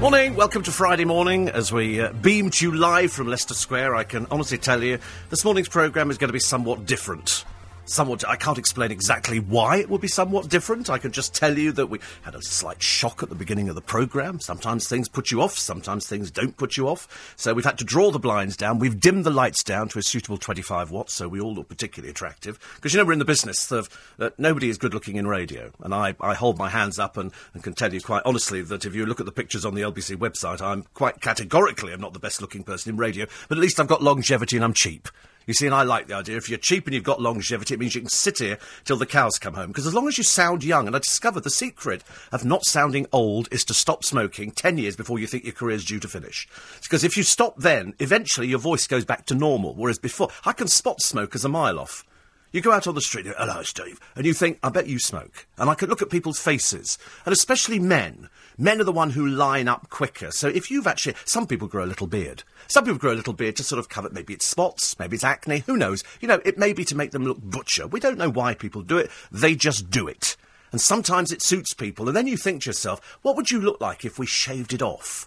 Morning, welcome to Friday morning as we uh, beam to you live from Leicester Square. I can honestly tell you this morning's programme is going to be somewhat different. Somewhat, I can't explain exactly why it will be somewhat different. I can just tell you that we had a slight shock at the beginning of the programme. Sometimes things put you off, sometimes things don't put you off. So we've had to draw the blinds down. We've dimmed the lights down to a suitable 25 watts, so we all look particularly attractive. Because you know we're in the business of uh, nobody is good looking in radio, and I, I hold my hands up and, and can tell you quite honestly that if you look at the pictures on the LBC website, I'm quite categorically I'm not the best looking person in radio, but at least I've got longevity and I'm cheap. You see, and I like the idea. If you're cheap and you've got longevity, it means you can sit here till the cows come home. Because as long as you sound young, and I discovered the secret of not sounding old is to stop smoking 10 years before you think your career's due to finish. Because if you stop then, eventually your voice goes back to normal. Whereas before, I can spot smokers a mile off. You go out on the street, hello, Steve, and you think, I bet you smoke. And I could look at people's faces, and especially men. Men are the one who line up quicker. So if you've actually, some people grow a little beard. Some people grow a little beard to sort of cover, maybe it's spots, maybe it's acne, who knows? You know, it may be to make them look butcher. We don't know why people do it, they just do it. And sometimes it suits people, and then you think to yourself, what would you look like if we shaved it off?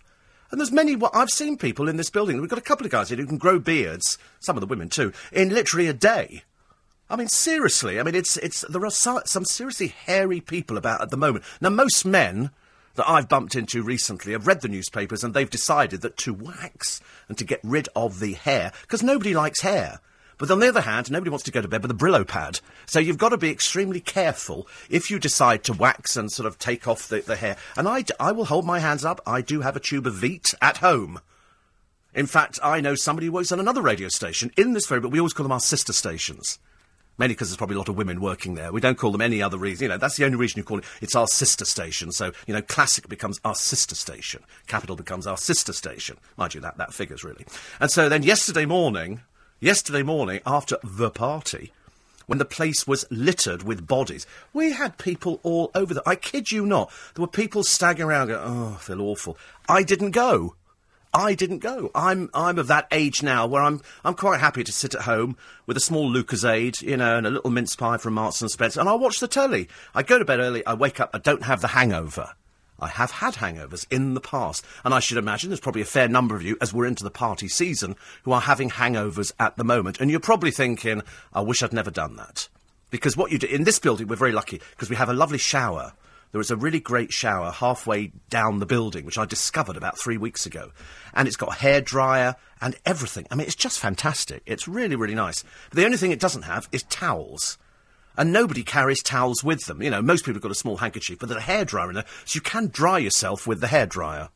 And there's many. Well, I've seen people in this building. We've got a couple of guys here who can grow beards, some of the women too, in literally a day. I mean, seriously. I mean, it's it's there are some seriously hairy people about at the moment. Now, most men that I've bumped into recently have read the newspapers and they've decided that to wax and to get rid of the hair because nobody likes hair. But on the other hand, nobody wants to go to bed with a Brillo pad. So you've got to be extremely careful if you decide to wax and sort of take off the, the hair. And I, d- I will hold my hands up. I do have a tube of Veet at home. In fact, I know somebody who works on another radio station in this very, but we always call them our sister stations. Mainly because there's probably a lot of women working there. We don't call them any other reason. You know, that's the only reason you call it. It's our sister station. So, you know, classic becomes our sister station. Capital becomes our sister station. Mind you, that, that figures really. And so then yesterday morning, yesterday morning, after the party, when the place was littered with bodies, we had people all over the. I kid you not. There were people staggering around going, oh, I feel awful. I didn't go. I didn't go. I'm I'm of that age now where I'm I'm quite happy to sit at home with a small Lucozade, you know, and a little mince pie from Marks and Spencer, and I'll watch the telly. I go to bed early. I wake up. I don't have the hangover. I have had hangovers in the past, and I should imagine there's probably a fair number of you, as we're into the party season, who are having hangovers at the moment. And you're probably thinking, I wish I'd never done that. Because what you do in this building, we're very lucky because we have a lovely shower there is a really great shower halfway down the building, which I discovered about three weeks ago. And it's got a hairdryer and everything. I mean, it's just fantastic. It's really, really nice. But the only thing it doesn't have is towels. And nobody carries towels with them. You know, most people have got a small handkerchief, but there's a hairdryer in there, so you can dry yourself with the hairdryer.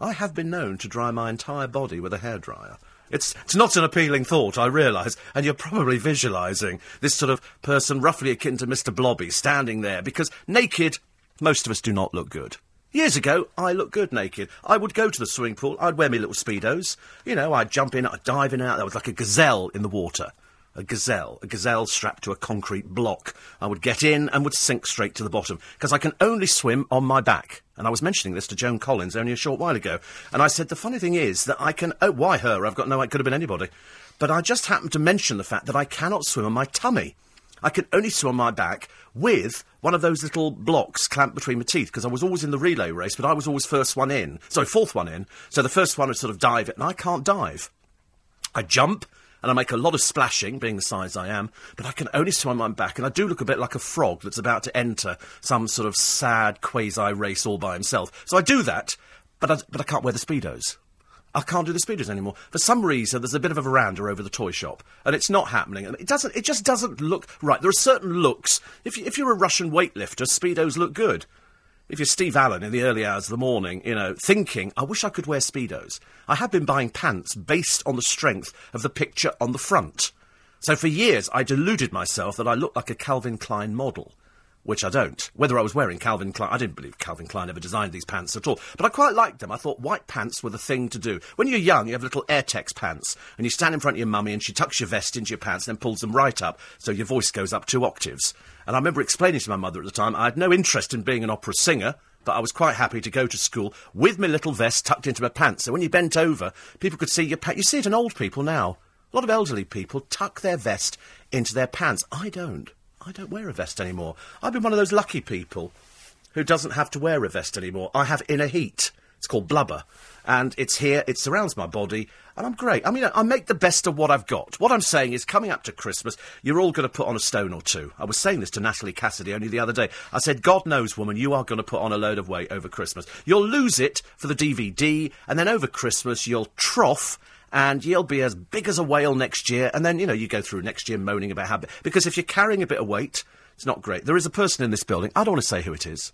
I have been known to dry my entire body with a hairdryer. It's, it's not an appealing thought, I realise, and you're probably visualising this sort of person roughly akin to Mr. Blobby standing there, because naked most of us do not look good. Years ago, I looked good naked. I would go to the swimming pool, I'd wear my little Speedos. You know, I'd jump in, I'd dive in out. There was like a gazelle in the water. A gazelle. A gazelle strapped to a concrete block. I would get in and would sink straight to the bottom. Because I can only swim on my back. And I was mentioning this to Joan Collins only a short while ago. And I said, the funny thing is that I can. Oh, why her? I've got no. It could have been anybody. But I just happened to mention the fact that I cannot swim on my tummy. I can only swim on my back with one of those little blocks clamped between my teeth because I was always in the relay race, but I was always first one in. So fourth one in. So the first one would sort of dive it, and I can't dive. I jump. And I make a lot of splashing, being the size I am, but I can only swim on my back, and I do look a bit like a frog that's about to enter some sort of sad quasi race all by himself. So I do that, but I, but I can't wear the speedos. I can't do the speedos anymore. For some reason, there's a bit of a veranda over the toy shop, and it's not happening. And it doesn't. It just doesn't look right. There are certain looks. If, you, if you're a Russian weightlifter, speedos look good. If you're Steve Allen in the early hours of the morning, you know, thinking, I wish I could wear speedos. I have been buying pants based on the strength of the picture on the front. So for years, I deluded myself that I looked like a Calvin Klein model which I don't. Whether I was wearing Calvin Klein, I didn't believe Calvin Klein ever designed these pants at all. But I quite liked them. I thought white pants were the thing to do. When you're young, you have little Airtex pants, and you stand in front of your mummy, and she tucks your vest into your pants and then pulls them right up, so your voice goes up two octaves. And I remember explaining to my mother at the time I had no interest in being an opera singer. But I was quite happy to go to school with my little vest tucked into my pants. So when you bent over, people could see your pants. You see it in old people now. A lot of elderly people tuck their vest into their pants. I don't. I don't wear a vest anymore. I've been one of those lucky people who doesn't have to wear a vest anymore. I have inner heat. It's called blubber. And it's here, it surrounds my body, and I'm great. I mean, I make the best of what I've got. What I'm saying is, coming up to Christmas, you're all going to put on a stone or two. I was saying this to Natalie Cassidy only the other day. I said, God knows, woman, you are going to put on a load of weight over Christmas. You'll lose it for the DVD, and then over Christmas, you'll trough and you'll be as big as a whale next year. And then, you know, you go through next year moaning about how. Because if you're carrying a bit of weight, it's not great. There is a person in this building, I don't want to say who it is,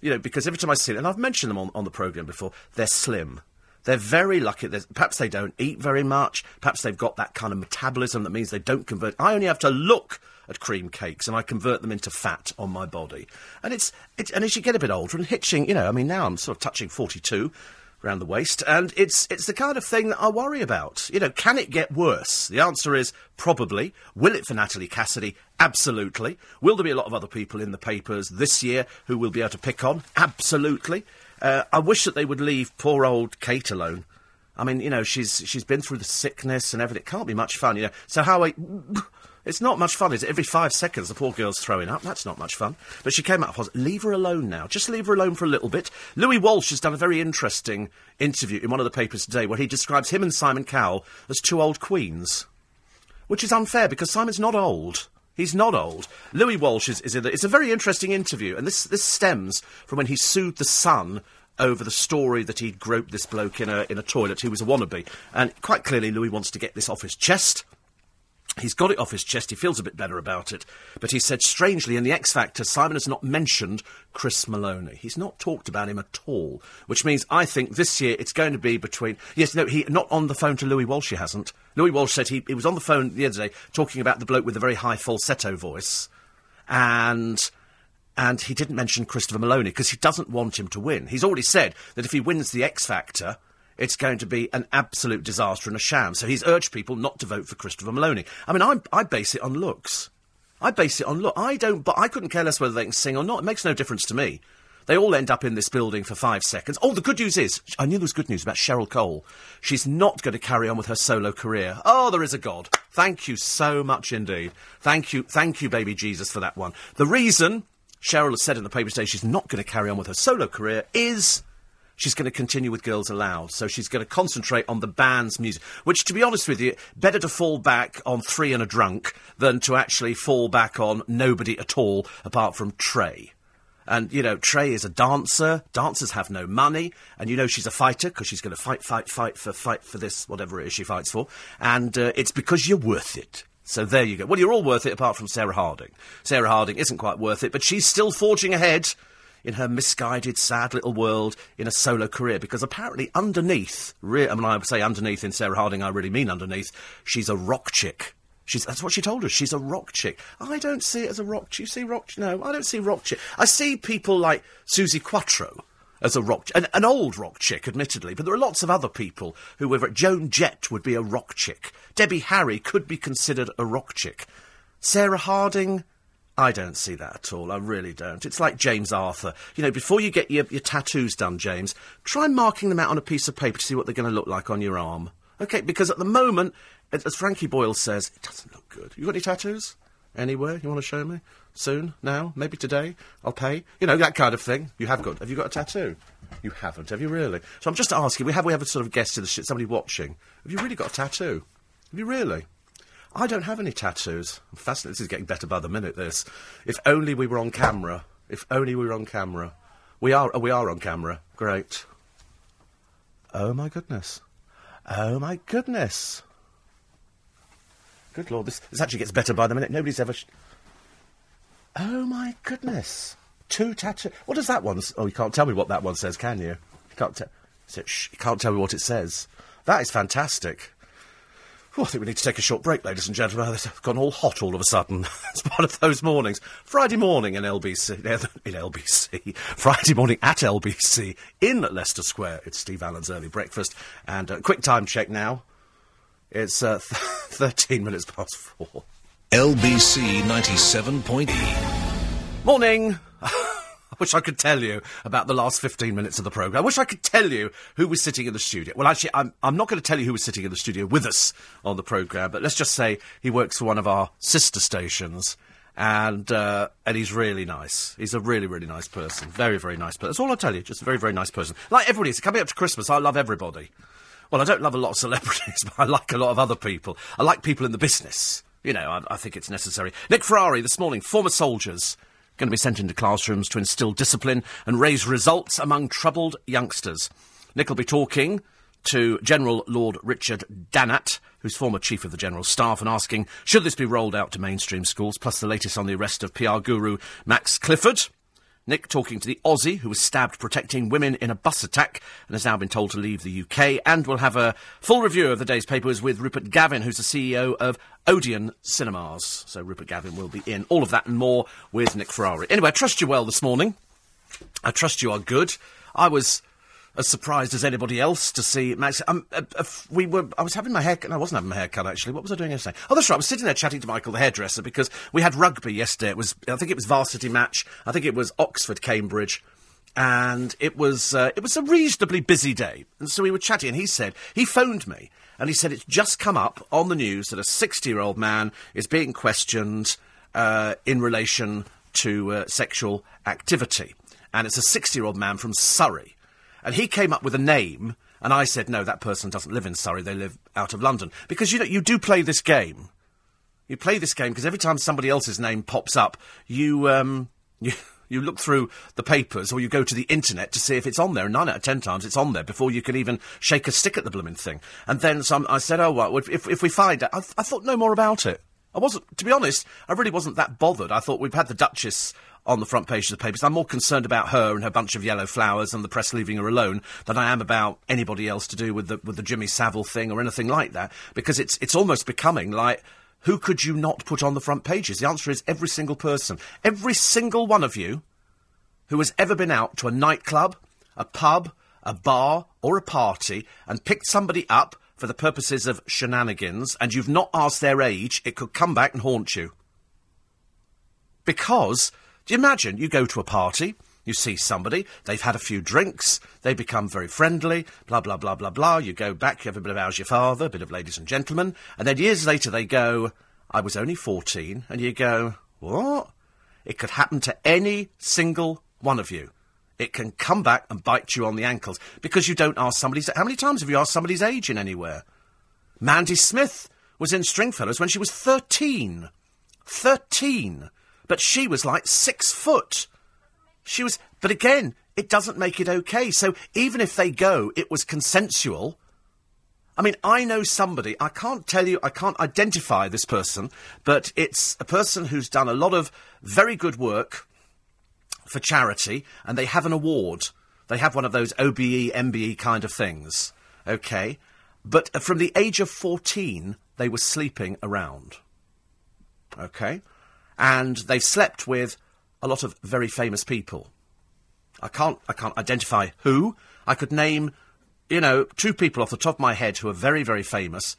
you know, because every time I see it, and I've mentioned them on, on the programme before, they're slim. They're very lucky. Perhaps they don't eat very much. Perhaps they've got that kind of metabolism that means they don't convert. I only have to look at cream cakes and I convert them into fat on my body. And it's, it's and as you get a bit older and hitching, you know, I mean, now I'm sort of touching 42 around the waist, and it's it's the kind of thing that I worry about. You know, can it get worse? The answer is probably. Will it for Natalie Cassidy? Absolutely. Will there be a lot of other people in the papers this year who will be able to pick on? Absolutely. Uh, I wish that they would leave poor old Kate alone. I mean, you know, she's she's been through the sickness and everything. It can't be much fun, you know. So how I. It's not much fun, is it? Every five seconds, the poor girl's throwing up. That's not much fun. But she came out positive. Leave her alone now. Just leave her alone for a little bit. Louis Walsh has done a very interesting interview in one of the papers today where he describes him and Simon Cowell as two old queens. Which is unfair because Simon's not old. He's not old. Louis Walsh is, is in the, It's a very interesting interview, and this, this stems from when he sued the Sun over the story that he'd groped this bloke in a, in a toilet who was a wannabe. And quite clearly, Louis wants to get this off his chest. He's got it off his chest. He feels a bit better about it. But he said, strangely, in the X Factor, Simon has not mentioned Chris Maloney. He's not talked about him at all. Which means I think this year it's going to be between. Yes, no, he not on the phone to Louis Walsh. He hasn't. Louis Walsh said he, he was on the phone the other day talking about the bloke with the very high falsetto voice, and and he didn't mention Christopher Maloney because he doesn't want him to win. He's already said that if he wins the X Factor it's going to be an absolute disaster and a sham. So he's urged people not to vote for Christopher Maloney. I mean, I, I base it on looks. I base it on look. I don't, but I couldn't care less whether they can sing or not. It makes no difference to me. They all end up in this building for five seconds. Oh, the good news is, I knew there was good news about Cheryl Cole. She's not going to carry on with her solo career. Oh, there is a God. Thank you so much indeed. Thank you, thank you, baby Jesus, for that one. The reason Cheryl has said in the paper today she's not going to carry on with her solo career is she's going to continue with Girls Aloud. So she's going to concentrate on the band's music, which, to be honest with you, better to fall back on Three and a Drunk than to actually fall back on nobody at all apart from Trey. And, you know, Trey is a dancer. Dancers have no money. And you know she's a fighter because she's going to fight, fight, fight for, fight for this, whatever it is she fights for. And uh, it's because you're worth it. So there you go. Well, you're all worth it apart from Sarah Harding. Sarah Harding isn't quite worth it, but she's still forging ahead in her misguided, sad little world in a solo career because apparently underneath, re- I mean, I say underneath in Sarah Harding, I really mean underneath, she's a rock chick. She's, that's what she told us. She's a rock chick. I don't see it as a rock chick. You see rock? No, I don't see rock chick. I see people like Suzi Quatro as a rock, an, an old rock chick, admittedly, but there are lots of other people who, whether Joan Jett would be a rock chick, Debbie Harry could be considered a rock chick, Sarah Harding, I don't see that at all. I really don't. It's like James Arthur. You know, before you get your, your tattoos done, James, try marking them out on a piece of paper to see what they're going to look like on your arm. Okay, because at the moment, as Frankie Boyle says, it doesn't look good. You got any tattoos? Anywhere you want to show me? Soon? Now? Maybe today? I'll pay? You know, that kind of thing. You have got. Have you got a tattoo? You haven't, have you really? So I'm just asking, we have we a sort of guest to the shit, somebody watching. Have you really got a tattoo? Have you really? I don't have any tattoos. I'm fascinated. This is getting better by the minute, this. If only we were on camera. If only we were on camera. We are, oh, we are on camera. Great. Oh my goodness. Oh my goodness. Good lord, this, this actually gets better by the minute. Nobody's ever. Sh- oh my goodness. Two tattoos. What does that one? S- oh, you can't tell me what that one says, can you? You can't, te- sh- you can't tell me what it says. That is fantastic. Oh, I think we need to take a short break, ladies and gentlemen. It's gone all hot all of a sudden. it's one of those mornings. Friday morning in LBC. In LBC. Friday morning at LBC in Leicester Square. It's Steve Allen's early breakfast. And a uh, quick time check now. It's uh, th- 13 minutes past four. LBC 97.8. Morning. I wish I could tell you about the last 15 minutes of the programme. I wish I could tell you who was sitting in the studio. Well, actually, I'm, I'm not going to tell you who was sitting in the studio with us on the programme, but let's just say he works for one of our sister stations. and uh, and he's really nice. He's a really really nice person. Very very nice person. That's all I tell you. Just a very very nice person. Like everybody. It's coming up to Christmas. I love everybody. Well, I don't love a lot of celebrities, but I like a lot of other people. I like people in the business. You know, I, I think it's necessary. Nick Ferrari this morning, former soldiers, going to be sent into classrooms to instil discipline and raise results among troubled youngsters. Nick will be talking to General Lord Richard Dannatt, who's former Chief of the General Staff, and asking should this be rolled out to mainstream schools, plus the latest on the arrest of PR guru Max Clifford. Nick talking to the Aussie who was stabbed protecting women in a bus attack and has now been told to leave the UK. And we'll have a full review of the day's papers with Rupert Gavin, who's the CEO of Odeon Cinemas. So Rupert Gavin will be in. All of that and more with Nick Ferrari. Anyway, I trust you well this morning. I trust you are good. I was as surprised as anybody else to see Max. Um, uh, uh, we were. I was having my hair. No, I wasn't having my hair cut actually. What was I doing yesterday? Oh, that's right. I was sitting there chatting to Michael, the hairdresser, because we had rugby yesterday. It was. I think it was varsity match. I think it was Oxford Cambridge. And it was uh, it was a reasonably busy day, and so we were chatting. And he said he phoned me, and he said it's just come up on the news that a sixty-year-old man is being questioned uh, in relation to uh, sexual activity, and it's a sixty-year-old man from Surrey. And he came up with a name, and I said, no, that person doesn't live in Surrey, they live out of London. Because, you know, you do play this game. You play this game because every time somebody else's name pops up, you, um, you, you look through the papers or you go to the internet to see if it's on there. And nine out of ten times it's on there before you can even shake a stick at the blooming thing. And then some, I said, oh, well, if, if we find it, I, I thought no more about it. I wasn't, to be honest, I really wasn't that bothered. I thought we've had the Duchess on the front page of the papers. I'm more concerned about her and her bunch of yellow flowers and the press leaving her alone than I am about anybody else to do with the with the Jimmy Savile thing or anything like that. Because it's it's almost becoming like who could you not put on the front pages? The answer is every single person, every single one of you who has ever been out to a nightclub, a pub, a bar, or a party and picked somebody up for the purposes of shenanigans and you've not asked their age, it could come back and haunt you. Because do you imagine you go to a party, you see somebody, they've had a few drinks, they become very friendly, blah, blah, blah, blah, blah. You go back, you have a bit of How's Your Father, a bit of Ladies and Gentlemen, and then years later they go, I was only 14, and you go, what? It could happen to any single one of you. It can come back and bite you on the ankles because you don't ask somebody's. How many times have you asked somebody's age in anywhere? Mandy Smith was in Stringfellows when she was 13. 13. But she was like six foot. She was, but again, it doesn't make it okay. So even if they go, it was consensual. I mean, I know somebody, I can't tell you, I can't identify this person, but it's a person who's done a lot of very good work for charity, and they have an award. They have one of those OBE, MBE kind of things. Okay? But uh, from the age of 14, they were sleeping around. Okay? And they've slept with a lot of very famous people. I can't, I can't identify who. I could name, you know, two people off the top of my head who are very, very famous,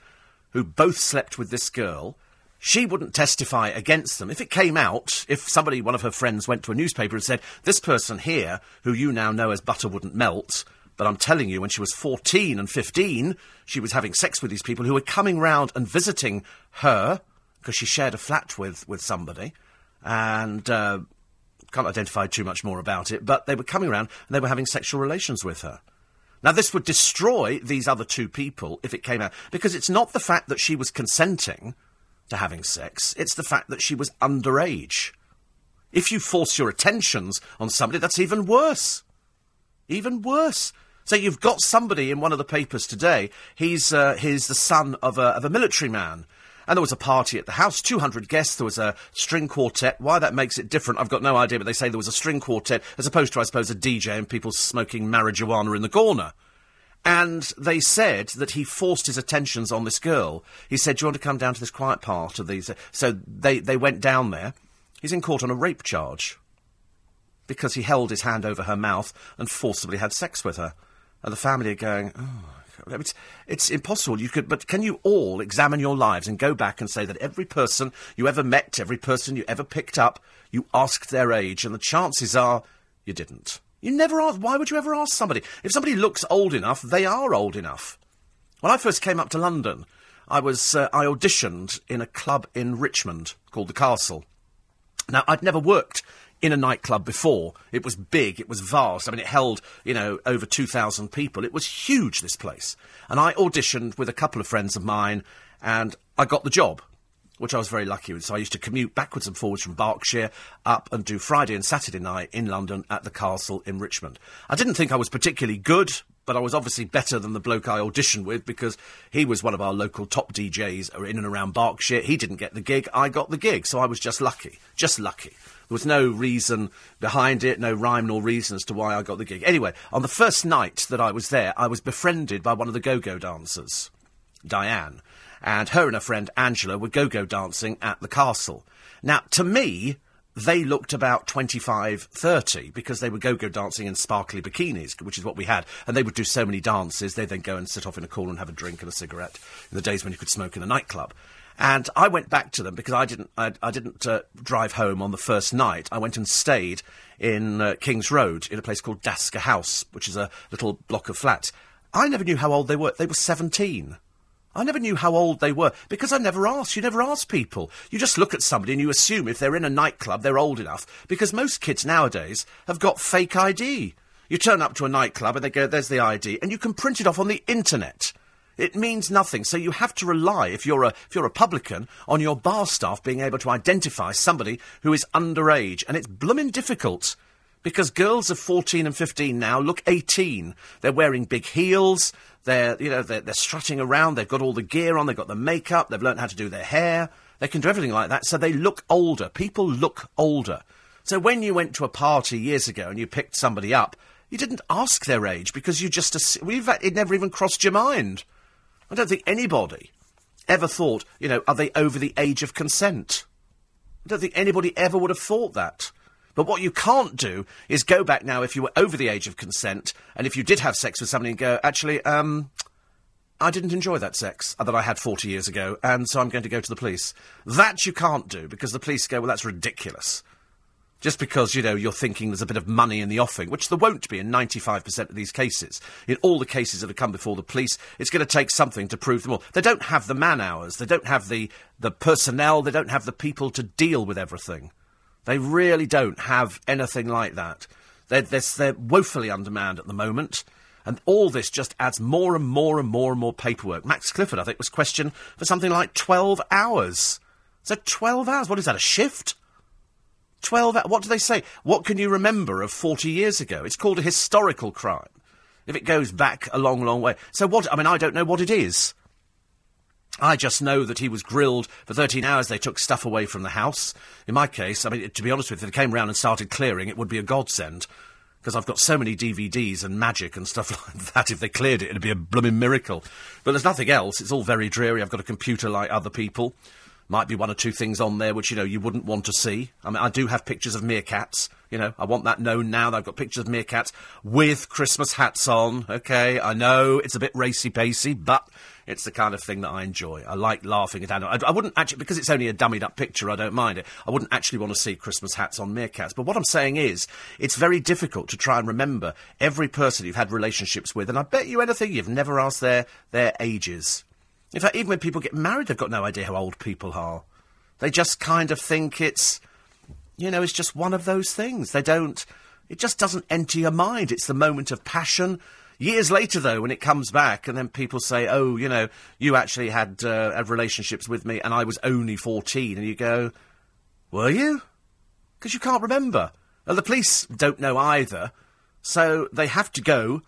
who both slept with this girl. She wouldn't testify against them. If it came out, if somebody, one of her friends, went to a newspaper and said, This person here, who you now know as butter wouldn't melt, but I'm telling you, when she was 14 and 15, she was having sex with these people who were coming round and visiting her because she shared a flat with, with somebody, and uh, can't identify too much more about it, but they were coming around and they were having sexual relations with her. Now, this would destroy these other two people if it came out, because it's not the fact that she was consenting to having sex, it's the fact that she was underage. If you force your attentions on somebody, that's even worse. Even worse. So you've got somebody in one of the papers today. He's uh, he's the son of a, of a military man and there was a party at the house, 200 guests, there was a string quartet. Why that makes it different, I've got no idea, but they say there was a string quartet, as opposed to, I suppose, a DJ and people smoking marijuana in the corner. And they said that he forced his attentions on this girl. He said, Do you want to come down to this quiet part of these? So they, they went down there. He's in court on a rape charge because he held his hand over her mouth and forcibly had sex with her. And the family are going, Oh, it's, it's impossible. You could, but can you all examine your lives and go back and say that every person you ever met, every person you ever picked up, you asked their age, and the chances are you didn't. You never ask. Why would you ever ask somebody? If somebody looks old enough, they are old enough. When I first came up to London, I was uh, I auditioned in a club in Richmond called the Castle. Now, I'd never worked in a nightclub before. It was big, it was vast. I mean, it held, you know, over 2,000 people. It was huge, this place. And I auditioned with a couple of friends of mine, and I got the job which I was very lucky with. So I used to commute backwards and forwards from Berkshire up and do Friday and Saturday night in London at the castle in Richmond. I didn't think I was particularly good, but I was obviously better than the bloke I auditioned with because he was one of our local top DJs in and around Berkshire. He didn't get the gig, I got the gig, so I was just lucky. Just lucky. There was no reason behind it, no rhyme nor reason as to why I got the gig. Anyway, on the first night that I was there, I was befriended by one of the go go dancers, Diane and her and her friend Angela were go-go dancing at the castle. Now, to me, they looked about 25, 30 because they were go-go dancing in sparkly bikinis, which is what we had. And they would do so many dances. They'd then go and sit off in a corner and have a drink and a cigarette in the days when you could smoke in a nightclub. And I went back to them because I didn't, I, I didn't uh, drive home on the first night. I went and stayed in uh, King's Road in a place called Dasker House, which is a little block of flats. I never knew how old they were. They were 17. I never knew how old they were because I never asked. You never ask people. You just look at somebody and you assume if they're in a nightclub, they're old enough because most kids nowadays have got fake ID. You turn up to a nightclub and they go, there's the ID, and you can print it off on the internet. It means nothing. So you have to rely, if you're a if you're a publican, on your bar staff being able to identify somebody who is underage, and it's blooming difficult because girls of 14 and 15 now look 18. They're wearing big heels. They're, you know, they're, they're strutting around. They've got all the gear on. They've got the makeup. They've learned how to do their hair. They can do everything like that. So they look older. People look older. So when you went to a party years ago and you picked somebody up, you didn't ask their age because you just it never even crossed your mind. I don't think anybody ever thought, you know, are they over the age of consent? I don't think anybody ever would have thought that. But what you can't do is go back now if you were over the age of consent, and if you did have sex with somebody and go, actually, um, I didn't enjoy that sex that I had 40 years ago, and so I'm going to go to the police. That you can't do, because the police go, well, that's ridiculous. Just because, you know, you're thinking there's a bit of money in the offing, which there won't be in 95% of these cases. In all the cases that have come before the police, it's going to take something to prove them all. They don't have the man hours, they don't have the, the personnel, they don't have the people to deal with everything. They really don't have anything like that. They're, they're, they're woefully undermanned at the moment. And all this just adds more and more and more and more paperwork. Max Clifford, I think, was questioned for something like 12 hours. So 12 hours? What is that, a shift? 12 What do they say? What can you remember of 40 years ago? It's called a historical crime. If it goes back a long, long way. So what, I mean, I don't know what it is. I just know that he was grilled for 13 hours. They took stuff away from the house. In my case, I mean, to be honest with you, if they came round and started clearing, it would be a godsend. Because I've got so many DVDs and magic and stuff like that. If they cleared it, it'd be a blooming miracle. But there's nothing else. It's all very dreary. I've got a computer like other people. Might be one or two things on there which, you know, you wouldn't want to see. I mean, I do have pictures of meerkats. You know, I want that known now that I've got pictures of meerkats with Christmas hats on. Okay, I know it's a bit racy-pacey, but it's the kind of thing that I enjoy. I like laughing at animals. I, I wouldn't actually, because it's only a dummied up picture, I don't mind it. I wouldn't actually want to see Christmas hats on meerkats. But what I'm saying is, it's very difficult to try and remember every person you've had relationships with, and I bet you anything you've never asked their, their ages. In fact, even when people get married, they've got no idea how old people are. They just kind of think it's, you know, it's just one of those things. They don't, it just doesn't enter your mind. It's the moment of passion Years later, though, when it comes back, and then people say, "Oh, you know, you actually had uh, had relationships with me, and I was only 14," and you go, "Were you?" Because you can't remember. And the police don't know either, so they have to go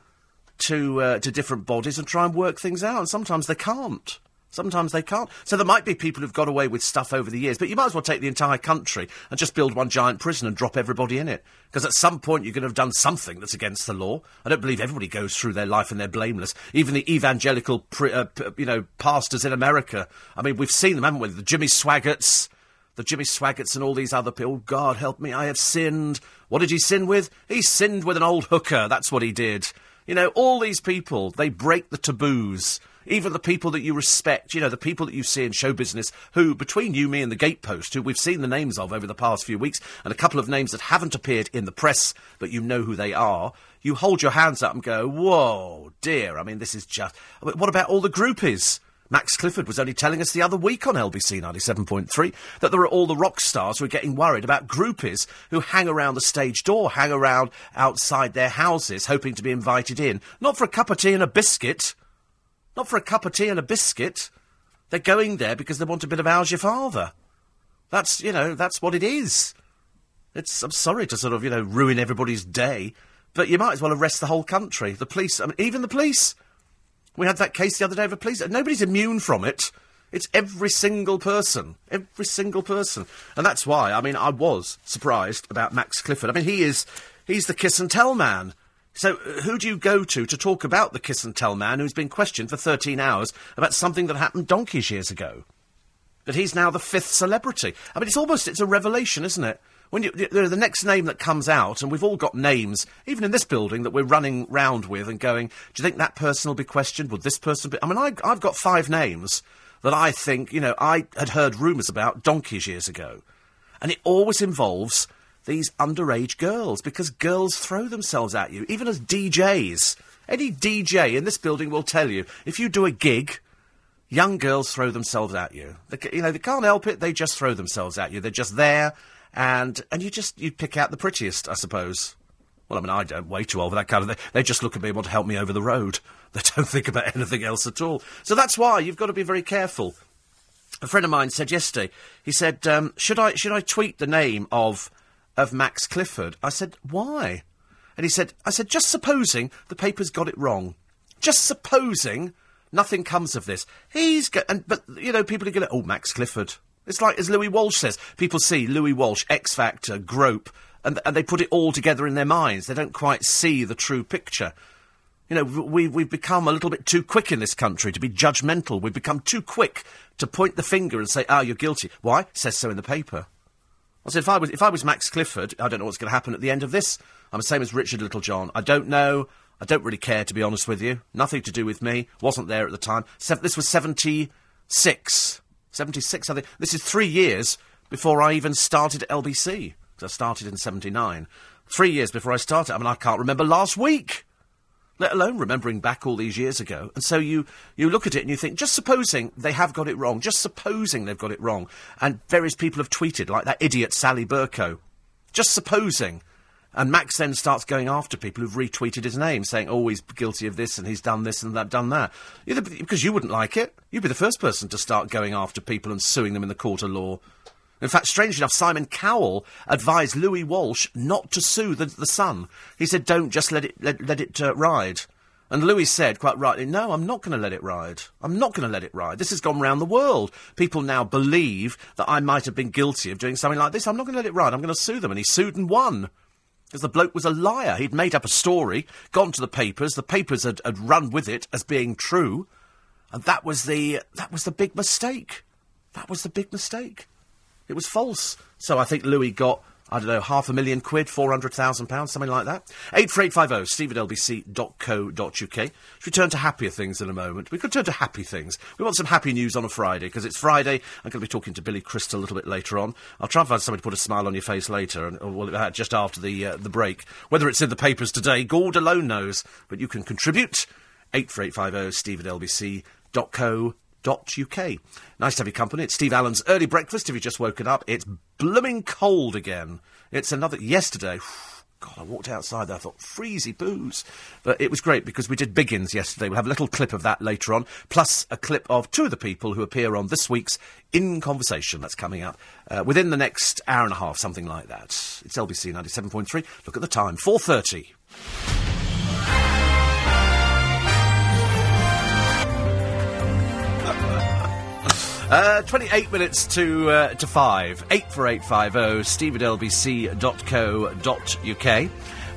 to uh, to different bodies and try and work things out. And sometimes they can't. Sometimes they can't. So there might be people who've got away with stuff over the years, but you might as well take the entire country and just build one giant prison and drop everybody in it. Because at some point you're going to have done something that's against the law. I don't believe everybody goes through their life and they're blameless. Even the evangelical, pri- uh, p- you know, pastors in America. I mean, we've seen them, haven't we? The Jimmy Swaggarts, the Jimmy Swaggarts and all these other people. Oh, God help me, I have sinned. What did he sin with? He sinned with an old hooker. That's what he did. You know, all these people, they break the taboos even the people that you respect, you know, the people that you see in show business, who, between you, me, and the gatepost, who we've seen the names of over the past few weeks, and a couple of names that haven't appeared in the press, but you know who they are, you hold your hands up and go, whoa, dear, I mean, this is just. What about all the groupies? Max Clifford was only telling us the other week on LBC 97.3 that there are all the rock stars who are getting worried about groupies who hang around the stage door, hang around outside their houses, hoping to be invited in. Not for a cup of tea and a biscuit. Not for a cup of tea and a biscuit. They're going there because they want a bit of how's your father. That's, you know, that's what it is. It's, I'm sorry to sort of, you know, ruin everybody's day, but you might as well arrest the whole country. The police, I mean, even the police. We had that case the other day of a police. Nobody's immune from it. It's every single person. Every single person. And that's why, I mean, I was surprised about Max Clifford. I mean, he is, he's the kiss and tell man. So, uh, who do you go to to talk about the kiss and tell man who's been questioned for 13 hours about something that happened donkeys years ago? But he's now the fifth celebrity. I mean, it's almost, it's a revelation, isn't it? When you, the, the next name that comes out, and we've all got names, even in this building, that we're running round with and going, do you think that person will be questioned? Would this person be? I mean, I, I've got five names that I think, you know, I had heard rumours about donkeys years ago. And it always involves these underage girls, because girls throw themselves at you, even as DJs. Any DJ in this building will tell you, if you do a gig, young girls throw themselves at you. They, you know, they can't help it, they just throw themselves at you. They're just there and and you just you pick out the prettiest, I suppose. Well, I mean, I don't way too old for that kind of thing. They just look at me and want to help me over the road. They don't think about anything else at all. So that's why you've got to be very careful. A friend of mine said yesterday. He said, um, "Should I should I tweet the name of of Max Clifford?" I said, "Why?" And he said, "I said just supposing the papers got it wrong. Just supposing." Nothing comes of this. He's go- and but you know people are going to oh Max Clifford it's like, as Louis Walsh says, people see Louis Walsh, X Factor, Grope, and, and they put it all together in their minds. They don't quite see the true picture. You know, we, we've become a little bit too quick in this country to be judgmental. We've become too quick to point the finger and say, ah, you're guilty. Why? Says so in the paper. I said, if I was, if I was Max Clifford, I don't know what's going to happen at the end of this. I'm the same as Richard Littlejohn. I don't know. I don't really care, to be honest with you. Nothing to do with me. Wasn't there at the time. Se- this was 76. 76, I think. This is three years before I even started LBC. I started in 79. Three years before I started. I mean, I can't remember last week, let alone remembering back all these years ago. And so you, you look at it and you think, just supposing they have got it wrong, just supposing they've got it wrong, and various people have tweeted, like that idiot Sally Bercow, just supposing and Max then starts going after people who've retweeted his name, saying, oh, he's guilty of this and he's done this and that, done that. Because you wouldn't like it. You'd be the first person to start going after people and suing them in the court of law. In fact, strangely enough, Simon Cowell advised Louis Walsh not to sue the, the Sun. He said, don't just let it, let, let it uh, ride. And Louis said, quite rightly, no, I'm not going to let it ride. I'm not going to let it ride. This has gone round the world. People now believe that I might have been guilty of doing something like this. I'm not going to let it ride. I'm going to sue them. And he sued and won. Because the bloke was a liar. He'd made up a story, gone to the papers, the papers had, had run with it as being true, and that was the that was the big mistake. That was the big mistake. It was false. So I think Louis got I don't know, half a million quid, £400,000, something like that. 84850 steve at lbc.co.uk. Should we turn to happier things in a moment? We could turn to happy things. We want some happy news on a Friday, because it's Friday. I'm going to be talking to Billy Crystal a little bit later on. I'll try and find somebody to put a smile on your face later, and, well, uh, just after the, uh, the break. Whether it's in the papers today, Gord alone knows. But you can contribute. 84850 steve at lbc.co.uk uk. Nice to have your company. It's Steve Allen's early breakfast. If you've just woken up, it's blooming cold again. It's another. Yesterday, God, I walked outside there, I thought, freezy booze. But it was great because we did Biggins yesterday. We'll have a little clip of that later on, plus a clip of two of the people who appear on this week's In Conversation. That's coming up uh, within the next hour and a half, something like that. It's LBC 97.3. Look at the time, 4.30. Uh, 28 minutes to uh, to 5. 84850 steve at lbc.co.uk.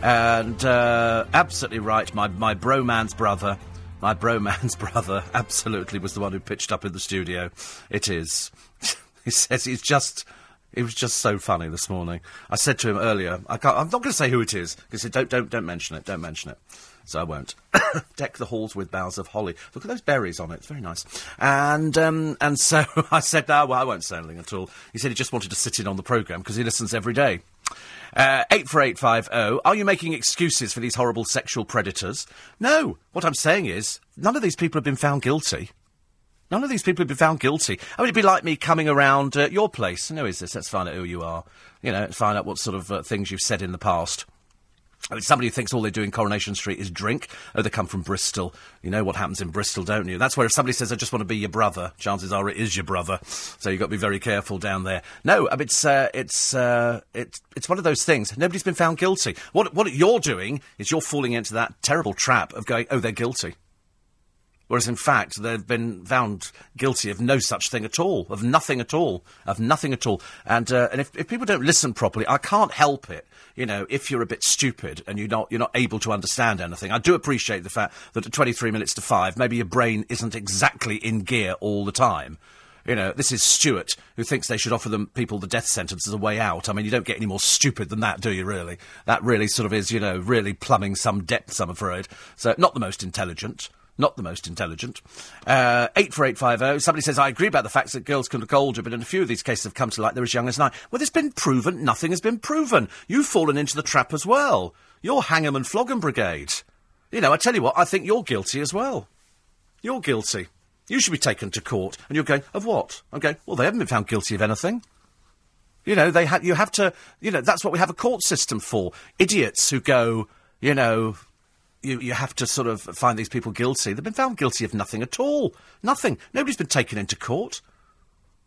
And uh, absolutely right, my, my broman's brother, my broman's brother, absolutely was the one who pitched up in the studio. It is. he says he's just. It was just so funny this morning. I said to him earlier, I am not going to say who it is, because don't, don't, don't mention it, don't mention it so I won't. Deck the halls with boughs of holly. Look at those berries on it; it's very nice. And um, and so I said, "No, well, I won't say anything at all." He said he just wanted to sit in on the programme because he listens every day. Uh, 84850. Are you making excuses for these horrible sexual predators? No. What I'm saying is, none of these people have been found guilty. None of these people have been found guilty. I mean, it'd be like me coming around uh, your place. Who is this? Let's find out who you are. You know, find out what sort of uh, things you've said in the past. Somebody who thinks all they do in Coronation Street is drink. Oh, they come from Bristol. You know what happens in Bristol, don't you? That's where if somebody says, I just want to be your brother, chances are it is your brother. So you've got to be very careful down there. No, I mean, it's, uh, it's, uh, it's, it's one of those things. Nobody's been found guilty. What, what you're doing is you're falling into that terrible trap of going, oh, they're guilty. Whereas, in fact, they've been found guilty of no such thing at all, of nothing at all, of nothing at all. And, uh, and if, if people don't listen properly, I can't help it you know, if you're a bit stupid and you're not, you're not able to understand anything, I do appreciate the fact that at 23 minutes to five, maybe your brain isn't exactly in gear all the time. You know, this is Stuart who thinks they should offer them people the death sentence as a way out. I mean, you don't get any more stupid than that, do you? Really, that really sort of is, you know, really plumbing some depths. I'm afraid. So, not the most intelligent not the most intelligent. Uh, 84850, somebody says, I agree about the fact that girls can look older, but in a few of these cases have come to light they're as young as nine. Well, there's been proven, nothing has been proven. You've fallen into the trap as well. You're Hang'em and Floggem Brigade. You know, I tell you what, I think you're guilty as well. You're guilty. You should be taken to court. And you're going, of what? I'm going, well, they haven't been found guilty of anything. You know, they ha- you have to, you know, that's what we have a court system for. Idiots who go, you know, you, you have to sort of find these people guilty. They've been found guilty of nothing at all. Nothing. Nobody's been taken into court.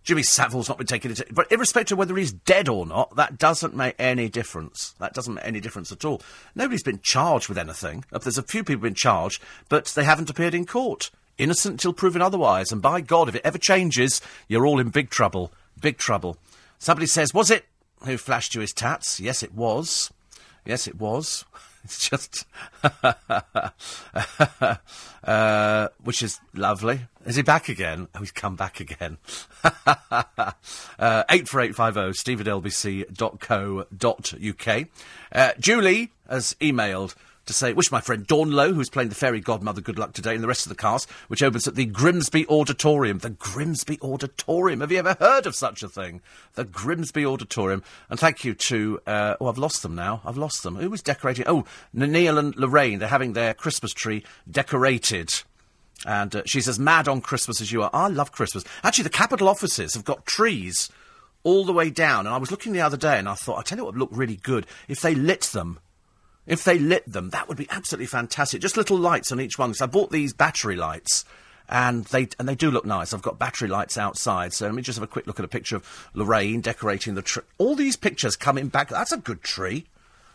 Jimmy Savile's not been taken into... But irrespective of whether he's dead or not, that doesn't make any difference. That doesn't make any difference at all. Nobody's been charged with anything. There's a few people been charged, but they haven't appeared in court. Innocent till proven otherwise. And by God, if it ever changes, you're all in big trouble. Big trouble. Somebody says, was it who flashed you his tats? Yes, it was. Yes, it was. It's just, uh, which is lovely. Is he back again? Oh, he's come back again. uh, 84850 steve at lbc.co.uk. Uh, Julie has emailed to say, wish my friend Dawn Lowe, who's playing the fairy godmother, good luck today, and the rest of the cast, which opens at the Grimsby Auditorium. The Grimsby Auditorium. Have you ever heard of such a thing? The Grimsby Auditorium. And thank you to, uh, oh, I've lost them now. I've lost them. Who was decorating? Oh, Neil and Lorraine. They're having their Christmas tree decorated. And uh, she's as mad on Christmas as you are. I love Christmas. Actually, the capital offices have got trees all the way down. And I was looking the other day and I thought, I tell you what would look really good if they lit them if they lit them, that would be absolutely fantastic. Just little lights on each one. Because I bought these battery lights, and they and they do look nice. I've got battery lights outside, so let me just have a quick look at a picture of Lorraine decorating the tree. All these pictures coming back. That's a good tree.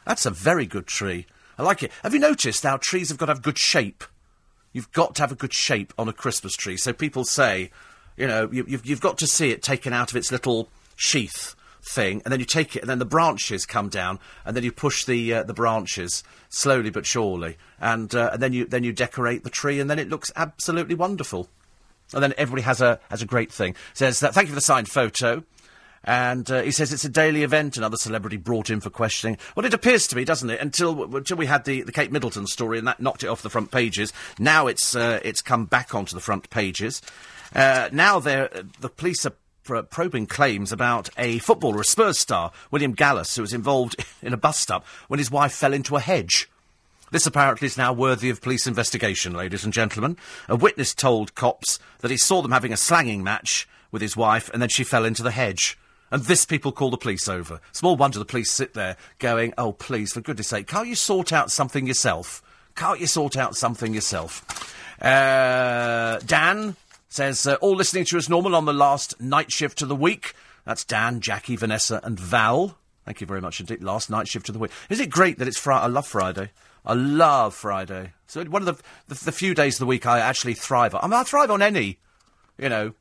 That's a very good tree. I like it. Have you noticed how trees have got to have good shape? You've got to have a good shape on a Christmas tree. So people say, you know, you, you've, you've got to see it taken out of its little sheath thing, and then you take it, and then the branches come down, and then you push the uh, the branches slowly but surely, and uh, and then you then you decorate the tree, and then it looks absolutely wonderful. And then everybody has a has a great thing. Says that, thank you for the signed photo. And uh, he says it's a daily event. Another celebrity brought in for questioning. Well, it appears to be, doesn't it? Until until we had the, the Kate Middleton story, and that knocked it off the front pages. Now it's uh, it's come back onto the front pages. Uh, now the police are probing claims about a footballer, a Spurs star, William Gallas, who was involved in a bus stop when his wife fell into a hedge. This apparently is now worthy of police investigation, ladies and gentlemen. A witness told cops that he saw them having a slanging match with his wife and then she fell into the hedge. And this people call the police over. Small wonder the police sit there going, oh, please, for goodness sake, can't you sort out something yourself? Can't you sort out something yourself? Uh, Dan says, uh, all listening to us normal on the last night shift of the week. That's Dan, Jackie, Vanessa, and Val. Thank you very much indeed. Last night shift of the week. Is it great that it's Friday? I love Friday. I love Friday. So one of the, the, the few days of the week I actually thrive on. I mean, I thrive on any, you know,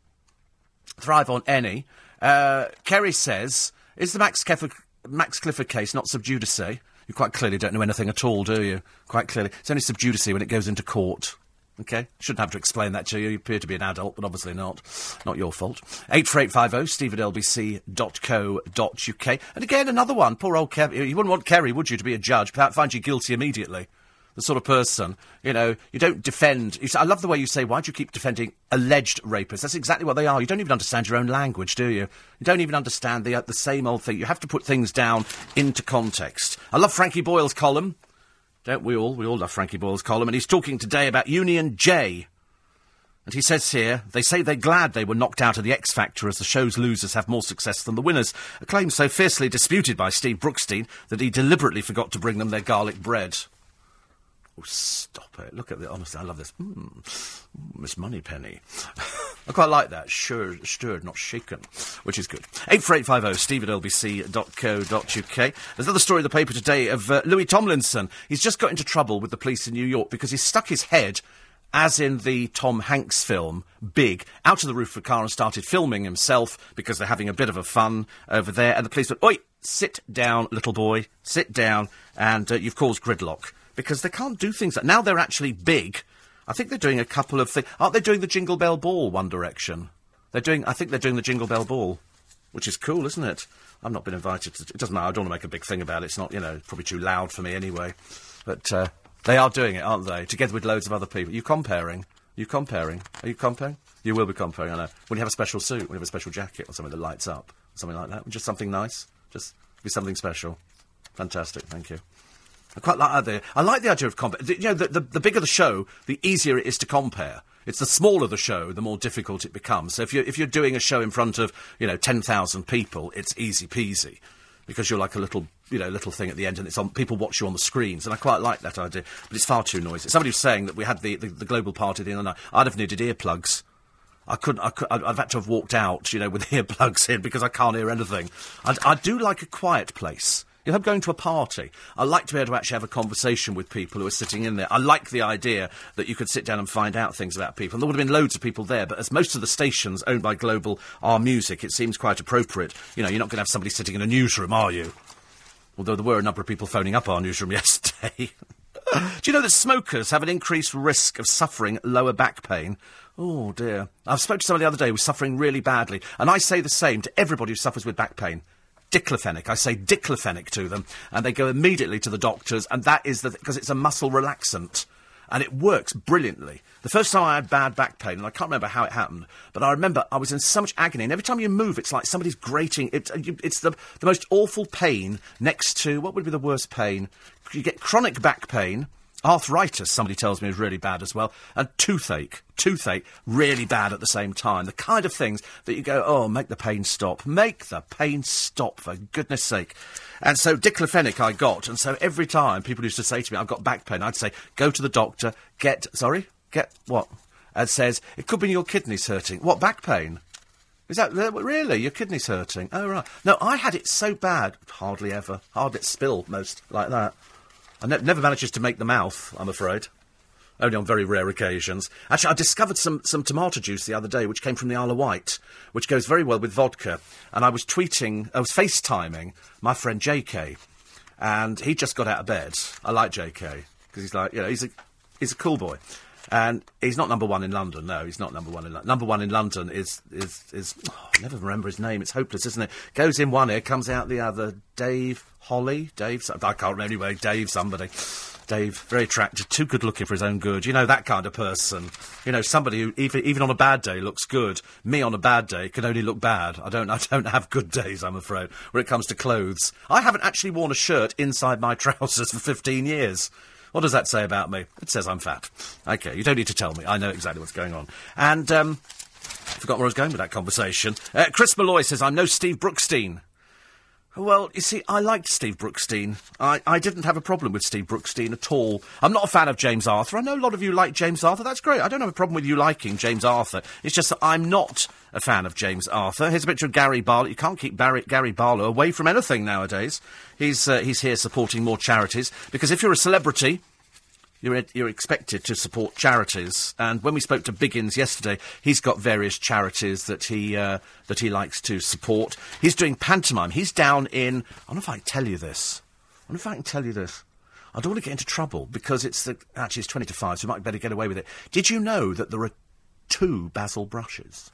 thrive on any. Uh, Kerry says, is the Max, Max Clifford case not sub judice? You quite clearly don't know anything at all, do you? Quite clearly. It's only sub judice when it goes into court. Okay, shouldn't have to explain that to you. You appear to be an adult, but obviously not. Not your fault. 84850 steve at lbc.co.uk. And again, another one. Poor old Kerry. You wouldn't want Kerry, would you, to be a judge? Perhaps find you guilty immediately. The sort of person, you know, you don't defend. You say, I love the way you say, why do you keep defending alleged rapists? That's exactly what they are. You don't even understand your own language, do you? You don't even understand the, uh, the same old thing. You have to put things down into context. I love Frankie Boyle's column. Don't we all? We all love Frankie Boyle's column. And he's talking today about Union J. And he says here, they say they're glad they were knocked out of the X Factor as the show's losers have more success than the winners. A claim so fiercely disputed by Steve Brookstein that he deliberately forgot to bring them their garlic bread. Oh, stop it. Look at the honestly, I love this. Mm, Miss Moneypenny. I quite like that. Stirred, stirred, not shaken, which is good. 84850 steve at lbc.co.uk. There's another story in the paper today of uh, Louis Tomlinson. He's just got into trouble with the police in New York because he stuck his head as in the Tom Hanks film, Big, out of the roof of a car and started filming himself because they're having a bit of a fun over there. And the police went, Oi, sit down, little boy, sit down, and uh, you've caused gridlock. Because they can't do things like Now they're actually big. I think they're doing a couple of things. Aren't they doing the Jingle Bell Ball, One Direction? They're doing, I think they're doing the Jingle Bell Ball, which is cool, isn't it? I've not been invited to. It doesn't matter. I don't want to make a big thing about it. It's not, you know, probably too loud for me anyway. But uh, they are doing it, aren't they? Together with loads of other people. You comparing? You comparing? Are you comparing? You will be comparing, I know. When you have a special suit, when you have a special jacket or something that lights up, something like that. Just something nice. Just be something special. Fantastic, thank you. I quite like the. I like the idea of compare. You know, the, the, the bigger the show, the easier it is to compare. It's the smaller the show, the more difficult it becomes. So if you're if you're doing a show in front of you know ten thousand people, it's easy peasy because you're like a little, you know, little thing at the end, and it's on. People watch you on the screens, and I quite like that idea. But it's far too noisy. Somebody was saying that we had the, the, the global party the other night. I'd have needed earplugs. I couldn't. I could, I've had to have walked out, you know, with earplugs in because I can't hear anything. I, I do like a quiet place. If I'm going to a party, I like to be able to actually have a conversation with people who are sitting in there. I like the idea that you could sit down and find out things about people. And there would have been loads of people there, but as most of the stations owned by Global are music, it seems quite appropriate. You know, you're not going to have somebody sitting in a newsroom, are you? Although there were a number of people phoning up our newsroom yesterday. Do you know that smokers have an increased risk of suffering lower back pain? Oh dear. I've spoke to somebody the other day who was suffering really badly, and I say the same to everybody who suffers with back pain diclofenac. I say diclofenac to them, and they go immediately to the doctors, and that is because it's a muscle relaxant. And it works brilliantly. The first time I had bad back pain, and I can't remember how it happened, but I remember I was in so much agony, and every time you move, it's like somebody's grating. It, it's the, the most awful pain next to what would be the worst pain? You get chronic back pain, Arthritis, somebody tells me, is really bad as well. And toothache. Toothache, really bad at the same time. The kind of things that you go, oh, make the pain stop. Make the pain stop, for goodness sake. And so diclofenac I got. And so every time people used to say to me, I've got back pain, I'd say, go to the doctor, get, sorry, get what? And says, it could be your kidneys hurting. What, back pain? Is that really your kidneys hurting? Oh right. No, I had it so bad, hardly ever, hardly spill most like that. I ne- never manages to make the mouth, I'm afraid. Only on very rare occasions. Actually, I discovered some, some tomato juice the other day, which came from the Isle of Wight, which goes very well with vodka. And I was tweeting, I was FaceTiming my friend JK, and he just got out of bed. I like JK because he's like, you know, he's a he's a cool boy. And he's not number one in London. No, he's not number one in London. Number one in London is is is. Oh, I never remember his name. It's hopeless, isn't it? Goes in one ear, comes out the other. Dave Holly, Dave. I can't remember anyway. Dave somebody. Dave, very attractive, too good looking for his own good. You know that kind of person. You know somebody who even even on a bad day looks good. Me on a bad day can only look bad. I don't I don't have good days. I'm afraid when it comes to clothes. I haven't actually worn a shirt inside my trousers for 15 years. What does that say about me? It says I'm fat. Okay, you don't need to tell me. I know exactly what's going on. And, um, forgot where I was going with that conversation. Uh, Chris Malloy says, I'm no Steve Brookstein. Well, you see, I liked Steve Brookstein. I, I didn't have a problem with Steve Brookstein at all. I'm not a fan of James Arthur. I know a lot of you like James Arthur. That's great. I don't have a problem with you liking James Arthur. It's just that I'm not a fan of James Arthur. Here's a picture of Gary Barlow. You can't keep Barry, Gary Barlow away from anything nowadays. He's, uh, he's here supporting more charities. Because if you're a celebrity, you're, you're expected to support charities. And when we spoke to Biggins yesterday, he's got various charities that he uh, that he likes to support. He's doing pantomime. He's down in. I wonder if I can tell you this. I wonder if I can tell you this. I don't want to get into trouble because it's the, actually it's twenty to five, so we might better get away with it. Did you know that there are two basil brushes?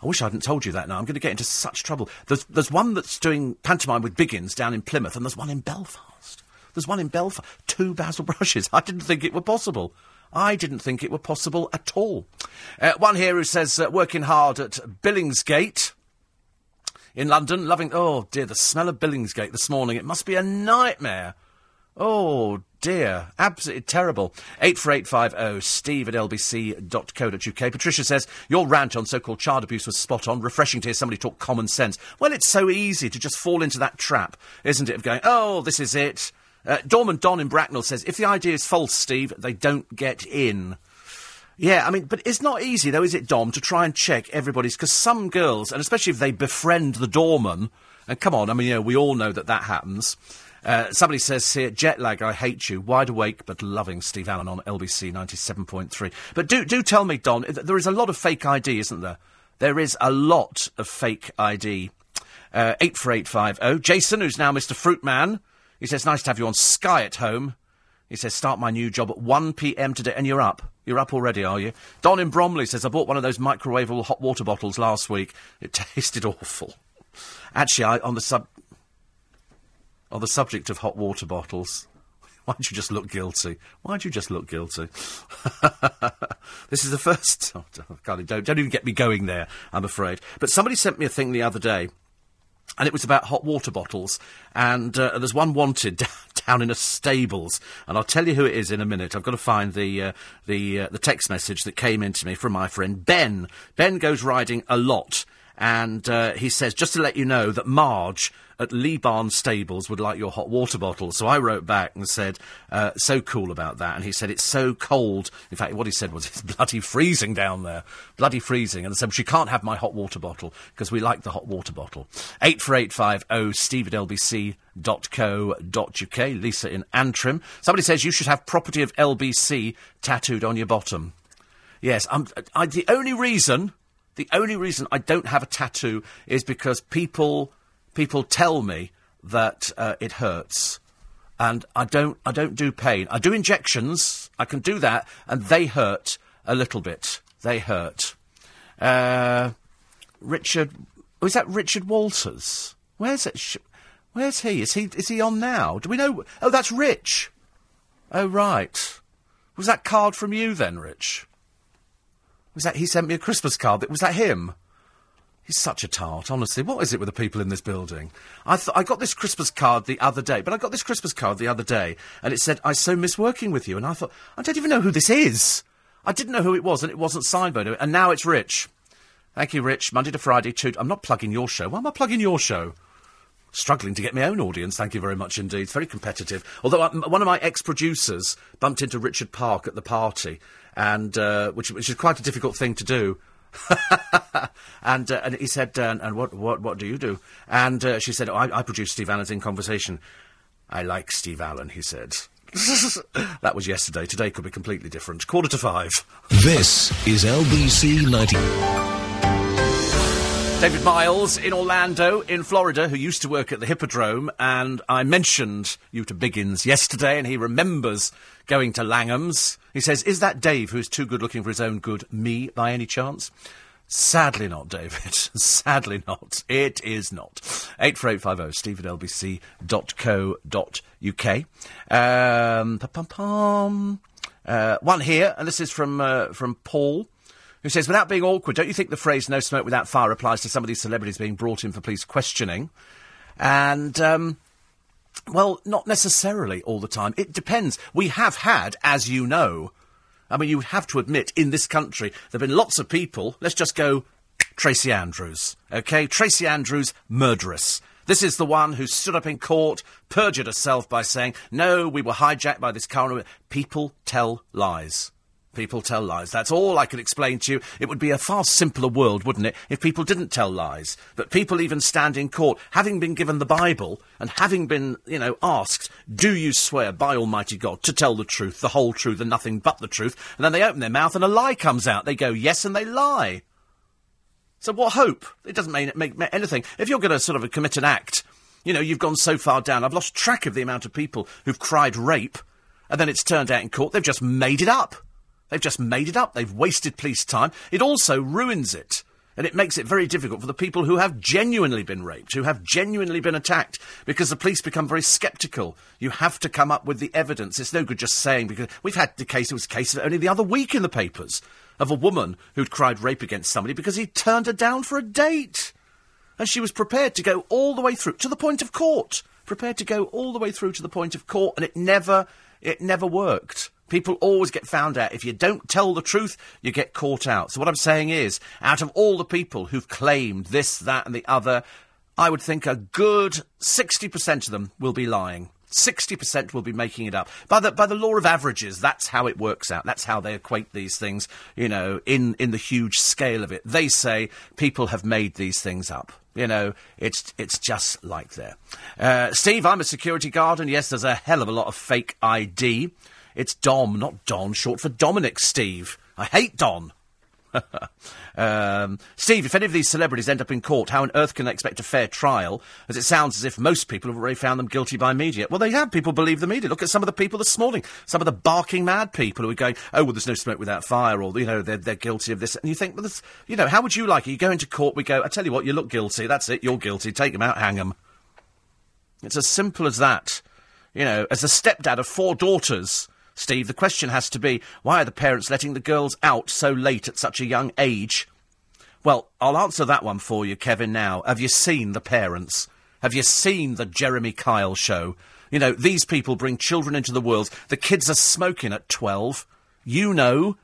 I wish I hadn't told you that now. I'm going to get into such trouble. There's, there's one that's doing pantomime with Biggins down in Plymouth, and there's one in Belfast. There's one in Belfast. Two basil brushes. I didn't think it were possible. I didn't think it were possible at all. Uh, one here who says, uh, working hard at Billingsgate in London, loving. Oh dear, the smell of Billingsgate this morning. It must be a nightmare. Oh dear. Absolutely terrible. 84850 steve at lbc.co.uk. Patricia says, Your rant on so called child abuse was spot on. Refreshing to hear somebody talk common sense. Well, it's so easy to just fall into that trap, isn't it? Of going, oh, this is it. Uh, Dorman Don in Bracknell says, If the idea is false, Steve, they don't get in. Yeah, I mean, but it's not easy, though, is it, Dom, to try and check everybody's. Because some girls, and especially if they befriend the doorman, and come on, I mean, you know, we all know that that happens. Uh, somebody says here, jet lag, I hate you. Wide awake but loving Steve Allen on LBC 97.3. But do, do tell me, Don, there is a lot of fake ID, isn't there? There is a lot of fake ID. Uh, 84850. Jason, who's now Mr. Fruitman, he says, nice to have you on Sky at home. He says, start my new job at 1pm today. And you're up. You're up already, are you? Don in Bromley says, I bought one of those microwavable hot water bottles last week. It tasted awful. Actually, I, on the sub, on the subject of hot water bottles, why'd you just look guilty? Why'd you just look guilty? this is the first. Oh, God, don't, don't even get me going there, I'm afraid. But somebody sent me a thing the other day and it was about hot water bottles. And uh, there's one wanted down in a stables, and I'll tell you who it is in a minute. I've got to find the uh, the uh, the text message that came into me from my friend Ben. Ben goes riding a lot, and uh, he says just to let you know that Marge at Lee Barn Stables would like your hot water bottle. So I wrote back and said, uh, so cool about that. And he said, it's so cold. In fact, what he said was, it's bloody freezing down there. Bloody freezing. And I said, she can't have my hot water bottle because we like the hot water bottle. 84850 steve at lbc.co.uk. Lisa in Antrim. Somebody says you should have property of LBC tattooed on your bottom. Yes, I'm, I, the only reason, the only reason I don't have a tattoo is because people people tell me that uh, it hurts, and I don't. I don't do pain. I do injections. I can do that, and they hurt a little bit. They hurt. Uh, Richard, was that Richard Walters? Where's it? Where's he? Is he is he on now? Do we know? Oh, that's Rich. Oh right. Was that card from you then, Rich? Was that he sent me a Christmas card? Was that him? He's such a tart, honestly. What is it with the people in this building? I, th- I got this Christmas card the other day, but I got this Christmas card the other day, and it said, I so miss working with you. And I thought, I don't even know who this is. I didn't know who it was, and it wasn't signed by and now it's Rich. Thank you, Rich. Monday to Friday, two. I'm not plugging your show. Why am I plugging your show? Struggling to get my own audience, thank you very much indeed. It's very competitive. Although I, one of my ex producers bumped into Richard Park at the party, and uh, which, which is quite a difficult thing to do. and uh, and he said, uh, and what what what do you do? And uh, she said, oh, I, I produce Steve Allen's in conversation. I like Steve Allen, he said. that was yesterday. Today could be completely different. Quarter to five. This is LBC 90. David Miles in Orlando, in Florida, who used to work at the Hippodrome, and I mentioned you to Biggins yesterday, and he remembers going to Langham's. He says, Is that Dave, who's too good looking for his own good, me by any chance? Sadly not, David. Sadly not. It is not. 84850 steve at lbc.co.uk. Um, uh, one here, and this is from, uh, from Paul who says, without being awkward, don't you think the phrase no smoke without fire applies to some of these celebrities being brought in for police questioning? And, um, well, not necessarily all the time. It depends. We have had, as you know, I mean, you have to admit, in this country, there have been lots of people, let's just go Tracie Andrews, okay? Tracie Andrews, murderous. This is the one who stood up in court, perjured herself by saying, no, we were hijacked by this car. People tell lies. People tell lies. That's all I can explain to you. It would be a far simpler world, wouldn't it, if people didn't tell lies? But people even stand in court, having been given the Bible and having been, you know, asked, do you swear by Almighty God to tell the truth, the whole truth, and nothing but the truth? And then they open their mouth and a lie comes out. They go yes and they lie. So what hope? It doesn't make, make anything. If you're going to sort of commit an act, you know, you've gone so far down. I've lost track of the amount of people who've cried rape, and then it's turned out in court they've just made it up. They've just made it up. They've wasted police time. It also ruins it. And it makes it very difficult for the people who have genuinely been raped, who have genuinely been attacked, because the police become very sceptical. You have to come up with the evidence. It's no good just saying, because we've had the case, it was a case of only the other week in the papers, of a woman who'd cried rape against somebody because he turned her down for a date. And she was prepared to go all the way through, to the point of court. Prepared to go all the way through to the point of court, and it never It never worked. People always get found out. If you don't tell the truth, you get caught out. So what I'm saying is, out of all the people who've claimed this, that, and the other, I would think a good 60% of them will be lying. 60% will be making it up. By the, by the law of averages, that's how it works out. That's how they equate these things, you know, in, in the huge scale of it. They say people have made these things up. You know, it's, it's just like there. Uh, Steve, I'm a security guard, and yes, there's a hell of a lot of fake ID. It's Dom, not Don, short for Dominic, Steve. I hate Don. um, Steve, if any of these celebrities end up in court, how on earth can they expect a fair trial? As it sounds as if most people have already found them guilty by media. Well, they have. People believe the media. Look at some of the people this morning. Some of the barking mad people who are going, oh, well, there's no smoke without fire, or, you know, they're, they're guilty of this. And you think, well, you know, how would you like it? You go into court, we go, I tell you what, you look guilty. That's it. You're guilty. Take them out, hang them. It's as simple as that. You know, as the stepdad of four daughters Steve, the question has to be why are the parents letting the girls out so late at such a young age? Well, I'll answer that one for you, Kevin, now. Have you seen the parents? Have you seen the Jeremy Kyle show? You know, these people bring children into the world. The kids are smoking at 12. You know.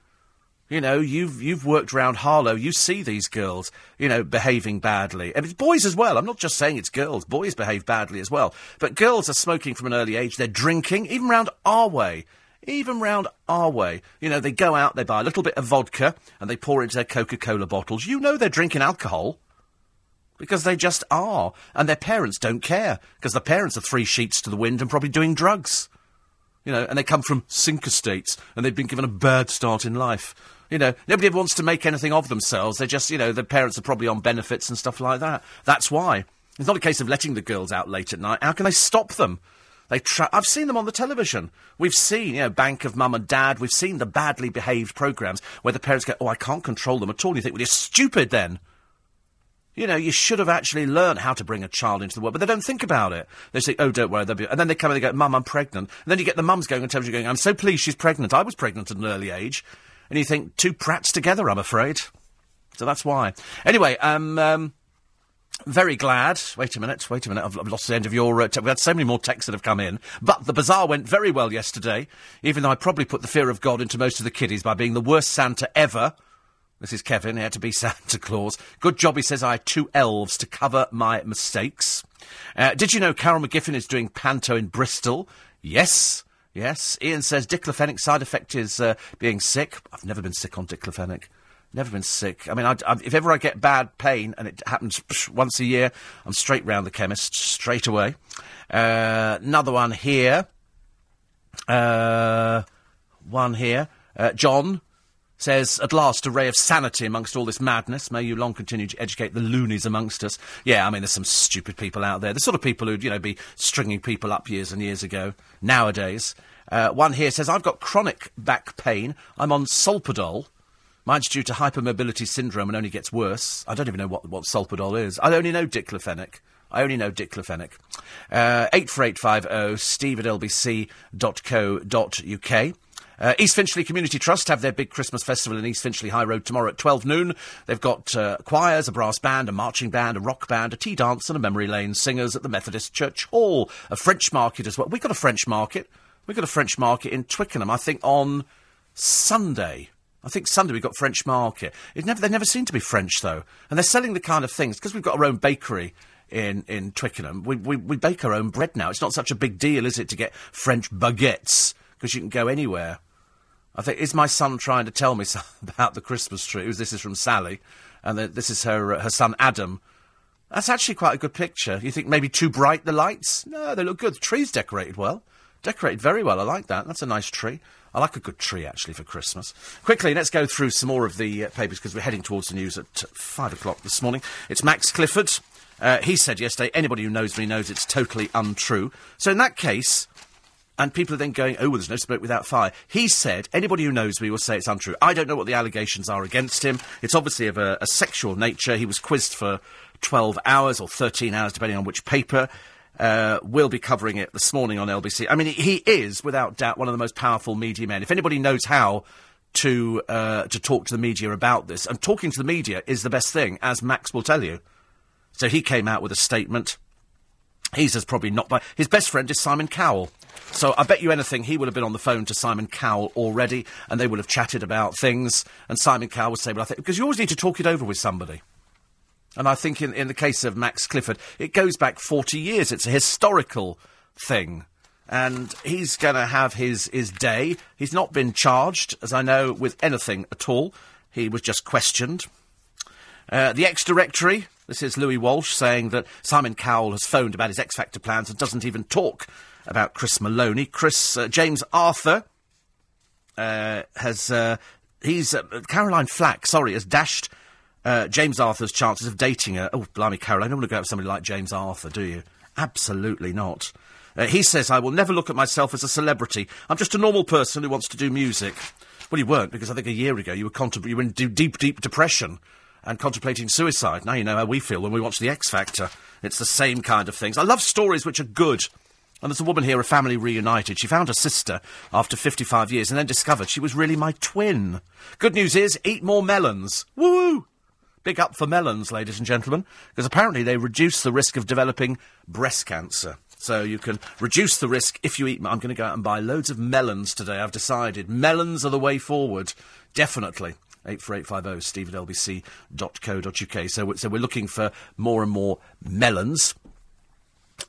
You know, you've you've worked around Harlow. You see these girls, you know, behaving badly. And it's boys as well. I'm not just saying it's girls. Boys behave badly as well. But girls are smoking from an early age. They're drinking, even round our way even round our way. You know, they go out, they buy a little bit of vodka, and they pour it into their Coca Cola bottles. You know they're drinking alcohol. Because they just are. And their parents don't care. Because the parents are three sheets to the wind and probably doing drugs. You know, and they come from sink estates, and they've been given a bad start in life. You know, nobody ever wants to make anything of themselves. They're just, you know, their parents are probably on benefits and stuff like that. That's why. It's not a case of letting the girls out late at night. How can they stop them? They tra- I've seen them on the television. We've seen, you know, Bank of Mum and Dad. We've seen the badly behaved programmes where the parents go, "Oh, I can't control them at all." And you think, "Well, you're stupid then." You know, you should have actually learned how to bring a child into the world, but they don't think about it. They say, "Oh, don't worry," they'll be... and then they come and they go, "Mum, I'm pregnant." And then you get the mums going on television going, "I'm so pleased she's pregnant. I was pregnant at an early age," and you think, two prats together, I'm afraid. So that's why. Anyway, um, um very glad. Wait a minute. Wait a minute. I've, I've lost the end of your. Uh, te- we had so many more texts that have come in, but the bazaar went very well yesterday. Even though I probably put the fear of God into most of the kiddies by being the worst Santa ever. This is Kevin. He had to be Santa Claus. Good job. He says I had two elves to cover my mistakes. Uh, did you know Carol McGiffin is doing panto in Bristol? Yes. Yes. Ian says diclofenac side effect is uh, being sick. I've never been sick on diclofenac. Never been sick. I mean, I, I, if ever I get bad pain, and it happens once a year, I'm straight round the chemist, straight away. Uh, another one here. Uh, one here. Uh, John says, at last, a ray of sanity amongst all this madness. May you long continue to educate the loonies amongst us. Yeah, I mean, there's some stupid people out there. The sort of people who'd, you know, be stringing people up years and years ago. Nowadays. Uh, one here says, I've got chronic back pain. I'm on Solpadol. Mine's due to hypermobility syndrome and only gets worse. I don't even know what, what Solpadol is. I only know diclofenac. I only know diclofenac. Uh, 84850 steve at lbc.co.uk. Uh, East Finchley Community Trust have their big Christmas festival in East Finchley High Road tomorrow at 12 noon. They've got uh, choirs, a brass band, a marching band, a rock band, a tea dance, and a memory lane singers at the Methodist Church Hall. A French market as well. We've got a French market. We've got a French market in Twickenham, I think, on Sunday. I think Sunday we've got French Market. It never, they never seem to be French, though. And they're selling the kind of things, because we've got our own bakery in, in Twickenham, we, we, we bake our own bread now. It's not such a big deal, is it, to get French baguettes, because you can go anywhere. I think, is my son trying to tell me about the Christmas tree? This is from Sally, and this is her, uh, her son Adam. That's actually quite a good picture. You think maybe too bright, the lights? No, they look good. The tree's decorated well. Decorated very well. I like that. That's a nice tree. I like a good tree, actually, for Christmas. Quickly, let's go through some more of the uh, papers because we're heading towards the news at five o'clock this morning. It's Max Clifford. Uh, he said yesterday, anybody who knows me knows it's totally untrue. So in that case, and people are then going, oh, well, there's no smoke without fire. He said, anybody who knows me will say it's untrue. I don't know what the allegations are against him. It's obviously of a, a sexual nature. He was quizzed for 12 hours or 13 hours, depending on which paper uh, will be covering it this morning on LBC. I mean, he is, without doubt, one of the most powerful media men. If anybody knows how to uh, to talk to the media about this, and talking to the media is the best thing, as Max will tell you. So he came out with a statement. He's as probably not by. His best friend is Simon Cowell. So I bet you anything he would have been on the phone to Simon Cowell already, and they would have chatted about things. And Simon Cowell would say, "Well, I think because you always need to talk it over with somebody." And I think in, in the case of Max Clifford, it goes back 40 years. It's a historical thing. And he's going to have his, his day. He's not been charged, as I know, with anything at all. He was just questioned. Uh, the ex directory, this is Louis Walsh saying that Simon Cowell has phoned about his X Factor plans and doesn't even talk about Chris Maloney. Chris, uh, James Arthur uh, has, uh, he's, uh, Caroline Flack, sorry, has dashed uh, James Arthur's chances of dating her. Oh, blimey, Caroline, I don't want to go out with somebody like James Arthur, do you? Absolutely not. Uh, he says, I will never look at myself as a celebrity. I'm just a normal person who wants to do music. Well, you weren't, because I think a year ago you were, contempl- you were in d- deep, deep depression and contemplating suicide. Now you know how we feel when we watch The X Factor. It's the same kind of things. I love stories which are good. And there's a woman here, a family reunited. She found her sister after 55 years and then discovered she was really my twin. Good news is, eat more melons. Woo! Big up for melons, ladies and gentlemen, because apparently they reduce the risk of developing breast cancer. So you can reduce the risk if you eat. I'm going to go out and buy loads of melons today. I've decided melons are the way forward. Definitely. 84850 steve at lbc.co.uk. So, so we're looking for more and more melons.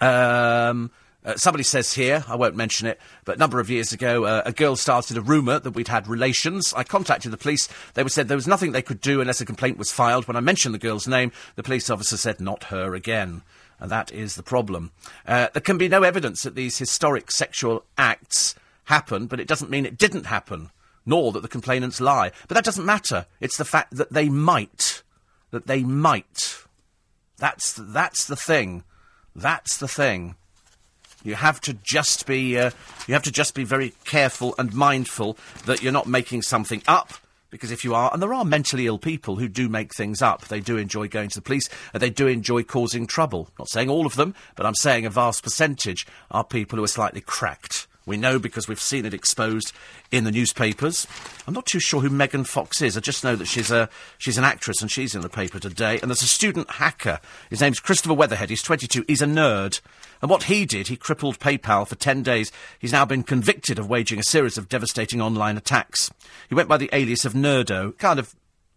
Um, uh, somebody says here, I won't mention it, but a number of years ago, uh, a girl started a rumour that we'd had relations. I contacted the police. They were said there was nothing they could do unless a complaint was filed. When I mentioned the girl's name, the police officer said, not her again. And that is the problem. Uh, there can be no evidence that these historic sexual acts happened, but it doesn't mean it didn't happen, nor that the complainants lie. But that doesn't matter. It's the fact that they might. That they might. That's, that's the thing. That's the thing. You have to just be, uh, you have to just be very careful and mindful that you're not making something up because if you are, and there are mentally ill people who do make things up, they do enjoy going to the police, and they do enjoy causing trouble. Not saying all of them, but I'm saying a vast percentage are people who are slightly cracked. We know because we've seen it exposed in the newspapers. I'm not too sure who Megan Fox is. I just know that she's a she's an actress and she's in the paper today. And there's a student hacker. His name's Christopher Weatherhead. He's 22. He's a nerd. And what he did, he crippled PayPal for 10 days. He's now been convicted of waging a series of devastating online attacks. He went by the alias of Nerdo, kind of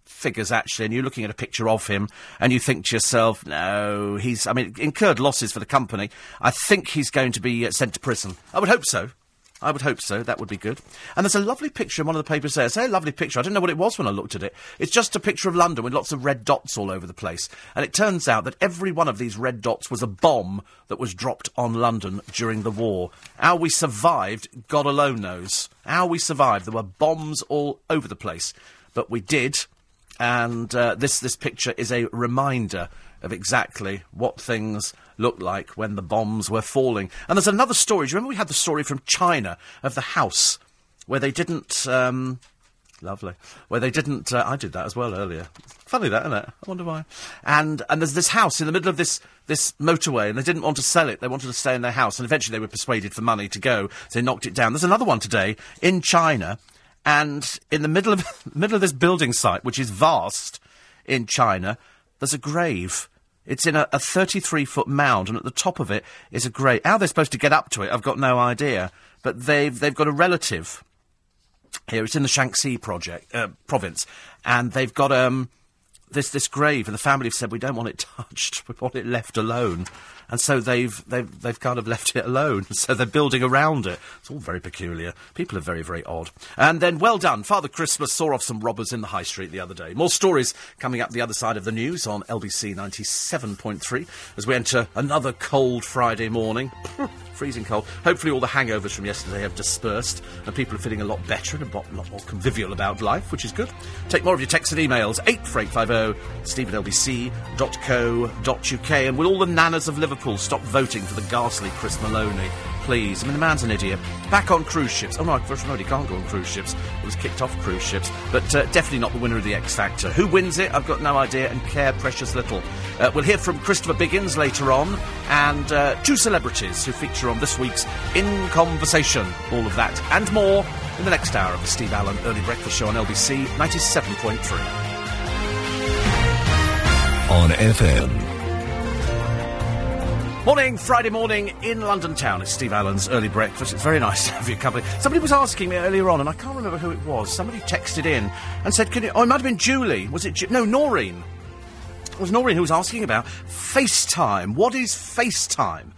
figures actually, and you're looking at a picture of him, and you think to yourself, no, he's, I mean, incurred losses for the company. I think he's going to be uh, sent to prison. I would hope so. I would hope so. That would be good. And there's a lovely picture in one of the papers there. Say a lovely picture. I didn't know what it was when I looked at it. It's just a picture of London with lots of red dots all over the place. And it turns out that every one of these red dots was a bomb that was dropped on London during the war. How we survived, God alone knows. How we survived. There were bombs all over the place. But we did. And uh, this, this picture is a reminder of exactly what things looked like when the bombs were falling. And there's another story. Do you remember we had the story from China of the house where they didn't. Um, lovely. Where they didn't. Uh, I did that as well earlier. Funny that, isn't it? I wonder why. And and there's this house in the middle of this this motorway, and they didn't want to sell it. They wanted to stay in their house, and eventually they were persuaded for money to go. So they knocked it down. There's another one today in China, and in the middle of middle of this building site, which is vast in China, there's a grave. It's in a, a 33 foot mound, and at the top of it is a grave. How they're supposed to get up to it, I've got no idea. But they've they've got a relative here. It's in the Shaanxi project uh, province, and they've got um this this grave, and the family have said we don't want it touched. We want it left alone, and so they've they've they've kind of left it alone. So they're building around it. It's all very peculiar. People are very very odd. And then well done, Father Christmas saw off some robbers in the high street the other day. More stories coming up the other side of the news on LBC ninety seven point three as we enter another cold Friday morning. freezing cold. Hopefully, all the hangovers from yesterday have dispersed and people are feeling a lot better and a lot, lot more convivial about life, which is good. Take more of your texts and emails. 84850 steve at lbc.co.uk. And will all the nanas of Liverpool stop voting for the ghastly Chris Maloney? Please. I mean, the man's an idiot. Back on cruise ships. Oh, no, of all, he can't go on cruise ships. It was kicked off cruise ships. But uh, definitely not the winner of the X Factor. Who wins it? I've got no idea and care precious little. Uh, we'll hear from Christopher Biggins later on and uh, two celebrities who feature on this week's In Conversation. All of that and more in the next hour of the Steve Allen Early Breakfast Show on LBC 97.3. On FM Morning, Friday morning in London town. It's Steve Allen's early breakfast. It's very nice to have your company. Somebody was asking me earlier on, and I can't remember who it was. Somebody texted in and said, "Can you?" Oh, it might have been Julie. Was it? Ju- no, Noreen. It was Noreen who was asking about FaceTime. What is FaceTime?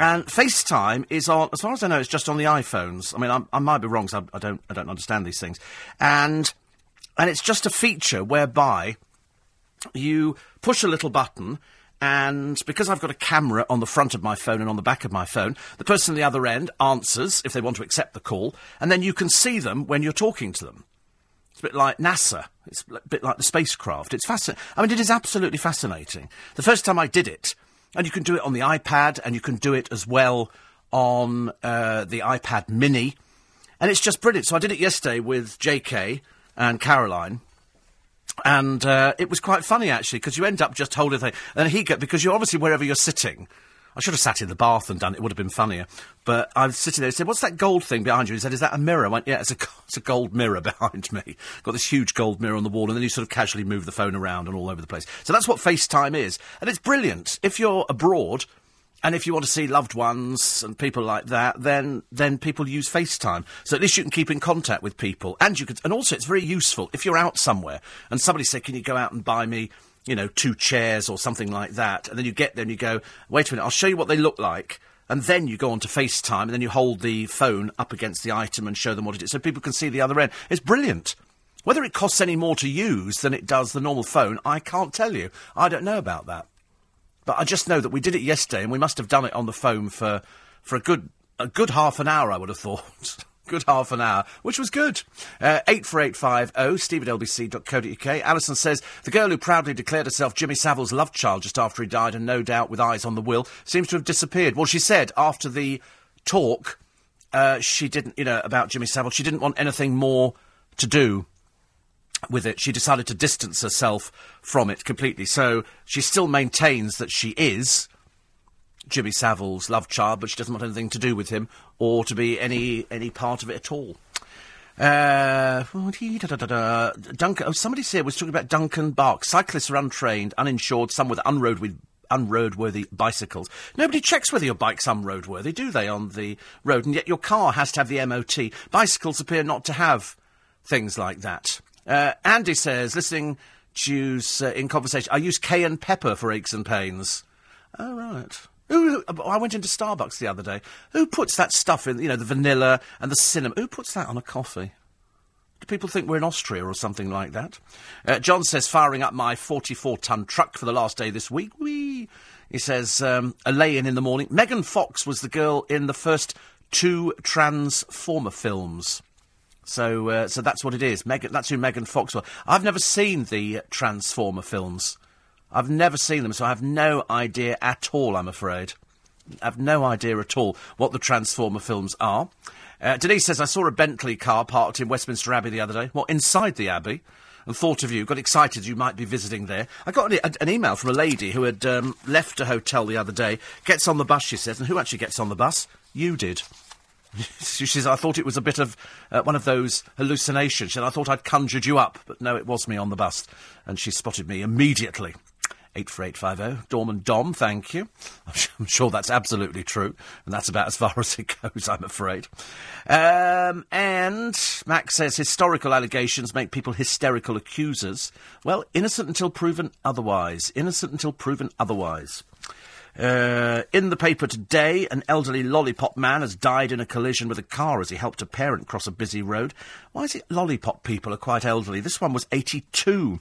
And FaceTime is on, as far as I know, it's just on the iPhones. I mean, I'm, i might be wrong, so I, I, don't, I don't understand these things. And, and it's just a feature whereby you push a little button, and because I've got a camera on the front of my phone and on the back of my phone, the person on the other end answers if they want to accept the call, and then you can see them when you're talking to them. It's a bit like NASA. It's a bit like the spacecraft. It's fascinating. I mean, it is absolutely fascinating. The first time I did it, and you can do it on the iPad, and you can do it as well on uh, the iPad Mini, and it's just brilliant. So I did it yesterday with J.K. and Caroline. And uh, it was quite funny actually because you end up just holding the thing, and he get because you're obviously wherever you're sitting. I should have sat in the bath and done it. It would have been funnier. But I was sitting there. He said, "What's that gold thing behind you?" He said, "Is that a mirror?" I went, "Yeah, it's a it's a gold mirror behind me. Got this huge gold mirror on the wall, and then you sort of casually move the phone around and all over the place. So that's what FaceTime is, and it's brilliant. If you're abroad, and if you want to see loved ones and people like that, then then people use FaceTime. So at least you can keep in contact with people, and you could, and also it's very useful if you're out somewhere and somebody said, "Can you go out and buy me?" You know, two chairs or something like that, and then you get there and you go, wait a minute, I'll show you what they look like, and then you go on to FaceTime, and then you hold the phone up against the item and show them what it is, so people can see the other end. It's brilliant. Whether it costs any more to use than it does the normal phone, I can't tell you. I don't know about that. But I just know that we did it yesterday, and we must have done it on the phone for, for a good a good half an hour. I would have thought. good half an hour, which was good. Uh, 84850, steve at lbc.co.uk. Alison says, the girl who proudly declared herself Jimmy Savile's love child just after he died, and no doubt with eyes on the will, seems to have disappeared. Well, she said after the talk, uh, she didn't, you know, about Jimmy Savile, she didn't want anything more to do with it. She decided to distance herself from it completely. So she still maintains that she is Jimmy Savile's love child, but she doesn't want anything to do with him or to be any any part of it at all. Uh, Duncan. Oh, somebody said was talking about Duncan Bark. Cyclists are untrained, uninsured, some with unroadworthy, unroadworthy bicycles. Nobody checks whether your bike's unroadworthy, do they, on the road? And yet your car has to have the MOT. Bicycles appear not to have things like that. Uh, Andy says, listening to uh, in conversation, I use cayenne pepper for aches and pains. Oh, right. Who, I went into Starbucks the other day. Who puts that stuff in, you know, the vanilla and the cinnamon? Who puts that on a coffee? Do people think we're in Austria or something like that? Uh, John says, firing up my 44 ton truck for the last day this week. Whee! He says, um, a lay in in the morning. Megan Fox was the girl in the first two Transformer films. So, uh, so that's what it is. That's who Megan Fox was. I've never seen the Transformer films. I've never seen them, so I have no idea at all. I'm afraid. I have no idea at all what the Transformer films are. Uh, Denise says I saw a Bentley car parked in Westminster Abbey the other day. What inside the Abbey? And thought of you, got excited you might be visiting there. I got an, an email from a lady who had um, left a hotel the other day. Gets on the bus, she says, and who actually gets on the bus? You did. she says, I thought it was a bit of uh, one of those hallucinations. She said, I thought I'd conjured you up, but no, it was me on the bus. And she spotted me immediately. 84850. Dorman Dom, thank you. I'm sure that's absolutely true. And that's about as far as it goes, I'm afraid. Um, and Max says historical allegations make people hysterical accusers. Well, innocent until proven otherwise. Innocent until proven otherwise. Uh, in the paper today, an elderly lollipop man has died in a collision with a car as he helped a parent cross a busy road. Why is it lollipop people are quite elderly? This one was 82.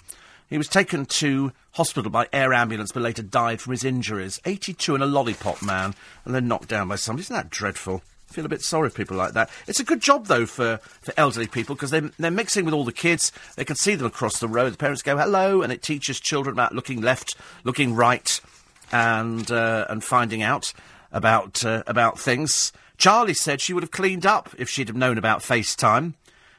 He was taken to hospital by air ambulance but later died from his injuries. 82 and a lollipop man, and then knocked down by somebody. Isn't that dreadful? I feel a bit sorry for people like that. It's a good job, though, for, for elderly people because they're, they're mixing with all the kids. They can see them across the road. The parents go, hello, and it teaches children about looking left, looking right, and, uh, and finding out about, uh, about things. Charlie said she would have cleaned up if she'd have known about FaceTime.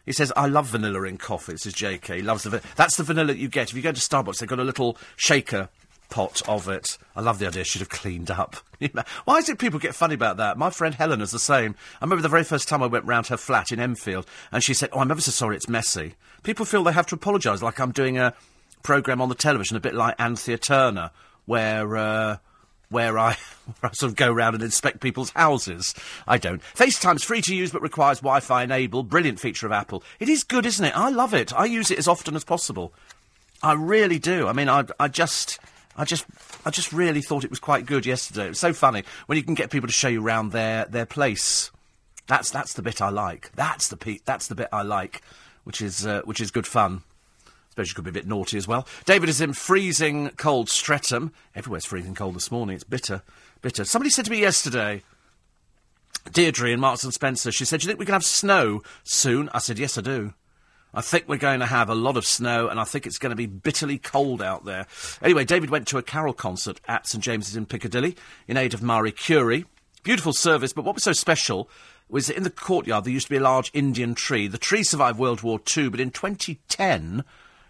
He says, I love vanilla in coffee. This is JK. He loves the va- That's the vanilla you get. If you go to Starbucks, they've got a little shaker pot of it. I love the idea. Should have cleaned up. Why is it people get funny about that? My friend Helen is the same. I remember the very first time I went round her flat in Enfield, and she said, "Oh, I'm ever so sorry. It's messy." People feel they have to apologise, like I'm doing a program on the television, a bit like Anthea Turner, where. Uh, where I, where I sort of go around and inspect people's houses. I don't. FaceTime's free to use but requires Wi-Fi enabled. Brilliant feature of Apple. It is good, isn't it? I love it. I use it as often as possible. I really do. I mean, I, I just, I just, I just really thought it was quite good yesterday. It was so funny when you can get people to show you around their their place. That's that's the bit I like. That's the pe- that's the bit I like, which is uh, which is good fun. Suppose you could be a bit naughty as well. David is in freezing cold Streatham. Everywhere's freezing cold this morning. It's bitter, bitter. Somebody said to me yesterday, Deirdre in Marks and Spencer. She said, "Do you think we can have snow soon?" I said, "Yes, I do." I think we're going to have a lot of snow, and I think it's going to be bitterly cold out there. Anyway, David went to a carol concert at St James's in Piccadilly in aid of Marie Curie. Beautiful service, but what was so special was that in the courtyard there used to be a large Indian tree. The tree survived World War II, but in 2010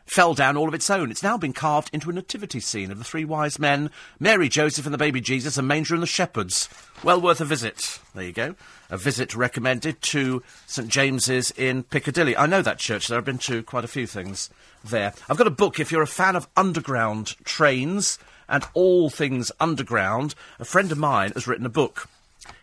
fell down all of its own. It's now been carved into a nativity scene of the three wise men, Mary, Joseph, and the baby Jesus, and Manger and the shepherds. Well worth a visit. There you go. A visit recommended to St James's in Piccadilly. I know that church there. I've been to quite a few things there. I've got a book if you're a fan of underground trains and all things underground. A friend of mine has written a book.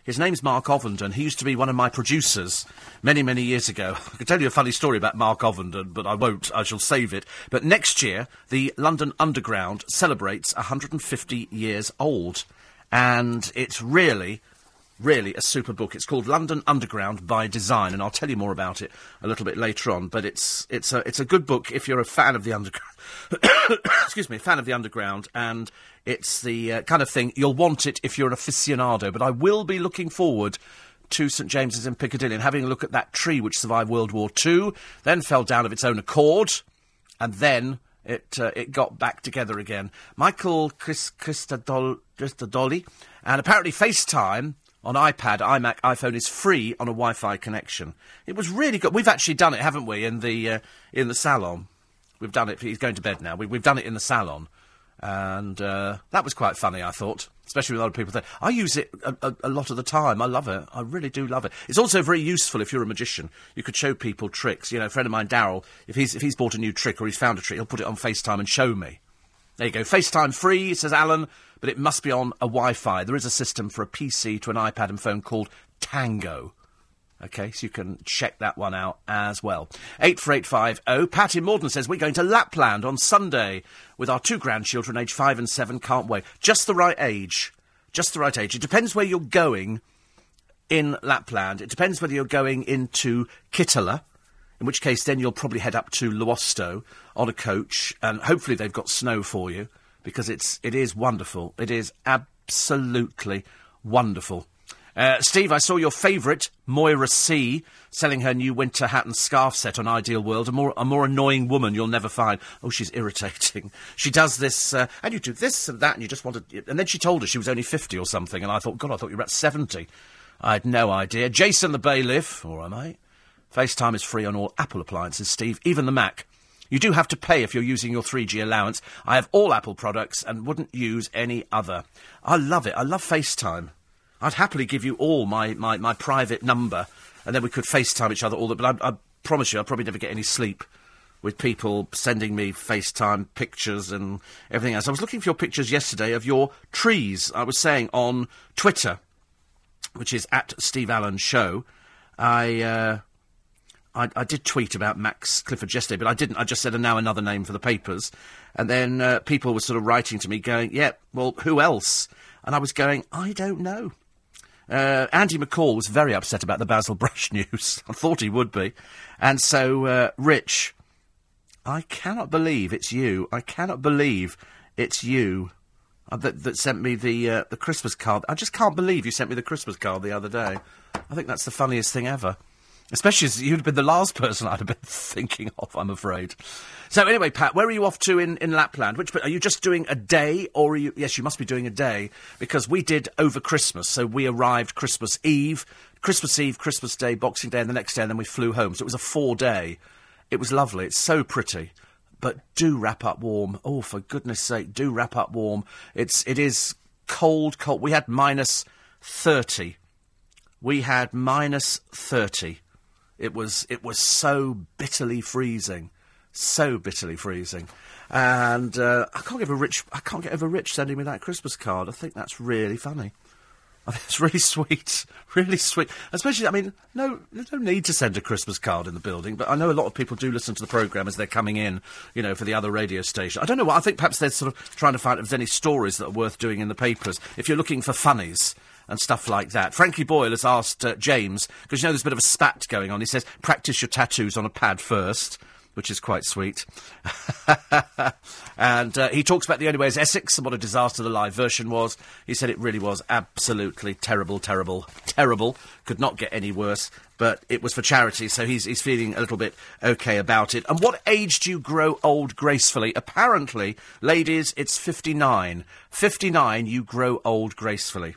His name's Mark Ovenden. He used to be one of my producers many, many years ago. I could tell you a funny story about Mark Ovenden, but I won't. I shall save it. But next year, the London Underground celebrates 150 years old. And it's really, really a super book. It's called London Underground by Design, and I'll tell you more about it a little bit later on. But it's, it's, a, it's a good book if you're a fan of the Underground. Excuse me, fan of the Underground, and it's the uh, kind of thing you'll want it if you're an aficionado. But I will be looking forward to St James's in Piccadilly and having a look at that tree which survived World War II, then fell down of its own accord, and then it uh, it got back together again. Michael Chris, Christadol, and apparently FaceTime on iPad, iMac, iPhone is free on a Wi-Fi connection. It was really good. We've actually done it, haven't we, in the uh, in the salon? We've done it. He's going to bed now. We, we've done it in the salon and uh, that was quite funny. I thought, especially with other people there. I use it a, a, a, lot of the time. I love it. I really do love it. It's also very useful if you're a magician. You could show people tricks. You know, a friend of mine, Daryl, if he's if he's bought a new trick or he's found a trick, he'll put it on FaceTime and show me. There you go. FaceTime free, says Alan, but it must be on a Wi-Fi. There is a system for a PC to an iPad and phone called Tango. Okay, so you can check that one out as well. 84850. Pat in Morden says, We're going to Lapland on Sunday with our two grandchildren, aged five and seven. Can't wait. Just the right age. Just the right age. It depends where you're going in Lapland. It depends whether you're going into Kittilä, in which case then you'll probably head up to Luosto on a coach, and hopefully they've got snow for you because it's it is wonderful. It is absolutely wonderful. Uh, Steve, I saw your favourite, Moira C, selling her new winter hat and scarf set on Ideal World. A more, a more annoying woman you'll never find. Oh, she's irritating. She does this, uh, and you do this and that, and you just want to. And then she told us she was only 50 or something, and I thought, God, I thought you were about 70. I had no idea. Jason the bailiff, or right, mate. FaceTime is free on all Apple appliances, Steve, even the Mac. You do have to pay if you're using your 3G allowance. I have all Apple products and wouldn't use any other. I love it. I love FaceTime. I'd happily give you all my, my, my private number, and then we could FaceTime each other all the. But I, I promise you, I'll probably never get any sleep with people sending me FaceTime pictures and everything else. I was looking for your pictures yesterday of your trees. I was saying on Twitter, which is at Steve Allen Show. I, uh, I, I did tweet about Max Clifford yesterday, but I didn't. I just said, now another name for the papers. And then uh, people were sort of writing to me, going, "Yeah, well, who else?" And I was going, "I don't know." Uh, Andy McCall was very upset about the Basil Brush news. I thought he would be. And so, uh, Rich, I cannot believe it's you. I cannot believe it's you uh, that, that sent me the uh, the Christmas card. I just can't believe you sent me the Christmas card the other day. I think that's the funniest thing ever. Especially as you'd have been the last person I'd have been thinking of, I'm afraid. So anyway, Pat, where are you off to in, in Lapland? Which are you just doing a day, or are you? Yes, you must be doing a day because we did over Christmas. So we arrived Christmas Eve, Christmas Eve, Christmas Day, Boxing Day, and the next day, and then we flew home. So it was a four day. It was lovely. It's so pretty. But do wrap up warm. Oh, for goodness sake, do wrap up warm. It's it is cold, cold. We had minus thirty. We had minus thirty. It was it was so bitterly freezing So bitterly freezing. And uh, I can't get over rich. I can't get over Rich sending me that Christmas card. I think that's really funny. I think it's really sweet, really sweet. Especially, I mean, no, there's no need to send a Christmas card in the building, but I know a lot of people do listen to the programme as they're coming in, you know, for the other radio station. I don't know what, I think perhaps they're sort of trying to find if there's any stories that are worth doing in the papers. If you're looking for funnies and stuff like that. Frankie Boyle has asked uh, James, because you know there's a bit of a spat going on, he says, practice your tattoos on a pad first which is quite sweet. and uh, he talks about the only way is Essex and what a disaster the live version was. He said it really was absolutely terrible, terrible, terrible. Could not get any worse. But it was for charity, so he's, he's feeling a little bit okay about it. And what age do you grow old gracefully? Apparently, ladies, it's 59. 59, you grow old gracefully.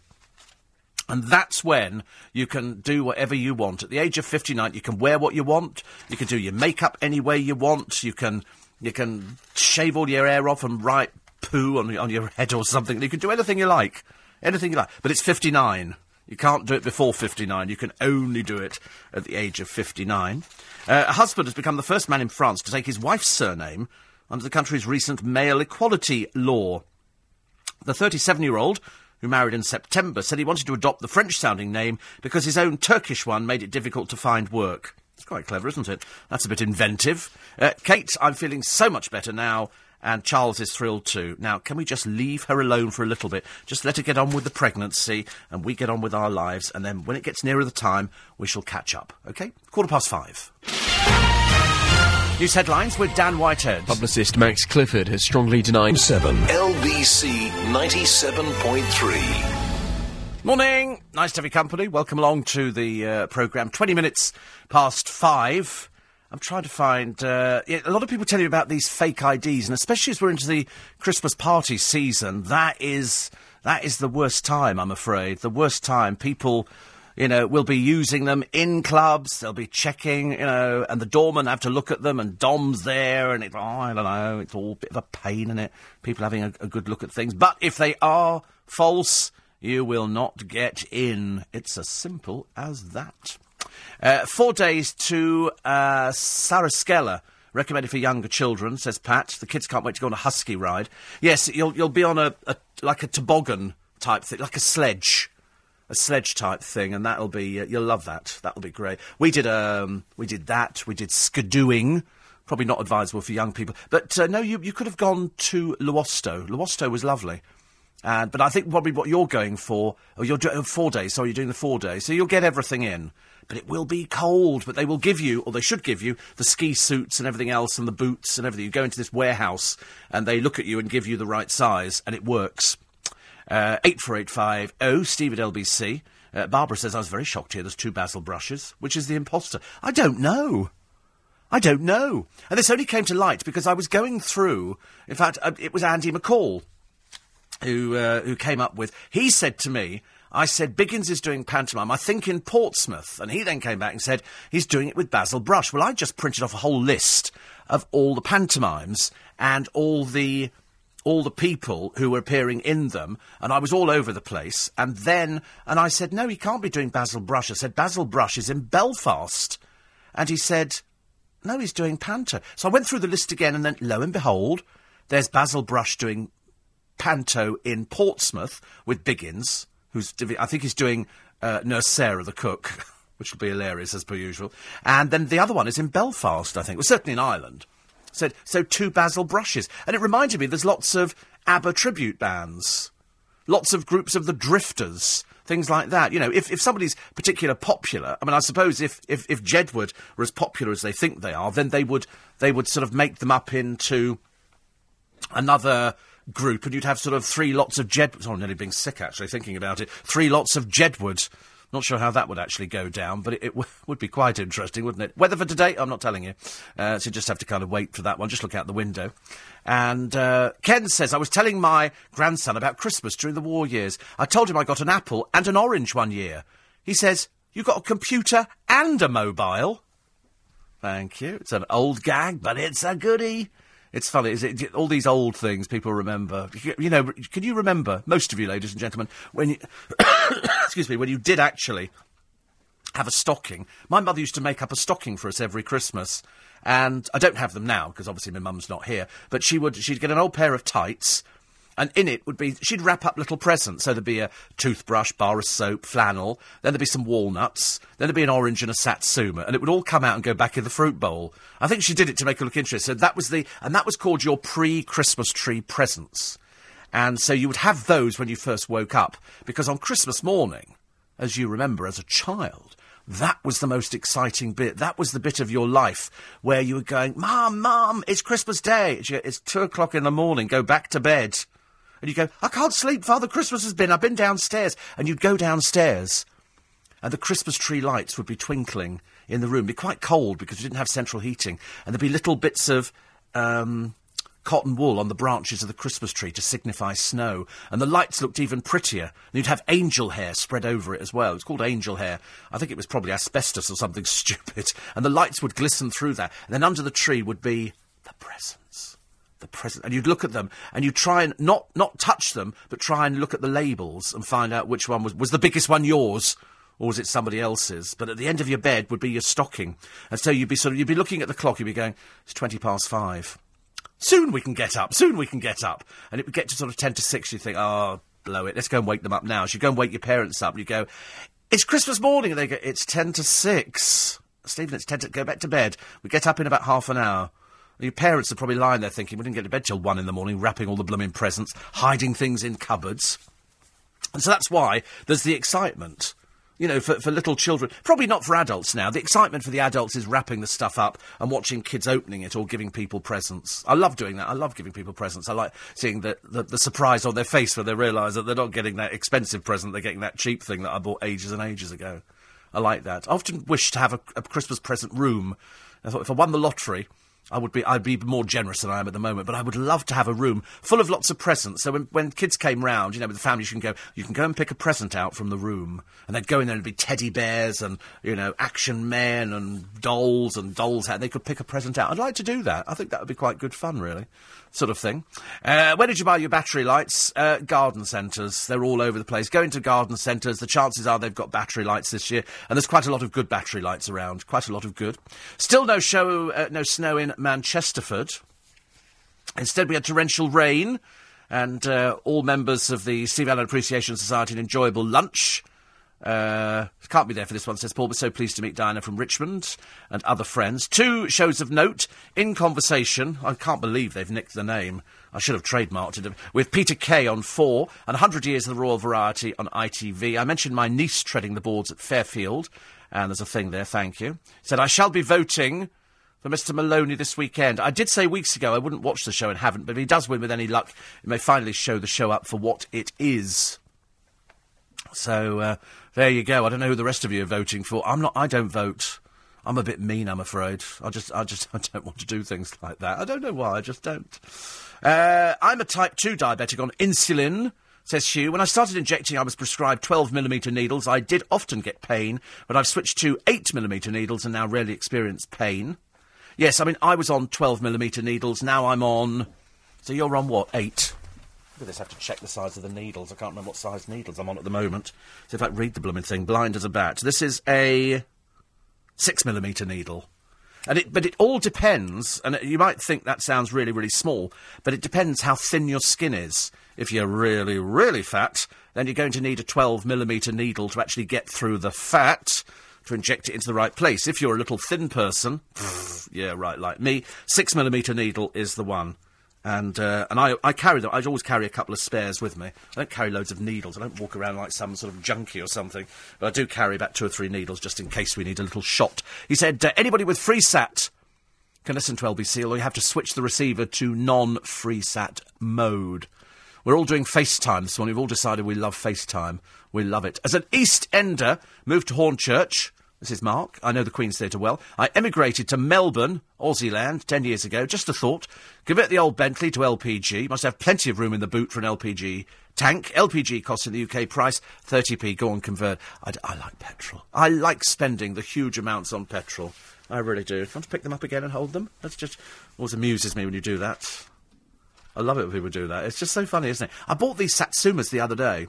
And that's when you can do whatever you want. At the age of 59, you can wear what you want. You can do your makeup any way you want. You can, you can shave all your hair off and write poo on, on your head or something. You can do anything you like. Anything you like. But it's 59. You can't do it before 59. You can only do it at the age of 59. Uh, a husband has become the first man in France to take his wife's surname under the country's recent male equality law. The 37 year old who married in September, said he wanted to adopt the French sounding name because his own Turkish one made it difficult to find work. It's quite clever, isn't it? That's a bit inventive. Uh, Kate, I'm feeling so much better now. And Charles is thrilled too. Now, can we just leave her alone for a little bit? Just let her get on with the pregnancy, and we get on with our lives, and then when it gets nearer the time, we shall catch up. Okay? Quarter past five. News headlines with Dan Whitehead. Publicist Max Clifford has strongly denied. 7. LBC 97.3. Morning. Nice to have your company. Welcome along to the uh, programme. 20 minutes past five. I'm trying to find. Uh, yeah, a lot of people tell you about these fake IDs, and especially as we're into the Christmas party season, that is that is the worst time. I'm afraid the worst time. People you know, will be using them in clubs. They'll be checking, you know, and the doorman have to look at them, and Dom's there, and it's, oh, I don't know, it's all a bit of a pain in it. People having a, a good look at things. But if they are false, you will not get in. It's as simple as that. Uh, four days to uh, Saariselkä recommended for younger children, says Pat. The kids can't wait to go on a husky ride. Yes, you'll you'll be on a, a like a toboggan type thing, like a sledge a sledge type thing, and that'll be uh, you'll love that. That'll be great. We did um, we did that. We did skidooing. Probably not advisable for young people, but uh, no, you you could have gone to Luosto. Luosto was lovely. And, but I think probably what you're going for, or you're doing four days, so you're doing the four days, so you'll get everything in. But it will be cold, but they will give you, or they should give you, the ski suits and everything else, and the boots and everything. You go into this warehouse, and they look at you and give you the right size, and it works. Uh, 84850, Steve at LBC. Uh, Barbara says, I was very shocked here. There's two basil brushes. Which is the imposter? I don't know. I don't know. And this only came to light because I was going through. In fact, uh, it was Andy McCall who uh, who came up with. He said to me, I said Biggins is doing pantomime. I think in Portsmouth, and he then came back and said he's doing it with Basil Brush. Well, I just printed off a whole list of all the pantomimes and all the all the people who were appearing in them, and I was all over the place. And then, and I said, no, he can't be doing Basil Brush. I said, Basil Brush is in Belfast. And he said, no, he's doing Panto. So I went through the list again, and then, lo and behold, there's Basil Brush doing Panto in Portsmouth with Biggins, who's, I think he's doing uh, Nurse Sarah the cook, which will be hilarious as per usual. And then the other one is in Belfast, I think. Well, certainly in Ireland said, so two Basil brushes. And it reminded me there's lots of ABBA tribute bands, lots of groups of the Drifters, things like that. You know, if, if somebody's particular popular, I mean, I suppose if, if, if Jedward were as popular as they think they are, then they would, they would sort of make them up into another group and you'd have sort of three lots of Jedward. Oh, I'm nearly being sick actually thinking about it. Three lots of Jedward not sure how that would actually go down, but it, it w- would be quite interesting, wouldn't it? Weather for today, I'm not telling you. Uh, so you just have to kind of wait for that one. Just look out the window. And uh, Ken says, I was telling my grandson about Christmas during the war years. I told him I got an apple and an orange one year. He says, You got a computer and a mobile? Thank you. It's an old gag, but it's a goodie. It's funny, is it? All these old things people remember. You know, can you remember, most of you, ladies and gentlemen, when you, excuse me, when you did actually have a stocking. My mother used to make up a stocking for us every Christmas. And I don't have them now, because obviously my mum's not here. But she would, she'd get an old pair of tights, and in it would be, she'd wrap up little presents. So there'd be a toothbrush, bar of soap, flannel, then there'd be some walnuts, then there'd be an orange and a satsuma, and it would all come out and go back in the fruit bowl. I think she did it to make it look interesting. So that was the, and that was called your pre-Christmas tree presents. And so you would have those when you first woke up, because on Christmas morning, as you remember as a child, that was the most exciting bit. That was the bit of your life where you were going, Mum, Mum, it's Christmas Day. It's two o'clock in the morning, go back to bed. And you go, I can't sleep, Father Christmas has been, I've been downstairs. And you'd go downstairs, and the Christmas tree lights would be twinkling in the room. It'd be quite cold because we didn't have central heating. And there'd be little bits of, um, cotton wool on the branches of the Christmas tree to signify snow, and the lights looked even prettier. And you'd have angel hair spread over it as well. It's called angel hair. I think it was probably asbestos or something stupid. And the lights would glisten through that. And then under the tree would be the presents. The present, and you'd look at them, and you'd try and not not touch them, but try and look at the labels and find out which one was was the biggest one yours, or was it somebody else's? But at the end of your bed would be your stocking, and so you'd be sort of you'd be looking at the clock, you'd be going, it's twenty past five. Soon we can get up. Soon we can get up. And it would get to sort of 10 to 6. You think, oh, blow it. Let's go and wake them up now. So you go and wake your parents up. And you go, it's Christmas morning. And they go, it's 10 to 6. Stephen, it's 10 to go back to bed. We get up in about half an hour. Your parents are probably lying there thinking, we didn't get to bed till 1 in the morning, wrapping all the blooming presents, hiding things in cupboards. And so that's why there's the excitement you know, for, for little children. Probably not for adults now. The excitement for the adults is wrapping the stuff up and watching kids opening it or giving people presents. I love doing that. I love giving people presents. I like seeing the, the, the surprise on their face when they realise that they're not getting that expensive present, they're getting that cheap thing that I bought ages and ages ago. I like that. I often wish to have a, a Christmas present room. I thought if I won the lottery, I would be, I'd be more generous than I am at the moment, but I would love to have a room full of lots of presents. So when, when kids came round, you know, with the family, you can go, you can go and pick a present out from the room, and they'd go in there and be teddy bears and you know, action men and dolls and dolls' hat. They could pick a present out. I'd like to do that. I think that would be quite good fun, really, sort of thing. Uh, where did you buy your battery lights? Uh, garden centres. They're all over the place. Go into garden centres. The chances are they've got battery lights this year, and there's quite a lot of good battery lights around. Quite a lot of good. Still no show, uh, no snow in Manchesterford. Instead, we had torrential rain, and uh, all members of the Steve Allen Appreciation Society an enjoyable lunch. Uh, can't be there for this one, says Paul, but so pleased to meet Diana from Richmond and other friends. Two shows of note in conversation. I can't believe they've nicked the name. I should have trademarked it. With Peter Kay on 4 and 100 Years of the Royal Variety on ITV. I mentioned my niece treading the boards at Fairfield, and there's a thing there, thank you. Said, I shall be voting for Mr. Maloney this weekend. I did say weeks ago I wouldn't watch the show and haven't, but if he does win with any luck, it may finally show the show up for what it is. So, uh, there you go. I don't know who the rest of you are voting for. I'm not. I don't vote. I'm a bit mean, I'm afraid. I just, I just, I don't want to do things like that. I don't know why. I just don't. Uh, I'm a type two diabetic on insulin. Says Hugh, when I started injecting, I was prescribed 12 millimetre needles. I did often get pain, but I've switched to 8 millimetre needles and now rarely experience pain. Yes, I mean, I was on 12 millimetre needles, now I'm on. So you're on what? 8? Look at this, I have to check the size of the needles. I can't remember what size needles I'm on at the moment. So if I read the blooming thing, blind as a bat. This is a six millimetre needle. And it, but it all depends, and you might think that sounds really, really small, but it depends how thin your skin is. If you're really, really fat, then you're going to need a 12 millimetre needle to actually get through the fat to inject it into the right place. If you're a little thin person, pff, yeah, right, like me, 6 millimetre needle is the one. And uh, and I, I carry them. I always carry a couple of spares with me. I don't carry loads of needles. I don't walk around like some sort of junkie or something. But I do carry about two or three needles just in case we need a little shot. He said, uh, anybody with FreeSat can listen to LBC, or you have to switch the receiver to non-FreeSat mode. We're all doing FaceTime this morning. We've all decided we love FaceTime. We love it. As an East Ender, moved to Hornchurch. This is Mark. I know the Queen's Theatre well. I emigrated to Melbourne, Aussie land, ten years ago. Just a thought. Convert the old Bentley to LPG. Must have plenty of room in the boot for an LPG tank. LPG costs in the UK price 30p. Go on, convert. I, d- I like petrol. I like spending the huge amounts on petrol. I really do. Want to pick them up again and hold them? That's just always amuses me when you do that. I love it when people do that. It's just so funny, isn't it? I bought these Satsumas the other day.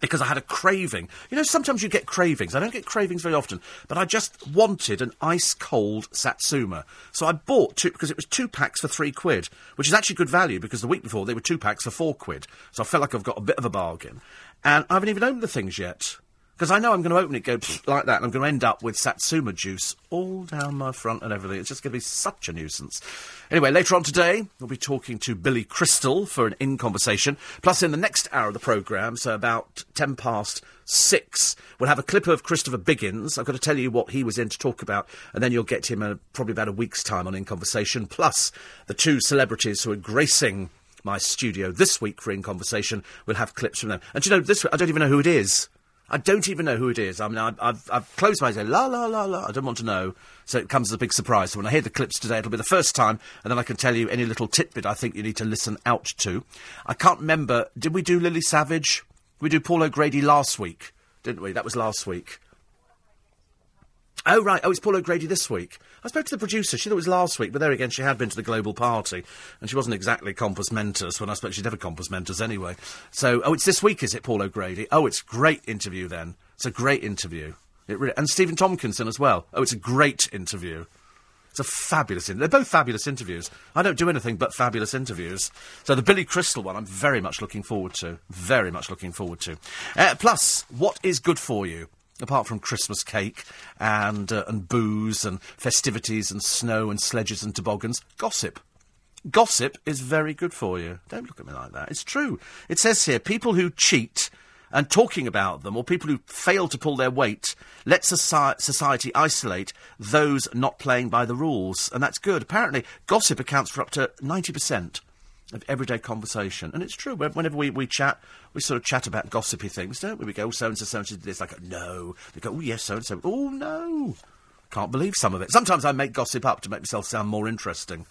Because I had a craving. You know, sometimes you get cravings. I don't get cravings very often, but I just wanted an ice cold Satsuma. So I bought two because it was two packs for three quid, which is actually good value because the week before they were two packs for four quid. So I felt like I've got a bit of a bargain. And I haven't even opened the things yet. Because I know I'm going to open it, go like that, and I'm going to end up with Satsuma juice all down my front and everything. It's just going to be such a nuisance. Anyway, later on today, we'll be talking to Billy Crystal for an in conversation. Plus, in the next hour of the programme, so about 10 past six, we'll have a clip of Christopher Biggins. I've got to tell you what he was in to talk about, and then you'll get him a, probably about a week's time on In Conversation. Plus, the two celebrities who are gracing my studio this week for In Conversation. We'll have clips from them. And you know, this I don't even know who it is. I don't even know who it is. I mean, I, I've, I've closed my eyes la, la, la, la. I don't want to know. So it comes as a big surprise. So when I hear the clips today, it'll be the first time, and then I can tell you any little tidbit I think you need to listen out to. I can't remember. Did we do Lily Savage? We do Paul O'Grady last week, didn't we? That was last week. Oh, right. Oh, it's Paul O'Grady this week. I spoke to the producer. She thought it was last week, but there again, she had been to the global party, and she wasn't exactly compos mentis when I spoke. She'd never compos mentis anyway. So, oh, it's this week, is it, Paul O'Grady? Oh, it's great interview then. It's a great interview. It really, and Stephen Tompkinson as well. Oh, it's a great interview. It's a fabulous. In- they're both fabulous interviews. I don't do anything but fabulous interviews. So the Billy Crystal one, I'm very much looking forward to. Very much looking forward to. Uh, plus, what is good for you? Apart from Christmas cake and uh, and booze and festivities and snow and sledges and toboggans, gossip. Gossip is very good for you. Don't look at me like that. It's true. It says here people who cheat and talking about them, or people who fail to pull their weight, let soci- society isolate those not playing by the rules. And that's good. Apparently, gossip accounts for up to 90% of everyday conversation. And it's true. Whenever we, we chat, we sort of chat about gossipy things, don't we? We go, oh, so and so, so and so did this. Like, no. We go, oh, yes, so and so. Oh, no. Can't believe some of it. Sometimes I make gossip up to make myself sound more interesting.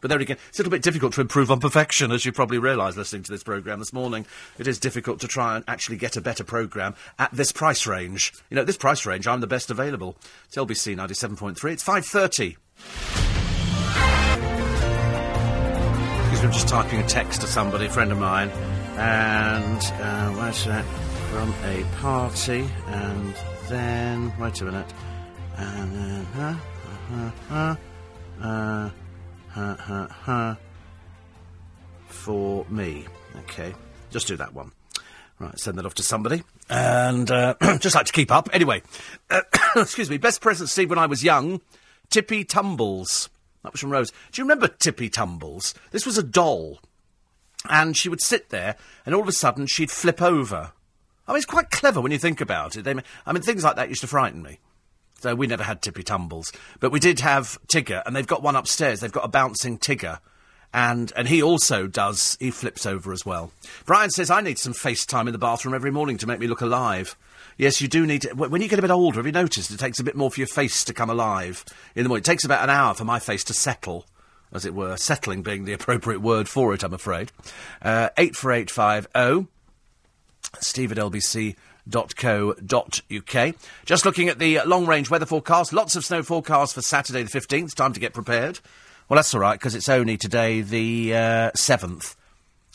But there again, it's a little bit difficult to improve on perfection, as you probably realise listening to this programme this morning. It is difficult to try and actually get a better programme at this price range. You know, this price range, I'm the best available. It's LBC 97.3. It's 5.30. I'm just typing a text to somebody, a friend of mine, and uh, where's that? From a party, and then wait a minute, and then huh, huh, uh, huh, huh, huh, for me. Okay, just do that one. Right, send that off to somebody, and uh, just like to keep up. Anyway, uh, excuse me. Best present, Steve, when I was young, Tippy Tumbles. From Rose. Do you remember Tippy Tumbles? This was a doll. And she would sit there, and all of a sudden she'd flip over. I mean, it's quite clever when you think about it. They, I mean, things like that used to frighten me. So we never had Tippy Tumbles. But we did have Tigger, and they've got one upstairs. They've got a bouncing Tigger. And, and he also does, he flips over as well. Brian says, I need some FaceTime in the bathroom every morning to make me look alive. Yes, you do need to. When you get a bit older, have you noticed it takes a bit more for your face to come alive in the morning? It takes about an hour for my face to settle, as it were. Settling being the appropriate word for it, I'm afraid. Uh, 84850 steve at lbc.co.uk. Just looking at the long range weather forecast. Lots of snow forecast for Saturday the 15th. Time to get prepared. Well, that's all right, because it's only today the uh, 7th.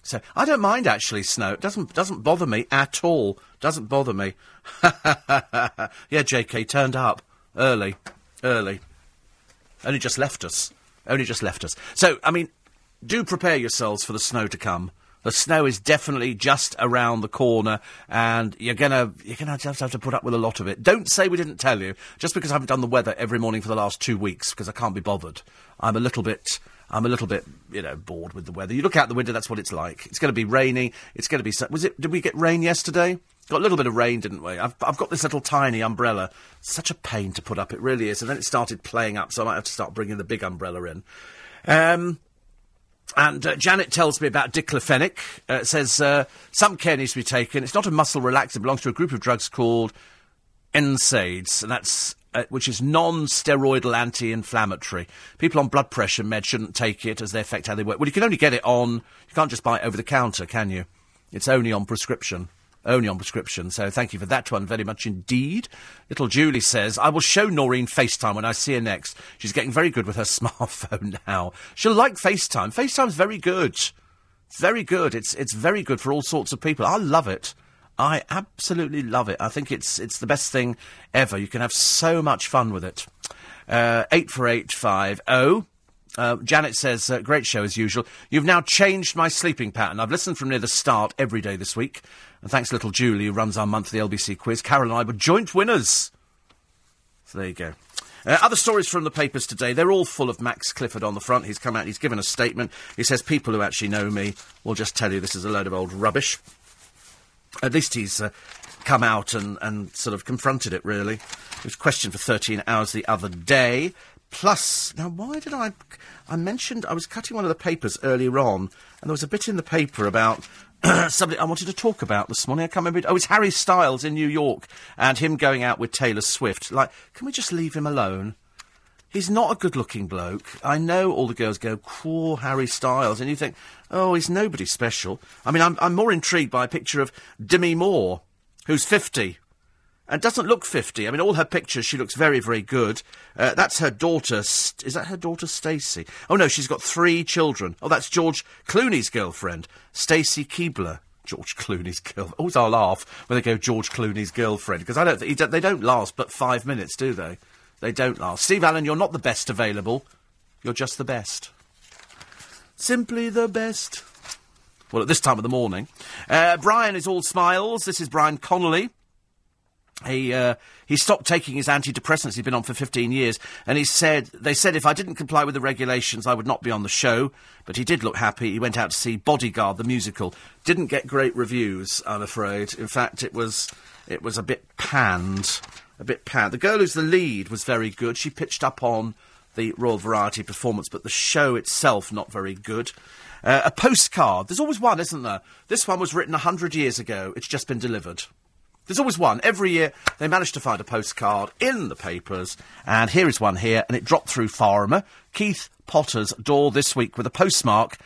So I don't mind actually snow. It doesn't doesn't bother me at all. Doesn't bother me. yeah, J.K. turned up early, early. Only just left us. Only just left us. So I mean, do prepare yourselves for the snow to come. The snow is definitely just around the corner, and you're gonna you're gonna just have to put up with a lot of it. Don't say we didn't tell you, just because I haven't done the weather every morning for the last two weeks, because I can't be bothered. I'm a little bit I'm a little bit, you know, bored with the weather. You look out the window, that's what it's like. It's going to be rainy. It's going to be. Was it? Did we get rain yesterday? Got a little bit of rain, didn't we? I've, I've got this little tiny umbrella. Such a pain to put up, it really is. And then it started playing up, so I might have to start bringing the big umbrella in. Um, and uh, Janet tells me about diclofenac. Uh, it says uh, some care needs to be taken. It's not a muscle relaxant. It belongs to a group of drugs called NSAIDs, and that's uh, which is non-steroidal anti-inflammatory. People on blood pressure meds shouldn't take it as they affect how they work. Well, you can only get it on. You can't just buy it over the counter, can you? It's only on prescription. Only on prescription. So thank you for that one very much indeed. Little Julie says, I will show Noreen FaceTime when I see her next. She's getting very good with her smartphone now. She'll like FaceTime. FaceTime's very good. Very good. It's, it's very good for all sorts of people. I love it. I absolutely love it. I think it's it's the best thing ever. You can have so much fun with it. Uh, eight four eight five oh. Uh, Janet says, uh, great show as usual. You've now changed my sleeping pattern. I've listened from near the start every day this week. And thanks to little Julie, who runs our monthly LBC quiz. Carol and I were joint winners. So there you go. Uh, other stories from the papers today. They're all full of Max Clifford on the front. He's come out, he's given a statement. He says, People who actually know me will just tell you this is a load of old rubbish. At least he's uh, come out and, and sort of confronted it, really. He was questioned for 13 hours the other day. Plus, now why did I. I mentioned I was cutting one of the papers earlier on, and there was a bit in the paper about something I wanted to talk about this morning. I can't remember. It. Oh, it's Harry Styles in New York and him going out with Taylor Swift. Like, can we just leave him alone? He's not a good-looking bloke. I know all the girls go, "Poor Harry Styles," and you think, "Oh, he's nobody special." I mean, I'm, I'm more intrigued by a picture of Demi Moore, who's fifty and doesn't look 50. I mean, all her pictures, she looks very, very good. Uh, that's her daughter. St- is that her daughter, Stacey? Oh, no, she's got three children. Oh, that's George Clooney's girlfriend, Stacy Keibler. George Clooney's girl. Always I laugh when they go George Clooney's girlfriend because I don't. Th- they don't last but five minutes, do they? They don't last. Steve Allen, you're not the best available. You're just the best. Simply the best. Well, at this time of the morning, uh, Brian is all smiles. This is Brian Conley. He uh, he stopped taking his antidepressants he'd been on for 15 years, and he said they said if I didn't comply with the regulations, I would not be on the show. But he did look happy. He went out to see Bodyguard, the musical. Didn't get great reviews, I'm afraid. In fact, it was it was a bit panned, a bit panned. The girl who's the lead was very good. She pitched up on the Royal Variety performance, but the show itself not very good. Uh, a postcard. There's always one, isn't there? This one was written a hundred years ago. It's just been delivered. There's always one. Every year they manage to find a postcard in the papers, and here is one here, and it dropped through Farmer, Keith Potter's door this week with a postmark.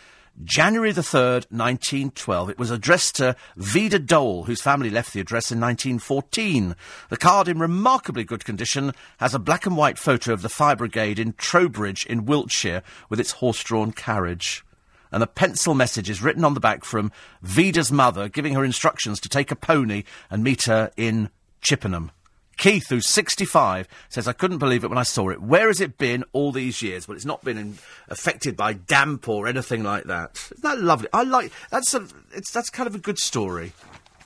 January the 3rd, 1912. It was addressed to Vida Dole, whose family left the address in 1914. The card, in remarkably good condition, has a black and white photo of the fire brigade in Trowbridge in Wiltshire with its horse-drawn carriage and a pencil message is written on the back from Vida's mother, giving her instructions to take a pony and meet her in Chippenham. Keith, who's 65, says, I couldn't believe it when I saw it. Where has it been all these years? Well, it's not been in, affected by damp or anything like that. Isn't that lovely? I like, that's a, it's, that's kind of a good story.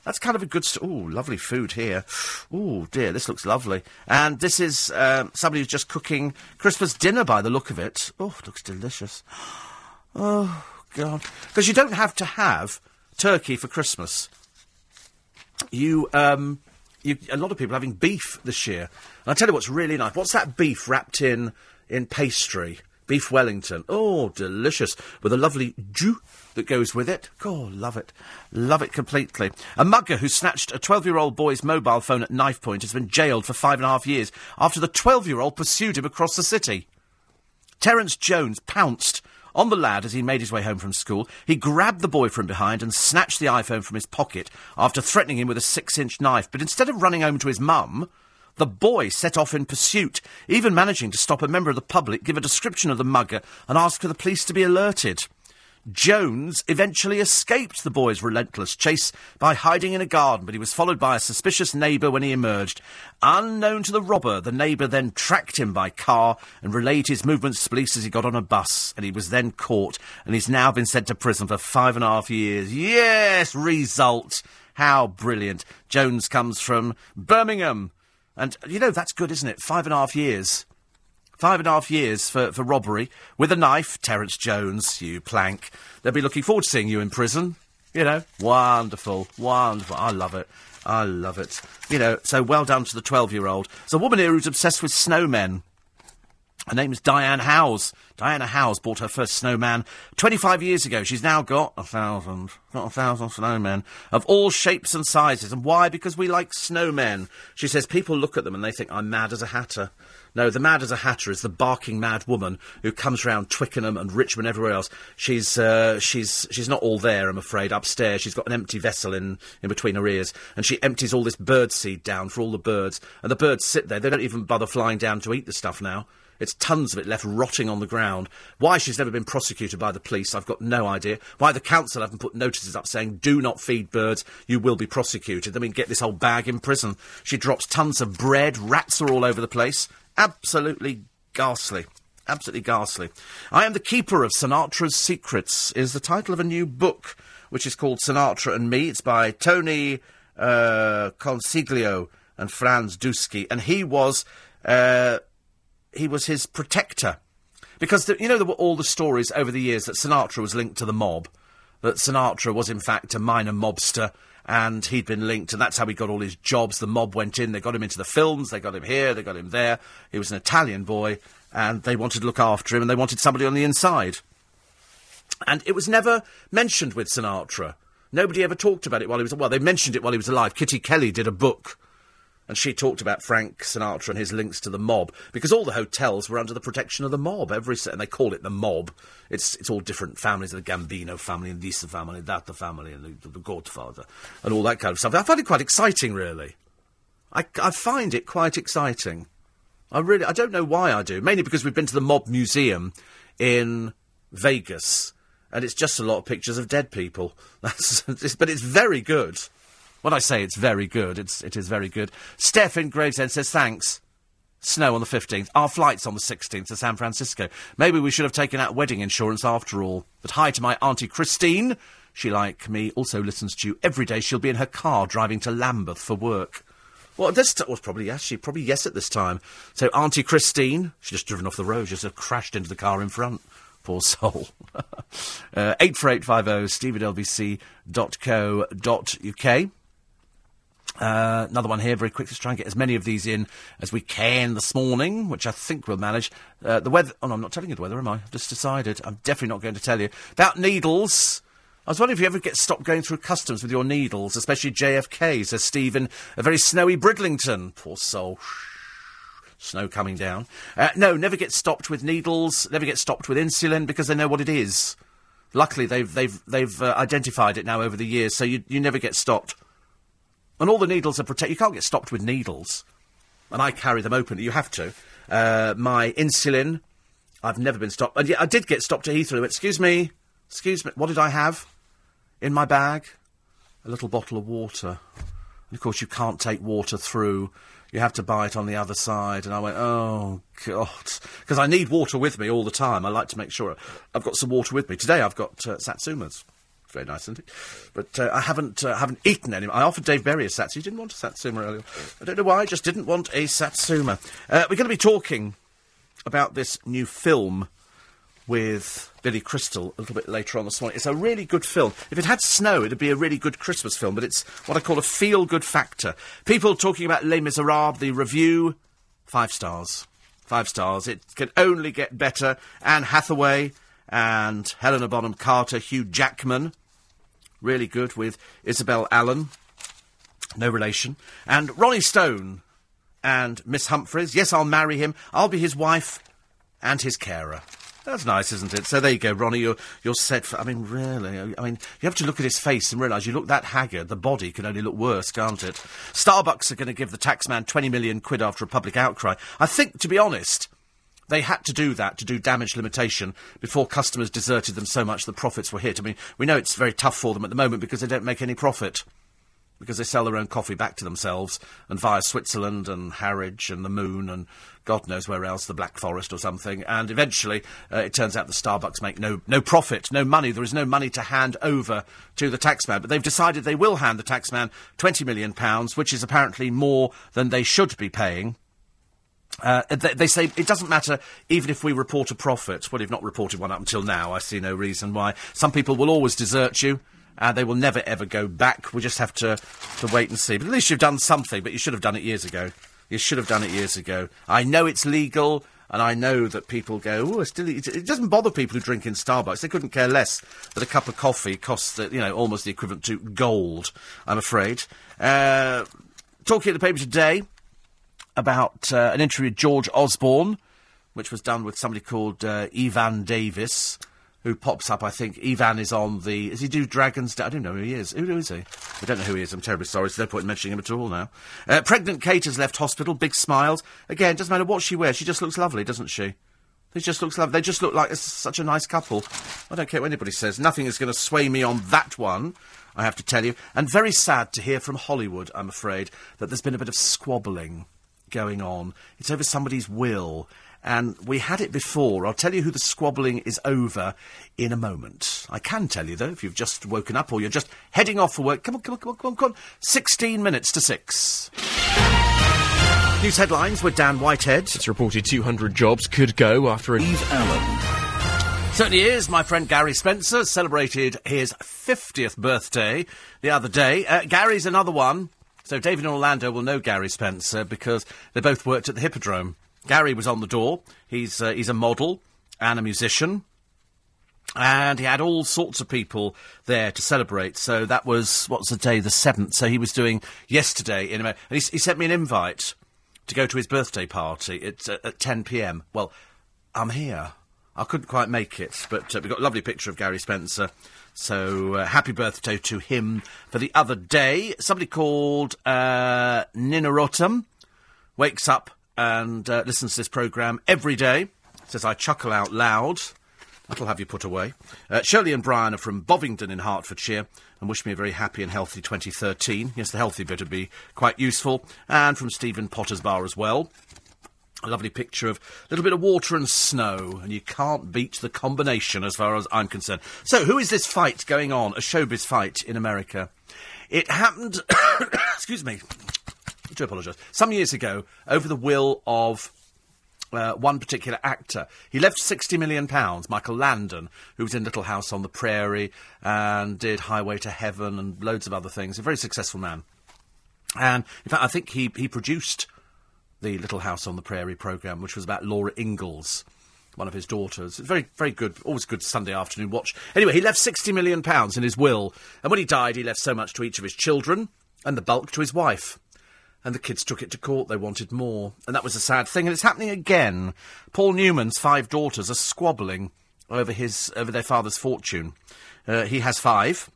That's kind of a good. Oh, lovely food here. Oh, dear, this looks lovely. And this is um, somebody who's just cooking Christmas dinner by the look of it. Oh, it looks delicious. Oh, God. Because you don't have to have turkey for Christmas. You, um, you, a lot of people having beef this year. And I tell you what's really nice. What's that beef wrapped in, in pastry? Beef Wellington. Oh, delicious. With a lovely jus that goes with it. Oh, love it. Love it completely. A mugger who snatched a 12 year old boy's mobile phone at knife point has been jailed for five and a half years after the 12 year old pursued him across the city. Terence Jones pounced on the lad as he made his way home from school. He grabbed the boy from behind and snatched the iPhone from his pocket after threatening him with a six inch knife. But instead of running home to his mum, the boy set off in pursuit, even managing to stop a member of the public, give a description of the mugger, and ask for the police to be alerted. Jones eventually escaped the boy's relentless chase by hiding in a garden, but he was followed by a suspicious neighbour when he emerged. Unknown to the robber, the neighbour then tracked him by car and relayed his movements to police as he got on a bus, and he was then caught, and he's now been sent to prison for five and a half years. Yes, result. How brilliant. Jones comes from Birmingham. And, you know, that's good, isn't it? Five and a half years. Five and a half years for, for robbery with a knife. Terence Jones, you plank. They'll be looking forward to seeing you in prison. You know, wonderful, wonderful. I love it. I love it. You know, so well done to the 12 year old. There's a woman here who's obsessed with snowmen. Her name is Diane Howes. Diana Howes bought her first snowman 25 years ago. She's now got a thousand, got a thousand snowmen of all shapes and sizes. And why? Because we like snowmen. She says people look at them and they think I'm mad as a hatter. No, the mad as a hatter is the barking mad woman who comes round Twickenham and Richmond, everywhere else. She's uh, she's she's not all there, I'm afraid. Upstairs, she's got an empty vessel in in between her ears, and she empties all this bird seed down for all the birds. And the birds sit there; they don't even bother flying down to eat the stuff now. It's tons of it left rotting on the ground. Why she's never been prosecuted by the police, I've got no idea. Why the council haven't put notices up saying, do not feed birds, you will be prosecuted. I mean, get this whole bag in prison. She drops tons of bread, rats are all over the place. Absolutely ghastly. Absolutely ghastly. I am the keeper of Sinatra's secrets, is the title of a new book, which is called Sinatra and Me. It's by Tony uh, Consiglio and Franz Douskey, and he was uh, he was his protector because the, you know there were all the stories over the years that Sinatra was linked to the mob, that Sinatra was in fact a minor mobster. And he'd been linked, and that's how he got all his jobs. The mob went in, they got him into the films, they got him here, they got him there. He was an Italian boy, and they wanted to look after him, and they wanted somebody on the inside. And it was never mentioned with Sinatra. Nobody ever talked about it while he was well. They mentioned it while he was alive. Kitty Kelley did a book and she talked about Frank Sinatra and his links to the mob because all the hotels were under the protection of the mob. Every and they call it the mob. It's it's all different families, the Gambino family and this family, that the family, and the, the Godfather, and all that kind of stuff. I find it quite exciting, really. I, I find it quite exciting. I really I don't know why I do. Mainly because we've been to the Mob Museum in Vegas, and it's just a lot of pictures of dead people. But it's very good. When I say it's very good, it's, it is very good. Steph in Gravesend says thanks. Snow on the 15th. Our flight's on the 16th to San Francisco. Maybe we should have taken out wedding insurance after all. But hi to my Auntie Christine. She, like me, also listens to you every day. She'll be in her car driving to Lambeth for work. Well, this t- was probably yes. She probably yes at this time. So Auntie Christine, she's just driven off the road, She just uh, crashed into the car in front. Poor soul. uh, eight four eight five zero. Steve at lbc.co.uk. Uh, another one here, very quick. Let's try and get as many of these in as we can this morning, which I think we'll manage. Uh, the weather. Oh, no, I'm not telling you the weather, am I? I've just decided. I'm definitely not going to tell you. About needles. I was wondering if you ever get stopped going through customs with your needles, especially JFK, says Stephen. A very snowy Bridlington. Poor soul. Snow coming down. Uh, no, never get stopped with needles, never get stopped with insulin because they know what it is. Luckily, they've, they've, they've uh, identified it now over the years, so you, you never get stopped. And all the needles are protected. You can't get stopped with needles. And I carry them openly. You have to. Uh, my insulin, I've never been stopped. And yeah, I did get stopped at Heathrow. Excuse me. Excuse me. What did I have in my bag? A little bottle of water. And of course, you can't take water through. You have to buy it on the other side. And I went, oh, God. Because I need water with me all the time. I like to make sure I've got some water with me. Today I've got uh, Satsumas very nice, isn't it? But uh, I haven't uh, haven't eaten any. I offered Dave Berry a satsuma. He didn't want a satsuma earlier. I don't know why. I just didn't want a satsuma. Uh, we're going to be talking about this new film with Billy Crystal a little bit later on this morning. It's a really good film. If it had snow, it'd be a really good Christmas film, but it's what I call a feel-good factor. People talking about Les Miserables, the review, five stars. Five stars. It can only get better. Anne Hathaway and Helena Bonham Carter, Hugh Jackman, really good with Isabel Allen, no relation, and Ronnie Stone and Miss Humphreys. Yes, I'll marry him. I'll be his wife and his carer. That's nice, isn't it? So there you go, Ronnie. You're you're set for. I mean, really. I mean, you have to look at his face and realise you look that haggard. The body can only look worse, can't it? Starbucks are going to give the taxman twenty million quid after a public outcry. I think, to be honest, they had to do that to do damage limitation before customers deserted them so much the profits were hit. I mean, we know it's very tough for them at the moment because they don't make any profit. Because they sell their own coffee back to themselves and via Switzerland and Harwich and the Moon and God knows where else, the Black Forest or something. And eventually, uh, it turns out the Starbucks make no, no profit, no money. There is no money to hand over to the taxman. But they've decided they will hand the taxman £20 million, which is apparently more than they should be paying uh, they, they, say it doesn't matter even if we report a profit. Well, you've not reported one up until now. I see no reason why. Some people will always desert you. and they will never ever go back. We just have to, to wait and see. But at least you've done something, but you should have done it years ago. You should have done it years ago. I know it's legal, and I know that people go, oh, still, it doesn't bother people who drink in Starbucks. They couldn't care less that a cup of coffee costs, you know, almost the equivalent to gold, I'm afraid. Uh, talking at the paper today, about uh, an interview with George Osborne, which was done with somebody called uh, Evan Davis. who pops up. I think Ivan is on the. Does he do Dragons? I don't know who he is. Who, who is he? I don't know who he is. I'm terribly sorry. There's no point in mentioning him at all now. Uh, pregnant Kate has left hospital. Big smiles. Again, doesn't matter what she wears. She just looks lovely, doesn't she? They just looks lovely. They just look like a, such a nice couple. I don't care what anybody says. Nothing is going to sway me on that one. I have to tell you. And very sad to hear from Hollywood, I'm afraid, that there's been a bit of squabbling going on. It's over somebody's will. And we had it before. I'll tell you who the squabbling is over in a moment. I can tell you, though, if you've just woken up or you're just heading off for work. Come on, come on, come on, come on, come on. 16 minutes to 6. News headlines with Dan Whitehead. It's reported 200 jobs could go after a. Steve Allen. Certainly is. My friend Gary Spencer celebrated his 50th birthday the other day. Uh, Gary's another one. So David and Orlando will know Gary Spencer because they both worked at the Hippodrome. Gary was on the door. He's, uh, he's a model and a musician. And he had all sorts of people there to celebrate. So that was, what's the day? The 7th. So he was doing yesterday in America. And he, he sent me an invite to go to his birthday party. It's uh, at 10 pm. Well, I'm here. I couldn't quite make it, but uh, we got a lovely picture of Gary Spencer. So uh, happy birthday to him for the other day. Somebody called uh, Ninarotum wakes up and uh, listens to this programme every day. Says I chuckle out loud. That'll have you put away. Uh, Shirley and Brian are from Bovingdon in Hertfordshire and wish me a very happy and healthy 2013. Yes, the healthy bit would be quite useful. And from Stephen Potter's Bar as well. A lovely picture of a little bit of water and snow, and you can't beat the combination as far as I'm concerned. So, who is this fight going on? A showbiz fight in America. It happened. excuse me. I do apologise. Some years ago, over the will of uh, one particular actor. He left sixty million pounds. Michael Landon, who was in Little House on the Prairie and did Highway to Heaven and loads of other things. A very successful man. And in fact, I think he he produced the Little House on the Prairie program, which was about Laura Ingalls, one of his daughters. Very, very good, always good Sunday afternoon watch. Anyway, he left sixty million pounds in his will, and when he died, he left so much to each of his children, and the bulk to his wife. And the kids took it to court. They wanted more, and that was a sad thing. And it's happening again. Paul Newman's five daughters are squabbling over his over their father's fortune. Uh, he has five.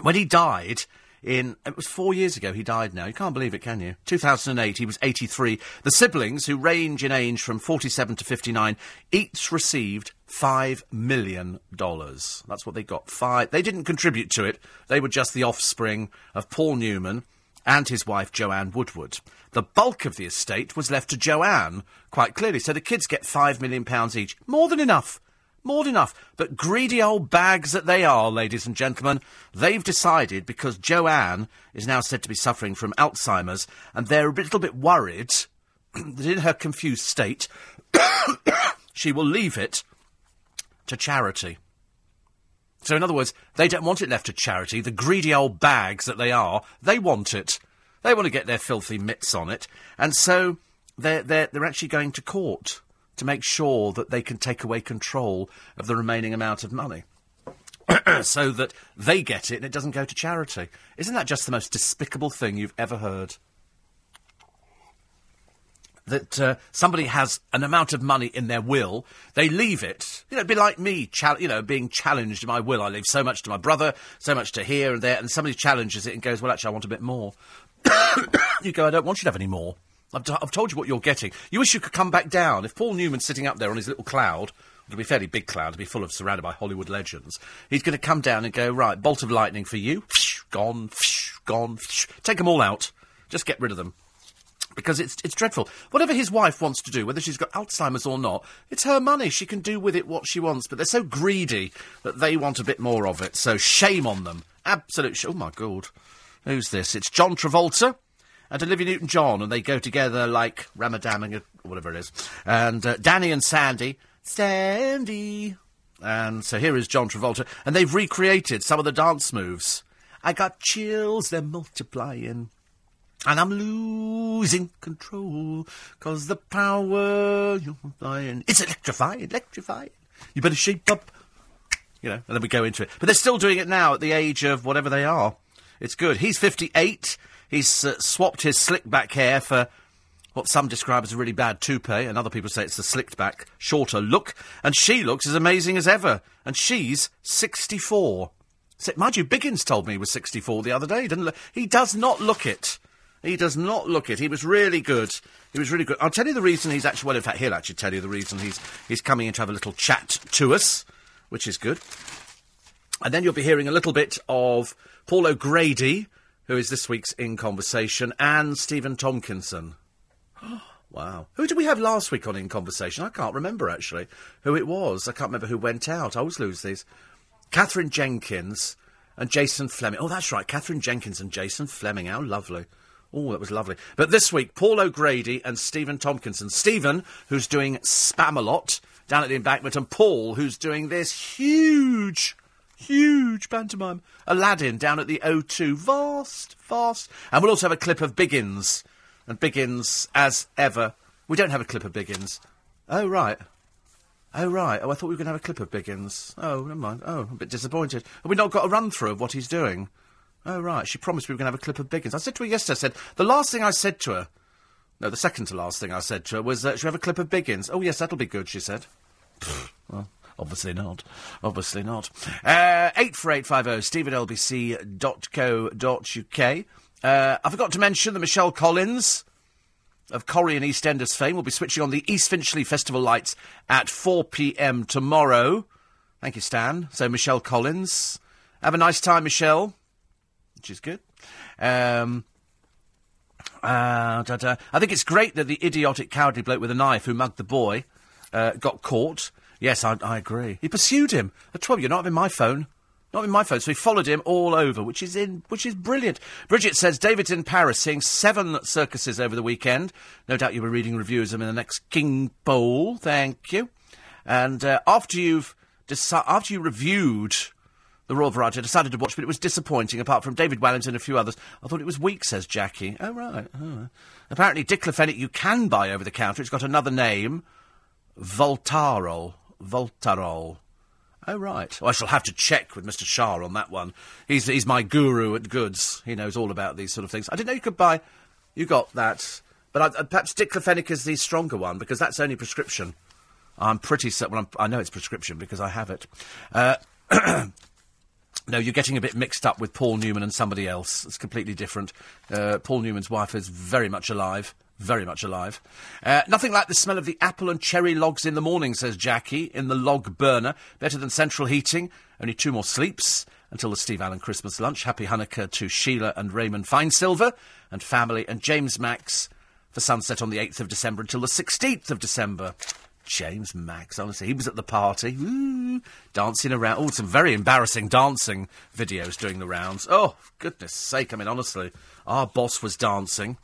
When he died in it was four years ago he died now. You can't believe it, can you? 2008, he was 83. The siblings, who range in age from 47 to 59, each received five million dollars. That's what they got. Five. They didn't contribute to it. They were just the offspring of Paul Newman and his wife Joanne Woodward. The bulk of the estate was left to Joanne, quite clearly. So the kids get five million pounds each. More than enough. More than enough. But greedy old bags that they are, ladies and gentlemen, they've decided, because Joanne is now said to be suffering from Alzheimer's, and they're a little bit worried that in her confused state, she will leave it to charity. So, in other words, they don't want it left to charity. The greedy old bags that they are, they want it. They want to get their filthy mitts on it. And so they're, they're, they're actually going to court to make sure that they can take away control of the remaining amount of money. so that they get it and it doesn't go to charity. Isn't that just the most despicable thing you've ever heard? that uh, somebody has an amount of money in their will, they leave it. You know, it'd be like me, chal- you know, being challenged in my will. I leave so much to my brother, so much to here and there, and somebody challenges it and goes, "Well, actually, I want a bit more." you go, "I don't want you to have any more. I've, t- I've told you what you're getting. You wish you could come back down." If Paul Newman's sitting up there on his little cloud. It'll be a fairly big cloud, it'll be full of surrounded by Hollywood legends. He's going to come down and go, right, bolt of lightning for you, gone, gone, take them all out. Just get rid of them because it's it's dreadful. Whatever his wife wants to do, whether she's got Alzheimer's or not, it's her money. She can do with it what she wants. But they're so greedy that they want a bit more of it. So shame on them. Absolute. Sh- oh my god, who's this? It's John Travolta and Olivia Newton-John, and they go together like Ramadan and whatever it is. And uh, Danny and Sandy, Sandy. And so here is John Travolta, and they've recreated some of the dance moves. I got chills, they're multiplying. And I'm losing control, cause the power you're flying. It's electrifying, electrifying. You better shape up. You know, and then we go into it. But they're still doing it now at the age of whatever they are. It's good. He's 58. He's uh, swapped his slick back hair for what some describe as a really bad toupee, and other people say it's the slicked back, shorter look, and she looks as amazing as ever. And she's 64. So, mind you, Biggins told me he was 64 the other day. He, didn't he does not look it. He does not look it. He was really good. He was really good. I'll tell you the reason he's actually, well, in fact, he'll actually tell you the reason he's, he's coming in to have a little chat to us, which is good. And then you'll be hearing a little bit of Paul O'Grady, who is this week's In Conversation, and Stephen Tompkinson. wow. Who did we have last week on In Conversation? I can't remember, actually, who it was. I can't remember who went out. I always lose these. Katherine Jenkins and Jason Flemyng. Oh, that's right. Katherine Jenkins and Jason Flemyng. How lovely. Oh, that was lovely. But this week, Paul O'Grady and Stephen Tompkinson. Stephen, who's doing Spamalot down at the embankment, and Paul, who's doing this huge, huge pantomime, Aladdin, down at the O2. Vast, vast. And we'll also have a clip of Biggins. And Biggins, as ever. We don't have a clip of Biggins. Oh, right. Oh, right. Oh, I thought we were going to have a clip of Biggins. Oh, never mind. Oh, I'm a bit disappointed. Have we not got a run through of what he's doing? Oh, right. She promised we were going to have a clip of Biggins. I said to her yesterday, I said, the last thing I said to her, no, the second to last thing I said to her was, uh, should we have a clip of Biggins? Oh, yes, that'll be good, she said. well, obviously not. Obviously not. Uh, 84850 steve at lbc.co.uk. Uh, I forgot to mention that Michelle Collins of Corrie and EastEnders fame will be switching on the East Finchley Festival lights at 4pm tomorrow. Thank you, Stan. So, Michelle Collins. Have a nice time, Michelle which is good. Um, uh. I think it's great that the idiotic, cowardly bloke with a knife who mugged the boy uh, got caught. Yes, I, I, agree. He pursued him. I told You're not having my phone. Not in my phone, so he followed him all over, which is in, which is brilliant. Bridget says David's in Paris, seeing seven circuses over the weekend. No doubt you'll be reading reviews of them in the next King Bowl. Thank you. And uh, after you've deci- after you reviewed the Royal Variety. I decided to watch, but it was disappointing. Apart from David Walliams and a few others, I thought it was weak. Says Jackie. Oh right. Oh. Apparently, diclofenac you can buy over the counter. It's got another name, Voltarol. Voltarol. Oh right. Well, I shall have to check with Mr. Shah on that one. He's he's my guru at goods. He knows all about these sort of things. I didn't know you could buy. You got that, but I, perhaps diclofenac is the stronger one because that's only prescription. I'm pretty certain. Well, i know it's prescription because I have it. Uh, No, you're getting a bit mixed up with Paul Newman and somebody else. It's completely different. Uh, Paul Newman's wife is very much alive. Very much alive. Uh, nothing like the smell of the apple and cherry logs in the morning, says Jackie, in the log burner. Better than central heating. Only two more sleeps until the Steve Allen Christmas lunch. Happy Hanukkah to Sheila and Raymond Finesilver and family and James Max for sunset on the 8th of December until the 16th of December. James Max, honestly, he was at the party, Ooh, dancing around. Oh, some very embarrassing dancing videos doing the rounds. Oh, goodness sake, I mean, honestly, our boss was dancing.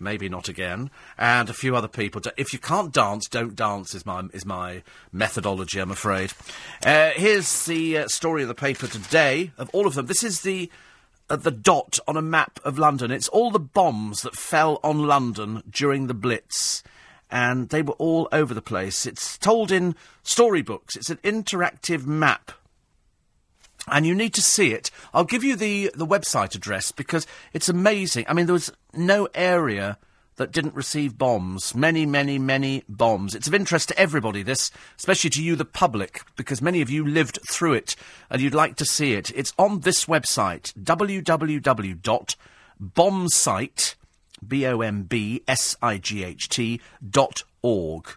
Maybe not again, and a few other people. If you can't dance, don't dance. Is my is my methodology. I'm afraid. Uh, here's the uh, story of the paper today. Of all of them, this is the uh, the dot on a map of London. It's all the bombs that fell on London during the Blitz and they were all over the place. It's told in storybooks. It's an interactive map. And you need to see it. I'll give you the, the website address because it's amazing. I mean, there was no area that didn't receive bombs. Many, many, many bombs. It's of interest to everybody, this, especially to you, the public, because many of you lived through it and you'd like to see it. It's on this website, www.bombsight.com B O M B S I G H T dot org.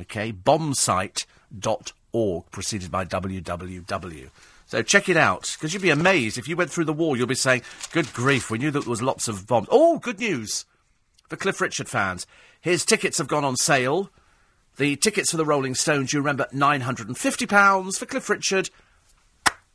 Okay, bombsight dot org, preceded by www. So check it out, because you'd be amazed if you went through the war. You'll be saying, "Good grief, we knew that there was lots of bombs." Oh, good news for Cliff Richard fans. His tickets have gone on sale. The tickets for the Rolling Stones, you remember, nine hundred and fifty pounds for Cliff Richard.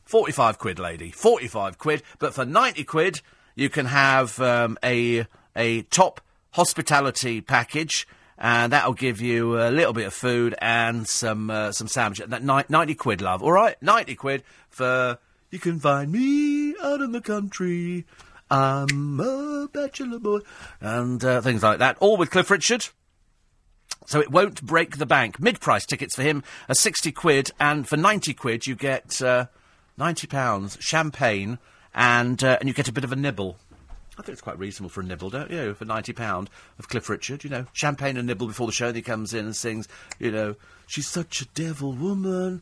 Forty-five quid, lady. Forty-five quid, but for ninety quid, you can have um, a a top hospitality package, and that'll give you a little bit of food and some uh, some sandwiches. That ni- ninety quid, love. All right, ninety quid for you can find me out in the country. I'm a bachelor boy, and uh, things like that. All with Cliff Richard. So it won't break the bank. Mid-price tickets for him are sixty quid, and for ninety quid you get uh, ninety pounds champagne, and uh, and you get a bit of a nibble. I think it's quite reasonable for a nibble, don't you? For ninety pound of Cliff Richard, you know, champagne and nibble before the show. And he comes in and sings, you know, she's such a devil woman.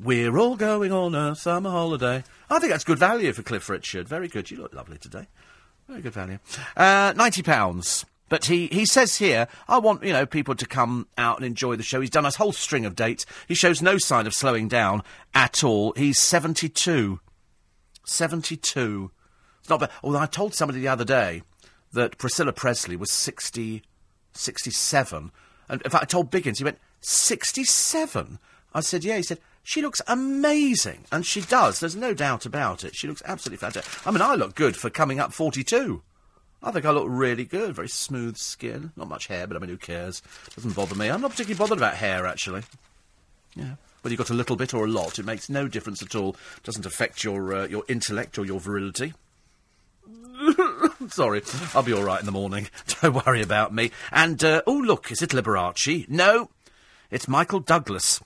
We're all going on a summer holiday. I think that's good value for Cliff Richard. Very good. You look lovely today. Very good value. Uh, ninety pounds. But he, he says here, I want, you know, people to come out and enjoy the show. He's done a whole string of dates. He shows no sign of slowing down at all. He's 72. 72. It's not bad. Although I told somebody the other day that Priscilla Presley was 60, 67. And in fact, I told Biggins, he went, 67? I said, yeah. He said, she looks amazing. And she does. There's no doubt about it. She looks absolutely fantastic. I mean, I look good for coming up 42. I think I look really good. Very smooth skin. Not much hair, but I mean, who cares? Doesn't bother me. I'm not particularly bothered about hair, actually. Yeah. Whether you've got a little bit or a lot, it makes no difference at all. It Doesn't affect your, uh, your intellect or your virility. Sorry, I'll be all right in the morning. Don't worry about me. And, uh, oh, look, is it Liberace? No, it's Michael Douglas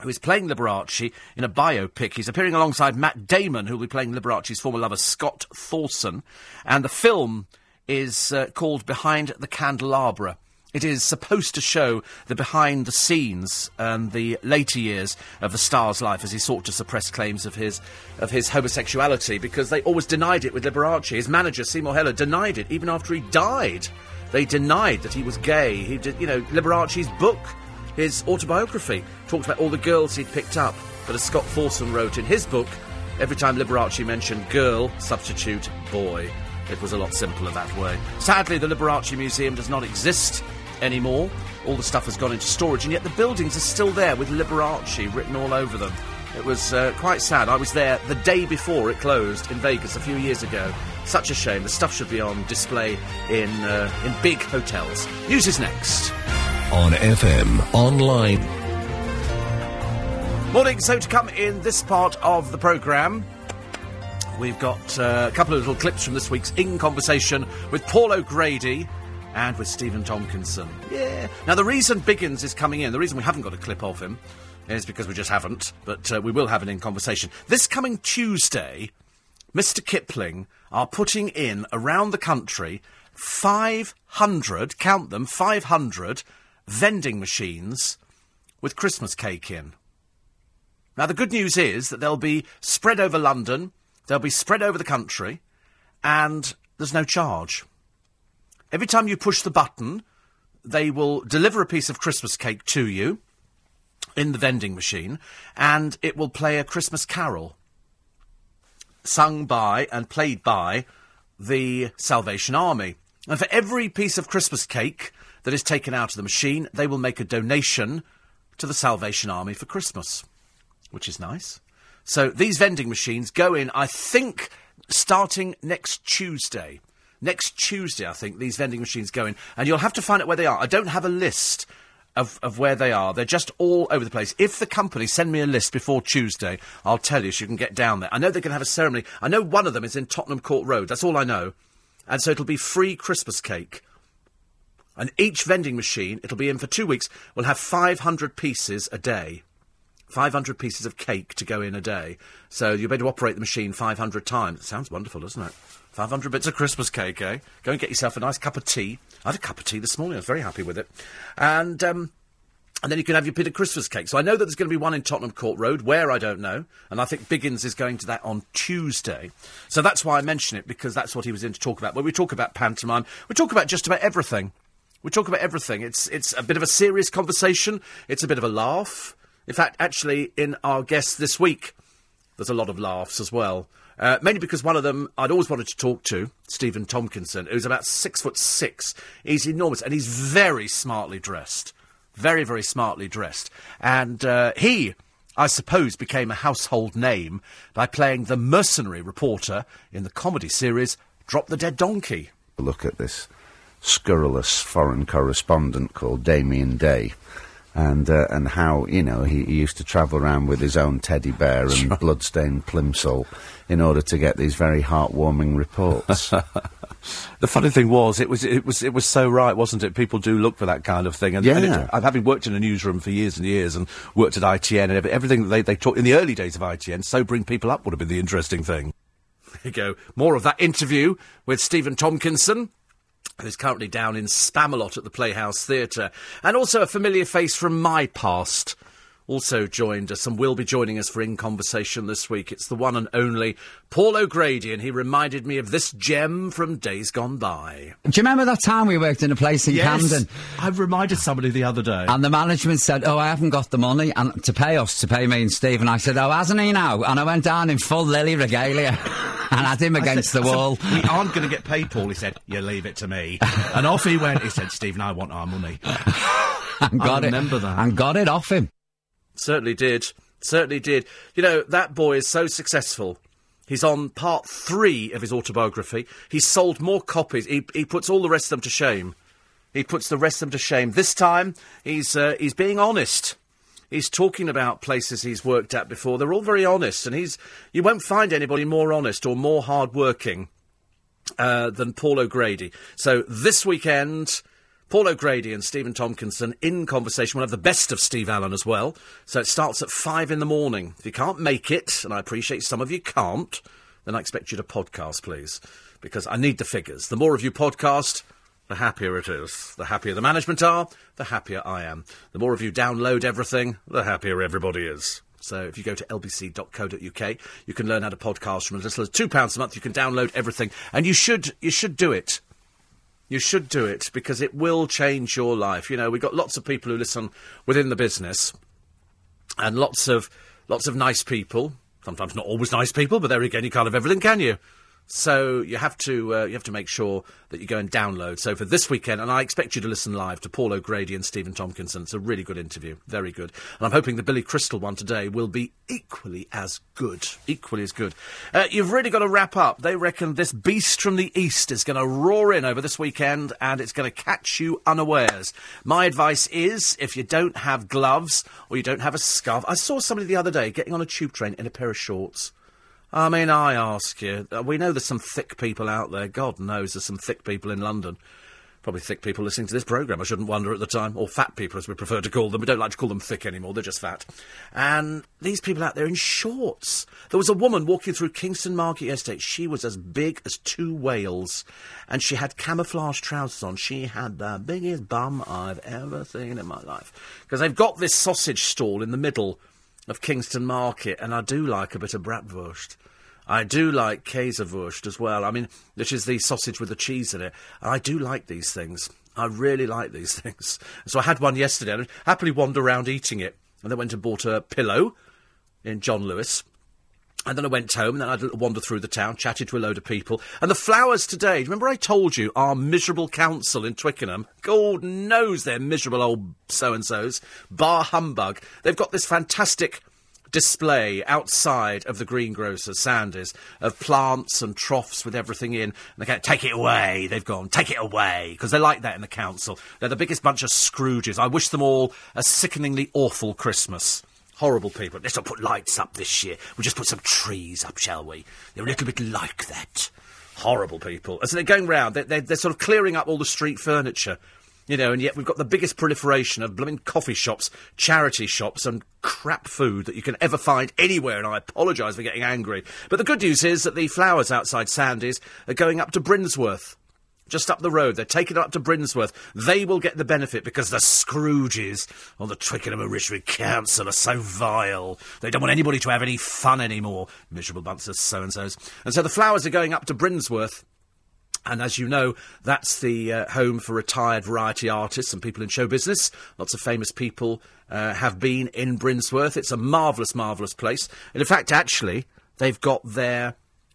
who is playing Liberace in a biopic. He's appearing alongside Matt Damon, who will be playing Liberace's former lover, Scott Thorson. And the film is uh, called Behind the Candelabra. It is supposed to show the behind the scenes and the later years of the star's life as he sought to suppress claims of his of his homosexuality because they always denied it with Liberace. His manager Seymour Heller denied it even after he died. They denied that he was gay. He did, you know, Liberace's book his autobiography talked about all the girls he'd picked up. But as Scott Thorson wrote in his book, every time Liberace mentioned girl, substitute boy. It was a lot simpler that way. Sadly, the Liberace Museum does not exist anymore. All the stuff has gone into storage, and yet the buildings are still there with Liberace written all over them. It was uh, quite sad. I was there the day before it closed in Vegas a few years ago. Such a shame. The stuff should be on display in uh, in big hotels. News is next on FM, online. Morning, so to come in this part of the programme, we've got uh, a couple of little clips from this week's In Conversation with Paul O'Grady and with Stephen Tompkinson. Yeah. Now, the reason Biggins is coming in, the reason we haven't got a clip of him, is because we just haven't, but uh, we will have it In Conversation. This coming Tuesday, Mr. Kipling are putting in around the country 500, count them, 500 vending machines with Christmas cake in. Now, the good news is that they'll be spread over London, they'll be spread over the country, and there's no charge. Every time you push the button, they will deliver a piece of Christmas cake to you in the vending machine, and it will play a Christmas carol sung by and played by the Salvation Army. And for every piece of Christmas cake that is taken out of the machine, they will make a donation to the Salvation Army for Christmas, which is nice. So these vending machines go in, I think, starting next Tuesday. Next Tuesday, I think, these vending machines go in, and you'll have to find out where they are. I don't have a list of, of where they are. They're just all over the place. If the company send me a list before Tuesday, I'll tell you so you can get down there. I know they're going to have a ceremony. I know one of them is in Tottenham Court Road. That's all I know. And so it'll be free Christmas cake and each vending machine, it'll be in for two weeks, will have 500 pieces a day. 500 pieces of cake to go in a day. So be able to operate the machine 500 times. It sounds wonderful, doesn't it? 500 bits of Christmas cake, eh? Go and get yourself a nice cup of tea. I had a cup of tea this morning. I was very happy with it. And, um, and then you can have your bit of Christmas cake. So I know that there's going to be one in Tottenham Court Road. Where, I don't know. And I think Biggins is going to that on Tuesday. So that's why I mention it, because that's what he was in to talk about. When we talk about pantomime, we talk about just about everything. We talk about everything. It's it's a bit of a serious conversation. It's a bit of a laugh. In fact, actually, in our guests this week, there's a lot of laughs as well. Uh, mainly because one of them I'd always wanted to talk to, Stephen Tompkinson, who's about six foot six. He's enormous and he's very smartly dressed. Very, very smartly dressed. And uh, he, I suppose, became a household name by playing the mercenary reporter in the comedy series Drop the Dead Donkey. Look at this scurrilous foreign correspondent called Damien Day. And uh, and how you know he, he, used to travel around with his own teddy bear and right. bloodstained plimsoll in order to get these very heartwarming reports. the funny thing was, it was it was it was so right, wasn't it? People do look for that kind of thing. And, yeah. And it, having worked in a newsroom for years and years, and worked at ITN and everything that they they talk in the early days of ITN, so bring people up would have been the interesting thing. There you go. More of that interview with Stephen Tompkinson who's currently down in Spamalot at the Playhouse Theatre, and also a familiar face from my past. Also joined us and will be joining us for In Conversation this week. It's the one and only Paul O'Grady, and he reminded me of this gem from days gone by. Do you remember that time we worked in a place in Camden? I reminded somebody the other day. And the management said, "Oh, I haven't got the money and to pay us, to pay me and Steve." And I said, "Oh, hasn't he now?" And I went down in full Lily regalia and had him against the wall. we aren't going to get paid, Paul. He said, "You leave it to me." and off he went. He said, "Stephen, I want our money." and got remember it, that. and got it off him. Certainly did. Certainly did. You know, that boy is so successful. He's on part three of his autobiography. He's sold more copies. He, he puts all the rest of them to shame. He puts the rest of them to shame. This time, he's, uh, he's being honest. He's talking about places he's worked at before. They're all very honest, and he's you won't find anybody more honest or more hard-working uh, than Paul O'Grady. So this weekend, Paul O'Grady and Stephen Tompkinson in conversation. We'll have the best of Steve Allen as well. So it starts at five in the morning. If you can't make it, and I appreciate some of you can't, then I expect you to podcast, please, because I need the figures. The more of you podcast, the happier it is. The happier the management are, the happier I am. The more of you download everything, the happier everybody is. So if you go to lbc.co.uk, you can learn how to podcast from as little as two pounds a month. You can download everything, and you should you should do it. You should do it because it will change your life. You know, we've got lots of people who listen within the business, and lots of lots of nice people. Sometimes not always nice people, but there again, you can't have everything, can you? So you have to uh, you have to make sure that you go and download. So for this weekend, and I expect you to listen live to Paul O'Grady and Stephen Tompkinson. It's a really good interview, very good. And I'm hoping the Billy Crystal one today will be equally as good, equally as good. Uh, you've really got to wrap up. They reckon this beast from the east is going to roar in over this weekend, and it's going to catch you unawares. My advice is, if you don't have gloves or you don't have a scarf, I saw somebody the other day getting on a tube train in a pair of shorts. I mean, I ask you, uh, we know there's some thick people out there. God knows there's some thick people in London. Probably thick people listening to this programme, I shouldn't wonder at the time. Or fat people, as we prefer to call them. We don't like to call them thick anymore, they're just fat. And these people out there in shorts. There was a woman walking through Kingston Market yesterday. She was as big as two whales. And she had camouflage trousers on. She had the biggest bum I've ever seen in my life. Because they've got this sausage stall in the middle of Kingston Market, and I do like a bit of bratwurst. I do like Käsewurst as well. I mean, which is the sausage with the cheese in it. I do like these things. I really like these things. So I had one yesterday and happily wandered around eating it. And then went and bought a pillow in John Lewis. And then I went home, and then I had a wander through the town, chatted to a load of people. And the flowers today, remember I told you our miserable council in Twickenham? God knows they're miserable old so and so's. Bar humbug. They've got this fantastic display outside of the greengrocer, Sandys, of plants and troughs with everything in. And they go, take it away. They've gone, take it away. Because they're like that in the council. They're the biggest bunch of Scrooges. I wish them all a sickeningly awful Christmas. Horrible people. Let's not put lights up this year. We'll just put some trees up, shall we? They're a little bit like that. Horrible people. And so they're going round. They're, they're, they're sort of clearing up all the street furniture. You know, and yet we've got the biggest proliferation of blooming coffee shops, charity shops, and crap food that you can ever find anywhere, and I apologise for getting angry. But the good news is that the flowers outside Sandy's are going up to Brinsworth. Just up the road, they're taking it up to Brinsworth. They will get the benefit because the Scrooges on the Twickenham Richmond Council are so vile. They don't want anybody to have any fun anymore. Miserable bunch of so and so's. And so the flowers are going up to Brinsworth. And as you know, that's the uh, home for retired variety artists and people in show business. Lots of famous people uh, have been in Brinsworth. It's a marvellous, marvellous place. And in fact, actually, they've got their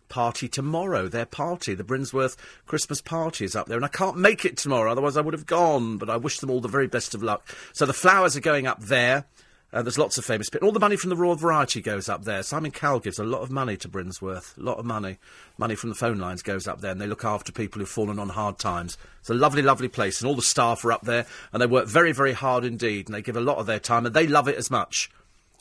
party tomorrow. Their party, the Brinsworth Christmas party, is up there. And I can't make it tomorrow, otherwise I would have gone. But I wish them all the very best of luck. So the flowers are going up there. Uh, there's lots of famous people. All the money from the Royal Variety goes up there. Simon Cowell gives a lot of money to Brinsworth. A lot of money. Money from the phone lines goes up there, and they look after people who've fallen on hard times. It's a lovely, lovely place, and all the staff are up there, and they work very, very hard indeed, and they give a lot of their time, and they love it as much.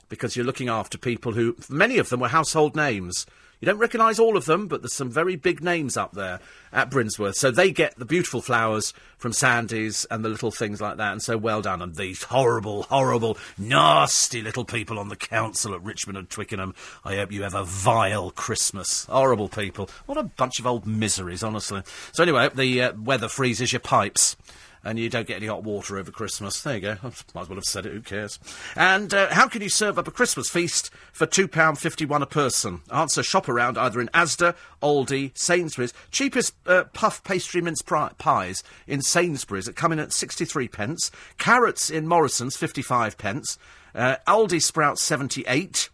because you're looking after people who, many of them were household names. You don't recognise all of them, but there's some very big names up there at Brinsworth. So they get the beautiful flowers from Sandy's and the little things like that. And so well done. And these horrible, horrible, nasty little people on the council at Richmond and Twickenham. I hope you have a vile Christmas. Horrible people. What a bunch of old miseries, honestly. So anyway, the uh, weather freezes your pipes and you don't get any hot water over Christmas. There you go. I might as well have said it. Who cares? And uh, how can you serve up a Christmas feast for two pound fifty-one a person? Answer: Shop around either in Asda, Aldi, Sainsbury's. Cheapest uh, puff pastry mince pri- pies in Sainsbury's that come in at sixty-three pence. Carrots in Morrison's fifty-five pence. Uh, Aldi sprouts seventy-eight.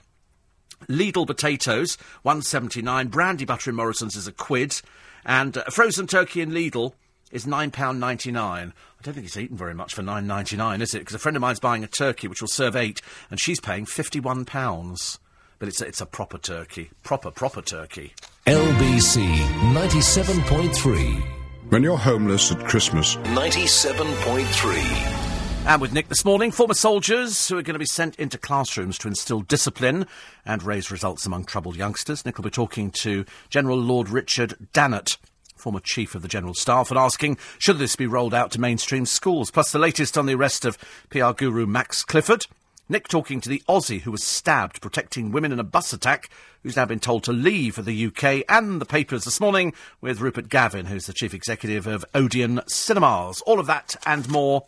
Lidl potatoes, 179. Brandy butter in Morrison's is a quid. And uh, frozen turkey in Lidl is £9.99. I don't think it's eaten very much for nine ninety nine, is it? Because a friend of mine's buying a turkey which will serve eight, and she's paying £51. But it's a, it's a proper turkey. Proper, proper turkey. LBC 97.3. When you're homeless at Christmas, 97.3. And with Nick this morning, former soldiers who are going to be sent into classrooms to instil discipline and raise results among troubled youngsters. Nick will be talking to General Lord Richard Dannatt, former chief of the General Staff, and asking should this be rolled out to mainstream schools. Plus the latest on the arrest of PR guru Max Clifford. Nick talking to the Aussie who was stabbed protecting women in a bus attack, who's now been told to leave for the UK, and the papers this morning with Rupert Gavin, who's the chief executive of Odeon Cinemas. All of that and more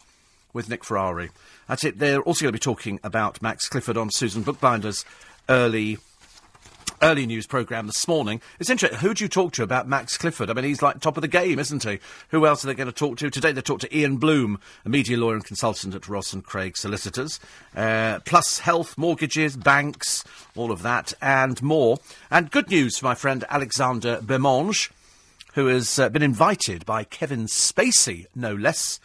with Nick Ferrari. That's it. They're also going to be talking about Max Clifford on Susan Bookbinder's early early news programme this morning. It's interesting. Who do you talk to about Max Clifford? I mean, he's like top of the game, isn't he? Who else are they going to talk to? Today they talked to Ian Bloom, a media lawyer and consultant at Ross and Craig Solicitors. Uh, plus health, mortgages, banks, all of that, and more. And good news for my friend Alexander Bermange, who has uh, been invited by Kevin Spacey, no less,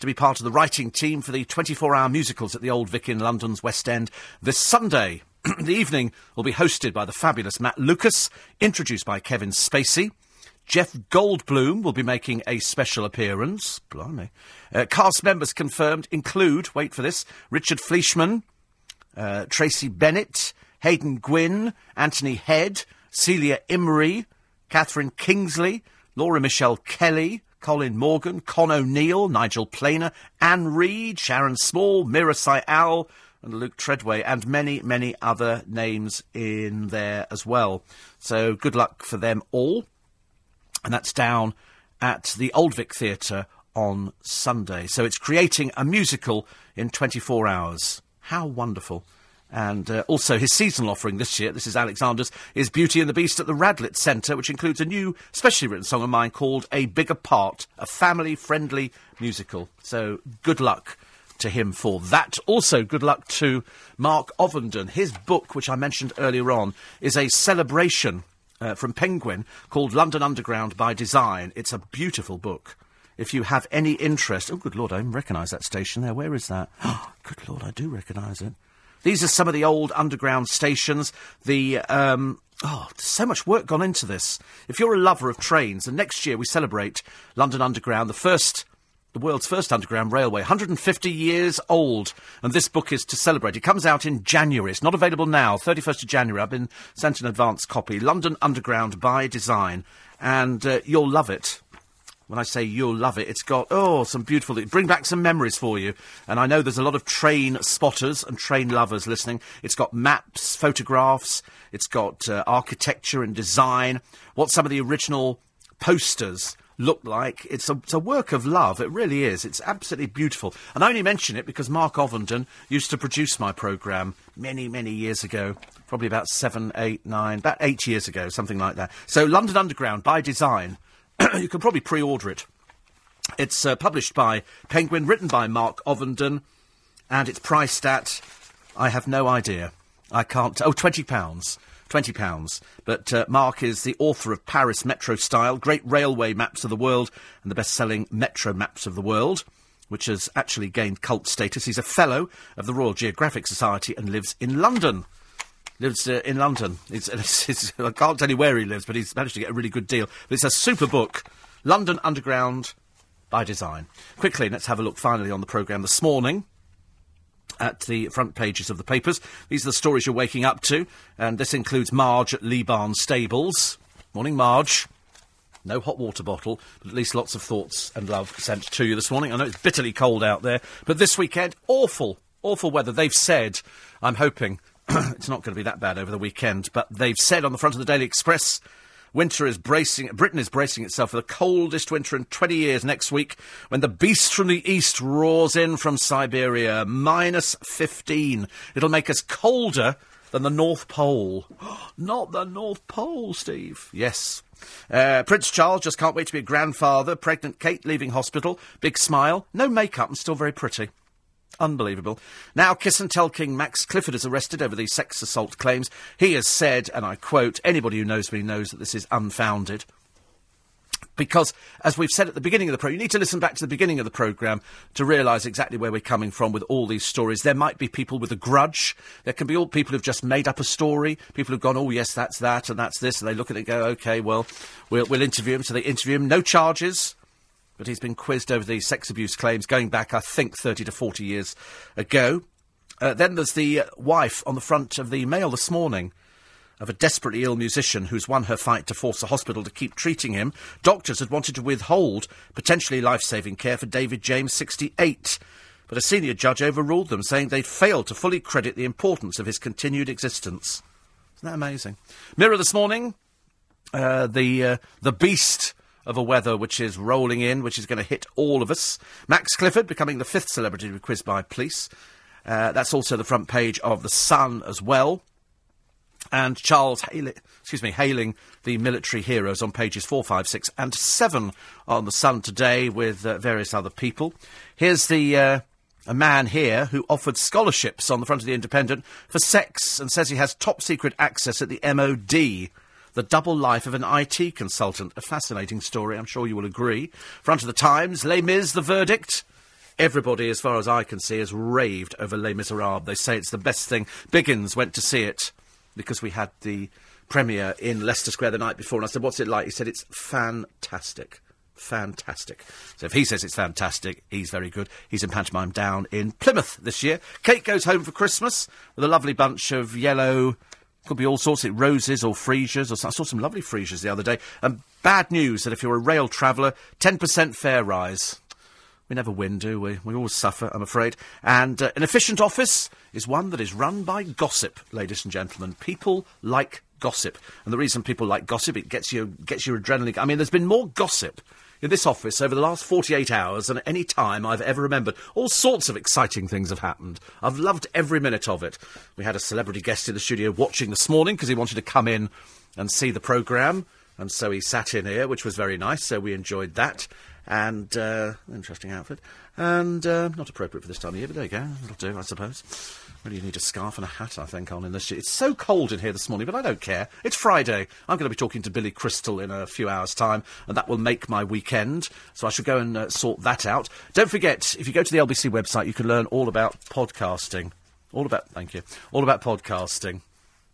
to be part of the writing team for the 24 hour musicals at the Old Vic in London's West End this Sunday. the evening will be hosted by the fabulous Matt Lucas, introduced by Kevin Spacey. Jeff Goldblum will be making a special appearance. Blimey. Uh, cast members confirmed include, wait for this, Richard Fleeshman, uh, Tracie Bennett, Haydn Gwynne, Anthony Head, Celia Imrie, Katherine Kingsley, Laura Michelle Kelly, Colin Morgan, Con O'Neill, Nigel Planer, Anne Reid, Sharon Small, Meera Syal, and Luke Treadaway, and many, many other names in there as well. So good luck for them all. And that's down at the Old Vic Theatre on Sunday. So it's creating a musical in 24 hours. How wonderful. And uh, also his seasonal offering this year, this is Alexander's, is Beauty and the Beast at the Radlett Centre, which includes a new, specially written song of mine called A Bigger Part, a family friendly musical. So good luck to him for that. Also, good luck to Mark Ovenden. His book, which I mentioned earlier on, is a celebration uh, from Penguin called London Underground by Design. It's a beautiful book. If you have any interest, oh, good lord, I recognise that station there. Where is that? Oh, good lord, I do recognise it. These are some of the old underground stations. The um, oh, so much work gone into this. If you're a lover of trains, and next year we celebrate London Underground, the first the world's first underground railway, 150 years old, and this book is to celebrate. It comes out in January. It's not available now, 31st of January. I've been sent an advance copy. London Underground by Design, and uh, you'll love it. When I say you'll love it, it's got, oh, some beautiful, bring back some memories for you. And I know there's a lot of train spotters and train lovers listening. It's got maps, photographs, it's got uh, architecture and design, what some of the original posters look like. It's a, it's a work of love. It really is. It's absolutely beautiful. And I only mention it because Mark Ovenden used to produce my programme many, many years ago. Probably about seven, eight, nine, about eight years ago, something like that. So, London Underground by design. you can probably pre order it. It's uh, published by Penguin, written by Mark Ovenden, and it's priced at. I have no idea. I can't. Oh, £20. £20. But uh, Mark is the author of Paris Metro Style, Great Railway Maps of the World, and the best selling Metro Maps of the World, which has actually gained cult status. He's a fellow of the Royal Geographic Society and lives in London. Lives uh, in London. It's, it's, it's, I can't tell you where he lives, but he's managed to get a really good deal. But it's a super book London Underground by Design. Quickly, let's have a look finally on the programme this morning. At the front pages of the papers. These are the stories you're waking up to, and this includes Marge at Lee Barn Stables. Morning, Marge. No hot water bottle, but at least lots of thoughts and love sent to you this morning. I know it's bitterly cold out there, but this weekend, awful, awful weather. They've said, I'm hoping it's not going to be that bad over the weekend, but they've said on the front of the Daily Express, winter is bracing, Britain is bracing itself for the coldest winter in 20 years next week when the beast from the east roars in from Siberia. Minus 15. It'll make us colder than the North Pole. Not the North Pole, Steve. Yes. Uh, Prince Charles just can't wait to be a grandfather. Pregnant Kate leaving hospital. Big smile. No makeup and still very pretty. Unbelievable. Now, Kiss and Tell King Max Clifford is arrested over these sex assault claims. He has said, and I quote, anybody who knows me knows that this is unfounded. Because, as we've said at the beginning of the program, you need to listen back to the beginning of the programme to realise exactly where we're coming from with all these stories. There might be people with a grudge. There can be all people who've just made up a story. People who've gone, oh, yes, that's that and that's this. And they look at it and go, OK, well, we'll, we'll interview him. So they interview him. No charges. But he's been quizzed over these sex abuse claims going back, I think, 30 to 40 years ago. Uh, then there's the wife on the front of the Mail this morning of a desperately ill musician who's won her fight to force a hospital to keep treating him. Doctors had wanted to withhold potentially life saving care for David James, 68. But a senior judge overruled them, saying they'd failed to fully credit the importance of his continued existence. Isn't that amazing? Mirror this morning, uh, the, uh, the beast of a weather which is rolling in, which is going to hit all of us. Max Clifford becoming the fifth celebrity to be quizzed by police. Uh, that's also the front page of The Sun as well and Charles Haley, excuse me, hailing the military heroes on pages 4, 5, 6 and 7 on The Sun today with uh, various other people. Here's the uh, a man here who offered scholarships on the front of the Independent for sex and says he has top secret access at the MOD. The double life of an IT consultant. A fascinating story, I'm sure you will agree. Front of the Times, Les Mis, the verdict. Everybody, as far as I can see, has raved over Les Miserables. They say it's the best thing. Biggins went to see it because we had the premiere in Leicester Square the night before, and I said, "What's it like?" He said, "It's fantastic." Fantastic. So if he says it's fantastic, he's very good. He's in pantomime down in Plymouth this year. Kate goes home for Christmas with a lovely bunch of yellow, could be all sorts of roses or freesias. Or I saw some lovely freesias the other day. And bad news that if you're a rail traveller, 10% fare rise. We never win, do we? We always suffer, I'm afraid. And uh, an efficient office is one that is run by gossip, ladies and gentlemen. People like gossip. And the reason people like gossip, it gets you gets your adrenaline. I mean, there's been more gossip in this office over the last 48 hours than any time I've ever remembered. All sorts of exciting things have happened. I've loved every minute of it. We had a celebrity guest in the studio watching this morning because he wanted to come in and see the programme. And so he sat in here, which was very nice. So we enjoyed that and uh, interesting outfit, and uh, not appropriate for this time of year, but there you go, it'll do, I suppose. Really, you need a scarf and a hat, I think, on in this. It's so cold in here this morning, but I don't care. It's Friday. I'm going to be talking to Billy Crystal in a few hours' time, and that will make my weekend. So I should go and uh, sort that out. Don't forget, if you go to the LBC website, you can learn all about podcasting. All about, thank you, all about podcasting.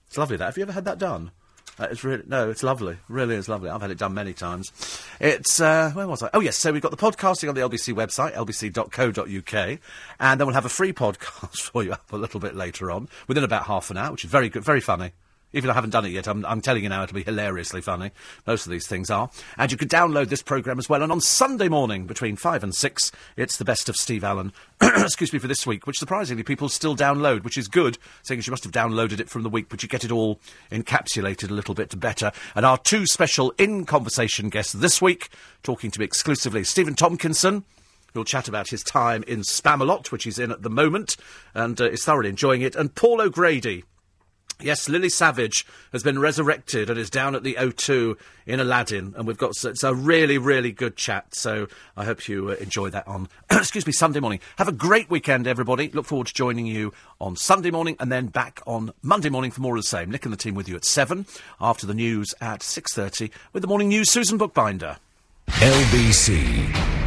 It's lovely that. Have you ever had that done? Uh, it's really no, it's lovely. Really is lovely. I've had it done many times. It's uh, where was I? Oh yes, so we've got the podcasting on the LBC website, lbc.co.uk, and then we'll have a free podcast for you up a little bit later on, within about half an hour, which is very good, very funny. Even I haven't done it yet, I'm, I'm, telling you now it'll be hilariously funny. Most of these things are. And you can download this programme as well. And on Sunday morning, between 5 and 6, it's the best of Steve Allen, excuse me, for this week, which surprisingly people still download, which is good, seeing as you must have downloaded it from the week, but you get it all encapsulated a little bit better. And our two special in conversation guests this week, talking to me exclusively, Stephen Tompkinson. We'll chat about his time in Spamalot, which he's in at the moment, and uh, is thoroughly enjoying it. And Paul O'Grady, Yes, Lily Savage has been resurrected and is down at the O2 in Aladdin, and we've got it's a really, really good chat. So I hope you uh, enjoy that on, excuse me, Sunday morning. Have a great weekend, everybody. Look forward to joining you on Sunday morning and then back on Monday morning for more of the same. Nick and the team with you at seven after the news at six thirty with the morning news. Susan Bookbinder. LBC